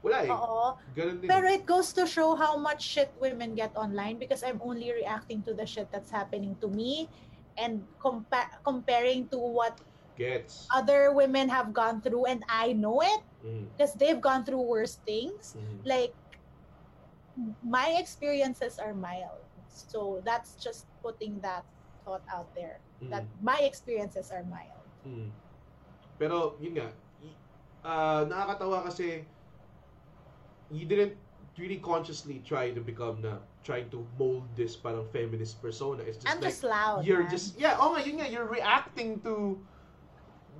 wala eh. Oo. Ganun din. Pero it goes to show how much shit women get online because I'm only reacting to the shit that's happening to me and compa- comparing to what Gets. other women have gone through and I know it Mm, because they've gone through worse things. mhm. Like my experiences are mild. So that's just putting that thought out there that Mm, my experiences are mild. mm. Pero yun nga, ah, nakakatawa kasi you didn't really consciously try to become na trying to mold this parang feminist persona. It's just I'm like just loud. you're man. just yeah, oh my yun nga, you're reacting to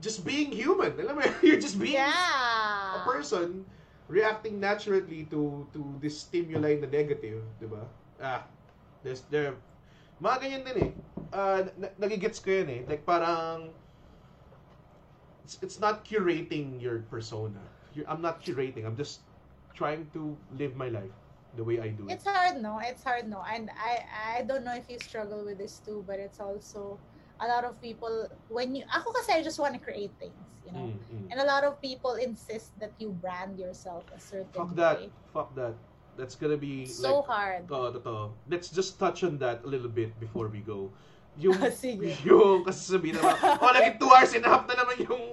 just being human. Alam mo, you're just being yeah. a person reacting naturally to to this stimuli na negative, 'di ba? Ah, there's there mga ganyan din eh. Na- nagigets ko 'yan eh. Like parang it's, it's not curating your persona. You're, I'm not curating. I'm just trying to live my life the way I do it. It's hard, no? It's hard, no? And I I don't know if you struggle with this too, but it's also a lot of people when you ako kasi I just want to create things, you know. Mm, mm. And a lot of people insist that you brand yourself a certain Fuck that. way. Fuck that. That's gonna be So like hard. Oo, totoo. Let's just touch on that a little bit before we go. Yung, Sige. yung, kasi sabihin naman, oh, naging 2 hours and a half na naman yung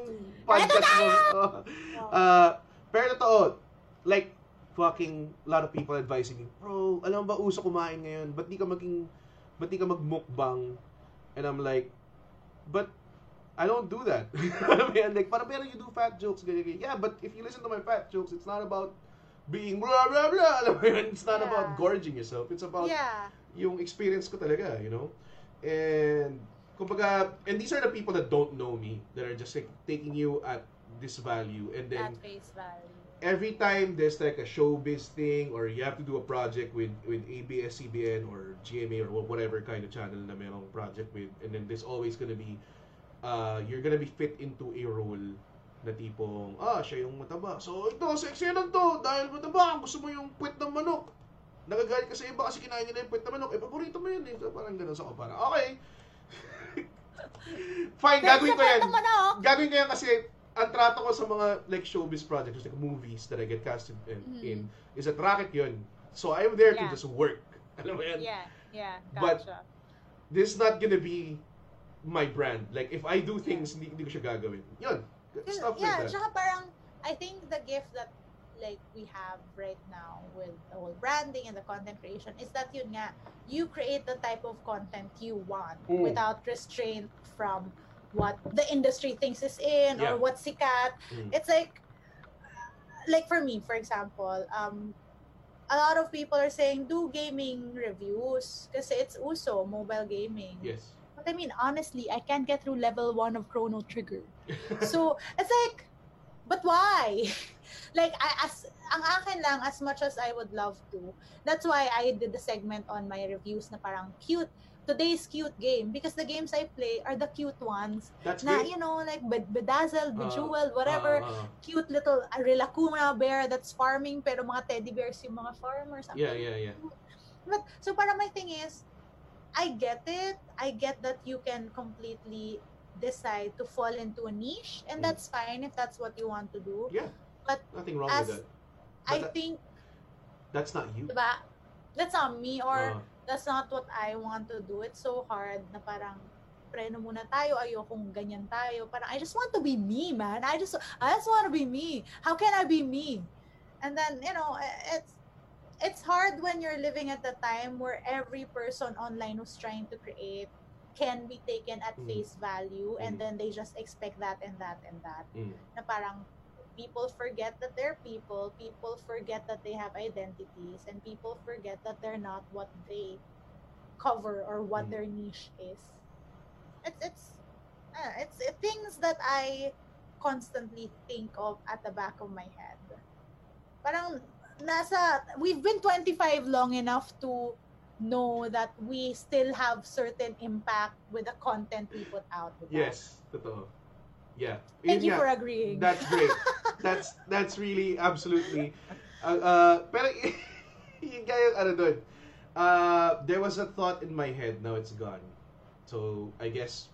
podcast mo. Oh. Uh, pero totoo, like, fucking, a lot of people advising me, bro, alam ba, uso kumain ngayon, ba't di ka maging, ba't di ka magmukbang? And I'm like, but, I don't do that. Yan, like, parang, pero you do fat jokes, ganyan, ganyan. Yeah, but if you listen to my fat jokes, it's not about being blah, blah, blah. Alam mo yun, it's not Yeah. about gorging yourself. It's about Yeah. yung experience ko talaga, you know? And, kumbaga, and these are the people that don't know me, that are just like taking you at this value. And then, At face value. Every time there's like a showbiz thing or you have to do a project with with ABS-CBN or GMA or wha- whatever kind of channel na merong project with and then there's always gonna be uh, you're gonna be fit into a role na tipong ah siya yung mataba. So ito sexy lang to dahil mataba gusto mo yung puwet ng manok. Nagagalit ka sa iba kasi kinain nila yung puwet ng manok. Eh paborito mo yun eh. So, parang ganun sa ko parang okay. Fine gagawin ko yan. gagawin ko yan kasi ang trato ko sa mga like showbiz projects, like movies that I get casted in, Mhm. in is that racket yun. So I'm there to Yeah. just work. Alam mo yan? Yeah, yeah, But- gotcha. This is not gonna be my brand. Like if I do things, hindi, hindi ko siya gagawin. Yun. Stuff yeah, like that. tsaka parang, I think the gift that like we have right now with the whole branding and the content creation is that yun nga, you create the type of content you want Mm. without restraint from what the industry thinks is in Yeah. or what's sikat. Mm. It's like, like for me, for example, um, a lot of people are saying do gaming reviews because it's uso, mobile gaming. Yes. But I mean, honestly, I can't get through level one of Chrono Trigger. so it's like, but why? like I as ang akin lang as much as I would love to. That's why I did the segment on my reviews na parang cute today's cute game because the games I play are the cute ones. That's na great. you know like bed- bedazzled, Uh, bejeweled, whatever. uh, uh, Cute little uh, Rilakuma bear that's farming pero mga teddy bears yung mga farmers. yeah, yeah, yeah. But so parang my thing is, I get it. I get that you can completely decide to fall into a niche, and Mm. that's fine if that's what you want to do. Yeah. But Nothing wrong with that. I that- think, That's not you. diba, that's not me or Uh, that's not what I want to do. It's so hard na parang preno muna tayo, ayokong ganyan tayo. Parang I just want to be me, man. I just I just want to be me. How can I be me? And then, you know, it's it's hard when you're living at the time where every person online who's trying to create can be taken at Mm. face value and Mm. then they just expect that and that and that. mm, Na parang people forget that they're people, people forget that they have identities, and people forget that they're not what they cover or what Mhm. their niche is. It's it's uh, it's uh, things that I constantly think of at the back of my head. Parang nasa we've been 25 long enough to know that we still have certain impact with the content we put out. yes, totoo. Yeah. Thank Yun you nga. for agreeing. That's great. that's that's really absolutely uh, uh pero yun yung ano dun. Uh, there was a thought in my head, now it's gone. So, I guess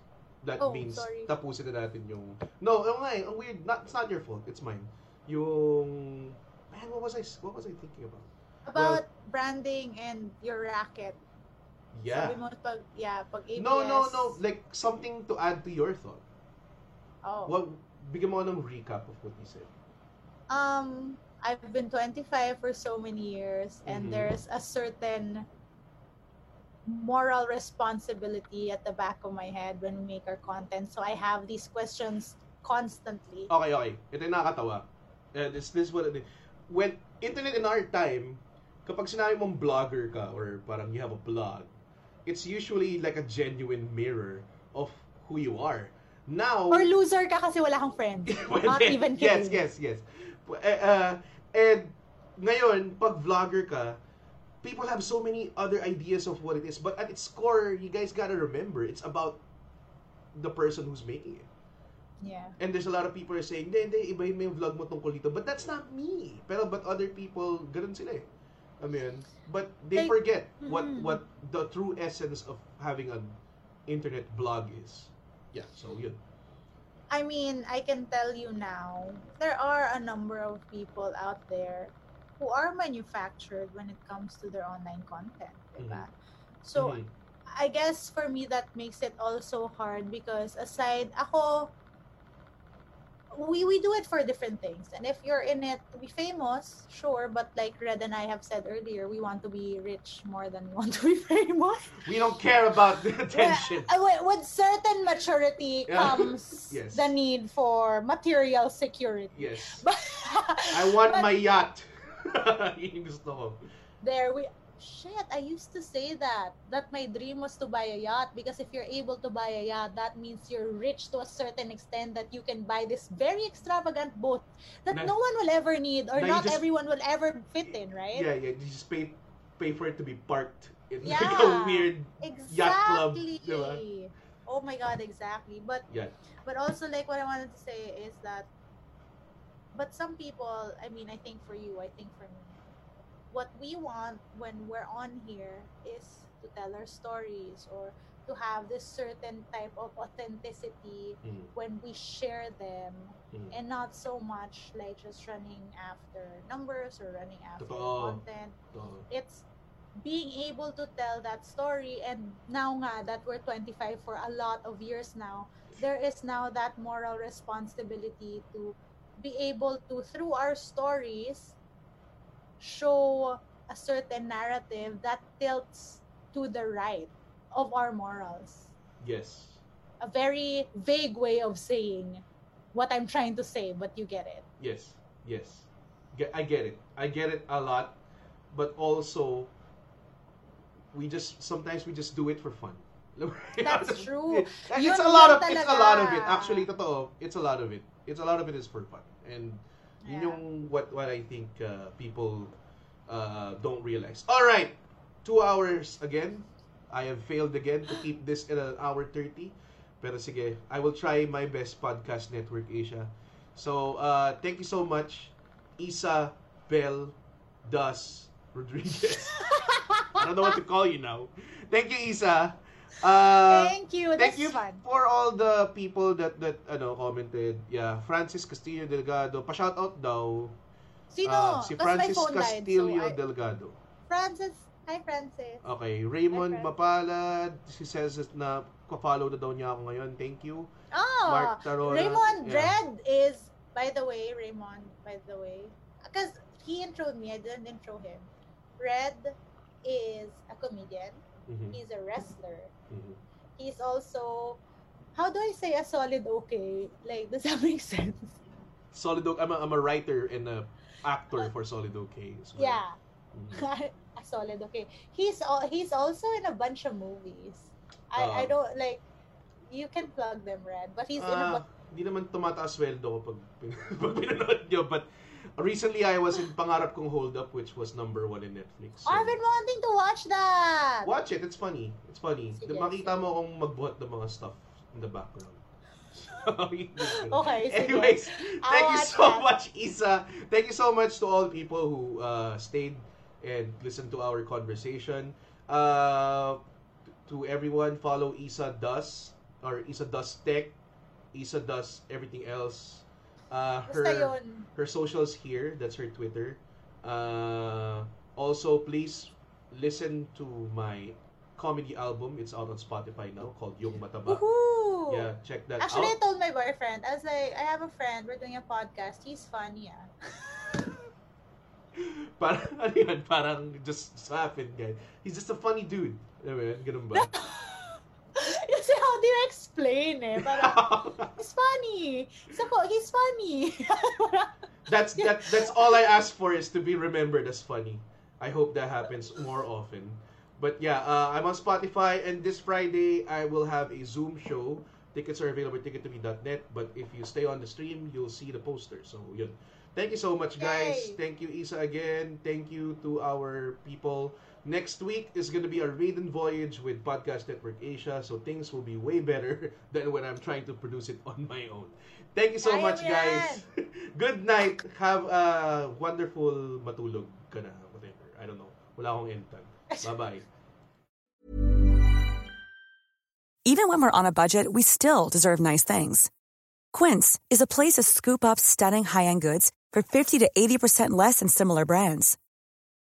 that Oh, means sorry. tapusin na natin yung No, oh nga, eh, ang weird. Not, it's not your fault. It's mine. Yung man, what was I what was I thinking about? About branding and your racket. Yeah. Sabi mo pag, yeah, pag ABS. No, no, no. Like something to add to your thought. Oh. What bigyan mo ng recap of what you said. Um, I've been 25 for so many years, and Mhm. there's a certain moral responsibility at the back of my head when we make our content. So I have these questions constantly. Okay, okay. Ito yung nakakatawa. Uh, this, this what it is. When internet in our time, kapag sinabi mong blogger ka or parang you have a blog, it's usually like a genuine mirror of who you are. Now, Or loser ka kasi wala kang friends. Well, Not even kidding. yes, yes. Uh, uh, and ngayon, pag vlogger ka, people have so many other ideas of what it is. But at its core, you guys gotta remember, it's about the person who's making it. Yeah. And there's a lot of people are saying, hindi, hindi, iba yung vlog mo tungkol dito. But that's not me. Pero, but other people, ganun sila eh. I mean, but they Like, forget what mhm. what the true essence of having an internet blog is. Yeah, so yun. I mean, I can tell you now, there are a number of people out there who are manufactured when it comes to their online content, diba? So, Mhm. I guess for me that makes it also hard because aside ako we we do it for different things. And if you're in it to be famous, sure, but like Red and I have said earlier, we want to be rich more than we want to be famous. We don't care about the attention. Uh, with, with certain maturity Yeah. comes Yes. the need for material security. Yes. But I want but my yacht. Yun gusto ko. there we shit i used to say that that my dream was to buy a yacht because if you're able to buy a yacht that means you're rich to a certain extent that you can buy this very extravagant boat that Na- no one will ever need or not just- everyone will ever fit in right Yeah, yeah. You just pay pay for it to be parked in like a Yeah. weird yacht club. exactly diba? oh my god exactly but Yeah. but also like what i wanted to say is that but some people i mean i think for you i think for me what we want when we're on here is to tell our stories or to have this certain type of authenticity Mm, when we share them mm. and not so much like just running after numbers or running after Totoo. content it's being able to tell that story and now nga that we're 25 for a lot of years now there is now that moral responsibility to be able to through our stories show a certain narrative that tilts to the right of our morals Yes. a very vague way of saying what i'm trying to say but you get it Yes. Yes. I get it. I get it a lot, but also we just sometimes we just do it for fun. That's true. it's Yun a lot of it's a lot of it. Actually, totoo, it's a lot of it. It's a lot of it is for fun. And yun Yeah. yung what what I think uh, people uh, don't realize. All right. 2 hours again. I have failed again to keep this in an hour 30. Pero sige, I will try my best Podcast Network Asia. So, uh, thank you so much Isa Bell Das Rodriguez. I don't know what to call you now. Thank you, Isa. Uh, Thank you. Thank That's you fun. for all the people that that ano commented. Yeah, Francis Castillo Delgado, pa-shoutout daw. Sino? Ah, si Francis phone died, so Castillo I- Delgado. Francis. Hi, Francis. Okay, Raymond Hi, Francis. Mapalad, si says na pa-follow na daw niya ako ngayon. Thank you. Oh, Mark Tarola, Raymond yeah. Dredd is, by the way, Raymond, by the way, because he introed me, I didn't intro him. Red is a comedian. Mhm, He's a wrestler. mhm. He's also, how do I say a solid okay? Like, does that make sense? Solid Oak, I'm a, I'm a writer and a actor for Solid OK as well. Yeah, Mhm. a solid okay. He's he's also in a bunch of movies. I I Ah. don't like. You can plug them, Red, but he's in a Ah, bu- Hindi naman tumataas sweldo ko pag, pag pinanood nyo. But recently, I was in Pangarap Kong Hold Up, which was number one in Netflix. So, I've been wanting to watch that. Watch it. It's funny. It's funny. Sige, Makita mo akong magbuhat ng mga stuff in the background. Okay, sige. Anyways, I'll thank you watch so that. much, Isa. Thank you so much to all people who uh, stayed and listened to our conversation. Uh, to everyone, follow Isa Does or Isa Does Tech. Isa does everything else. Uh, Basta her yun. her socials here. That's her Twitter. Uh, also, please listen to my comedy album. It's out on Spotify now called Yung Mataba. Woohoo! Yeah, check that Actually, I told my boyfriend, I was like, I have a friend, we're doing a podcast. He's funny, ah. Parang, ano yun, parang just happened, guy. He's just a funny dude. Mo yun? Ganun ba? How do you explain eh? Parang, he's funny. So, he's funny. that's that that's all I ask for is to be remembered as funny. I hope that happens more often. But yeah, uh, I'm on Spotify and this Friday I will have a Zoom show. Tickets are available at tickettome.net, but if you stay on the stream, you'll see the poster. So yun. Thank you so much, guys. Yay. Thank you, Isa, again. Thank you to our people. Next week is going to be a maiden voyage with Podcast Network Asia, so things will be way better than when I'm trying to produce it on my own. Thank you so Kaya much, guys. Good night. Have a wonderful matulog ka na. Whatever. I don't know. Wala akong end time. Bye-bye. Even when we're on a budget, we still deserve nice things. Quince is a place to scoop up stunning high-end goods for 50 to 80% less than similar brands.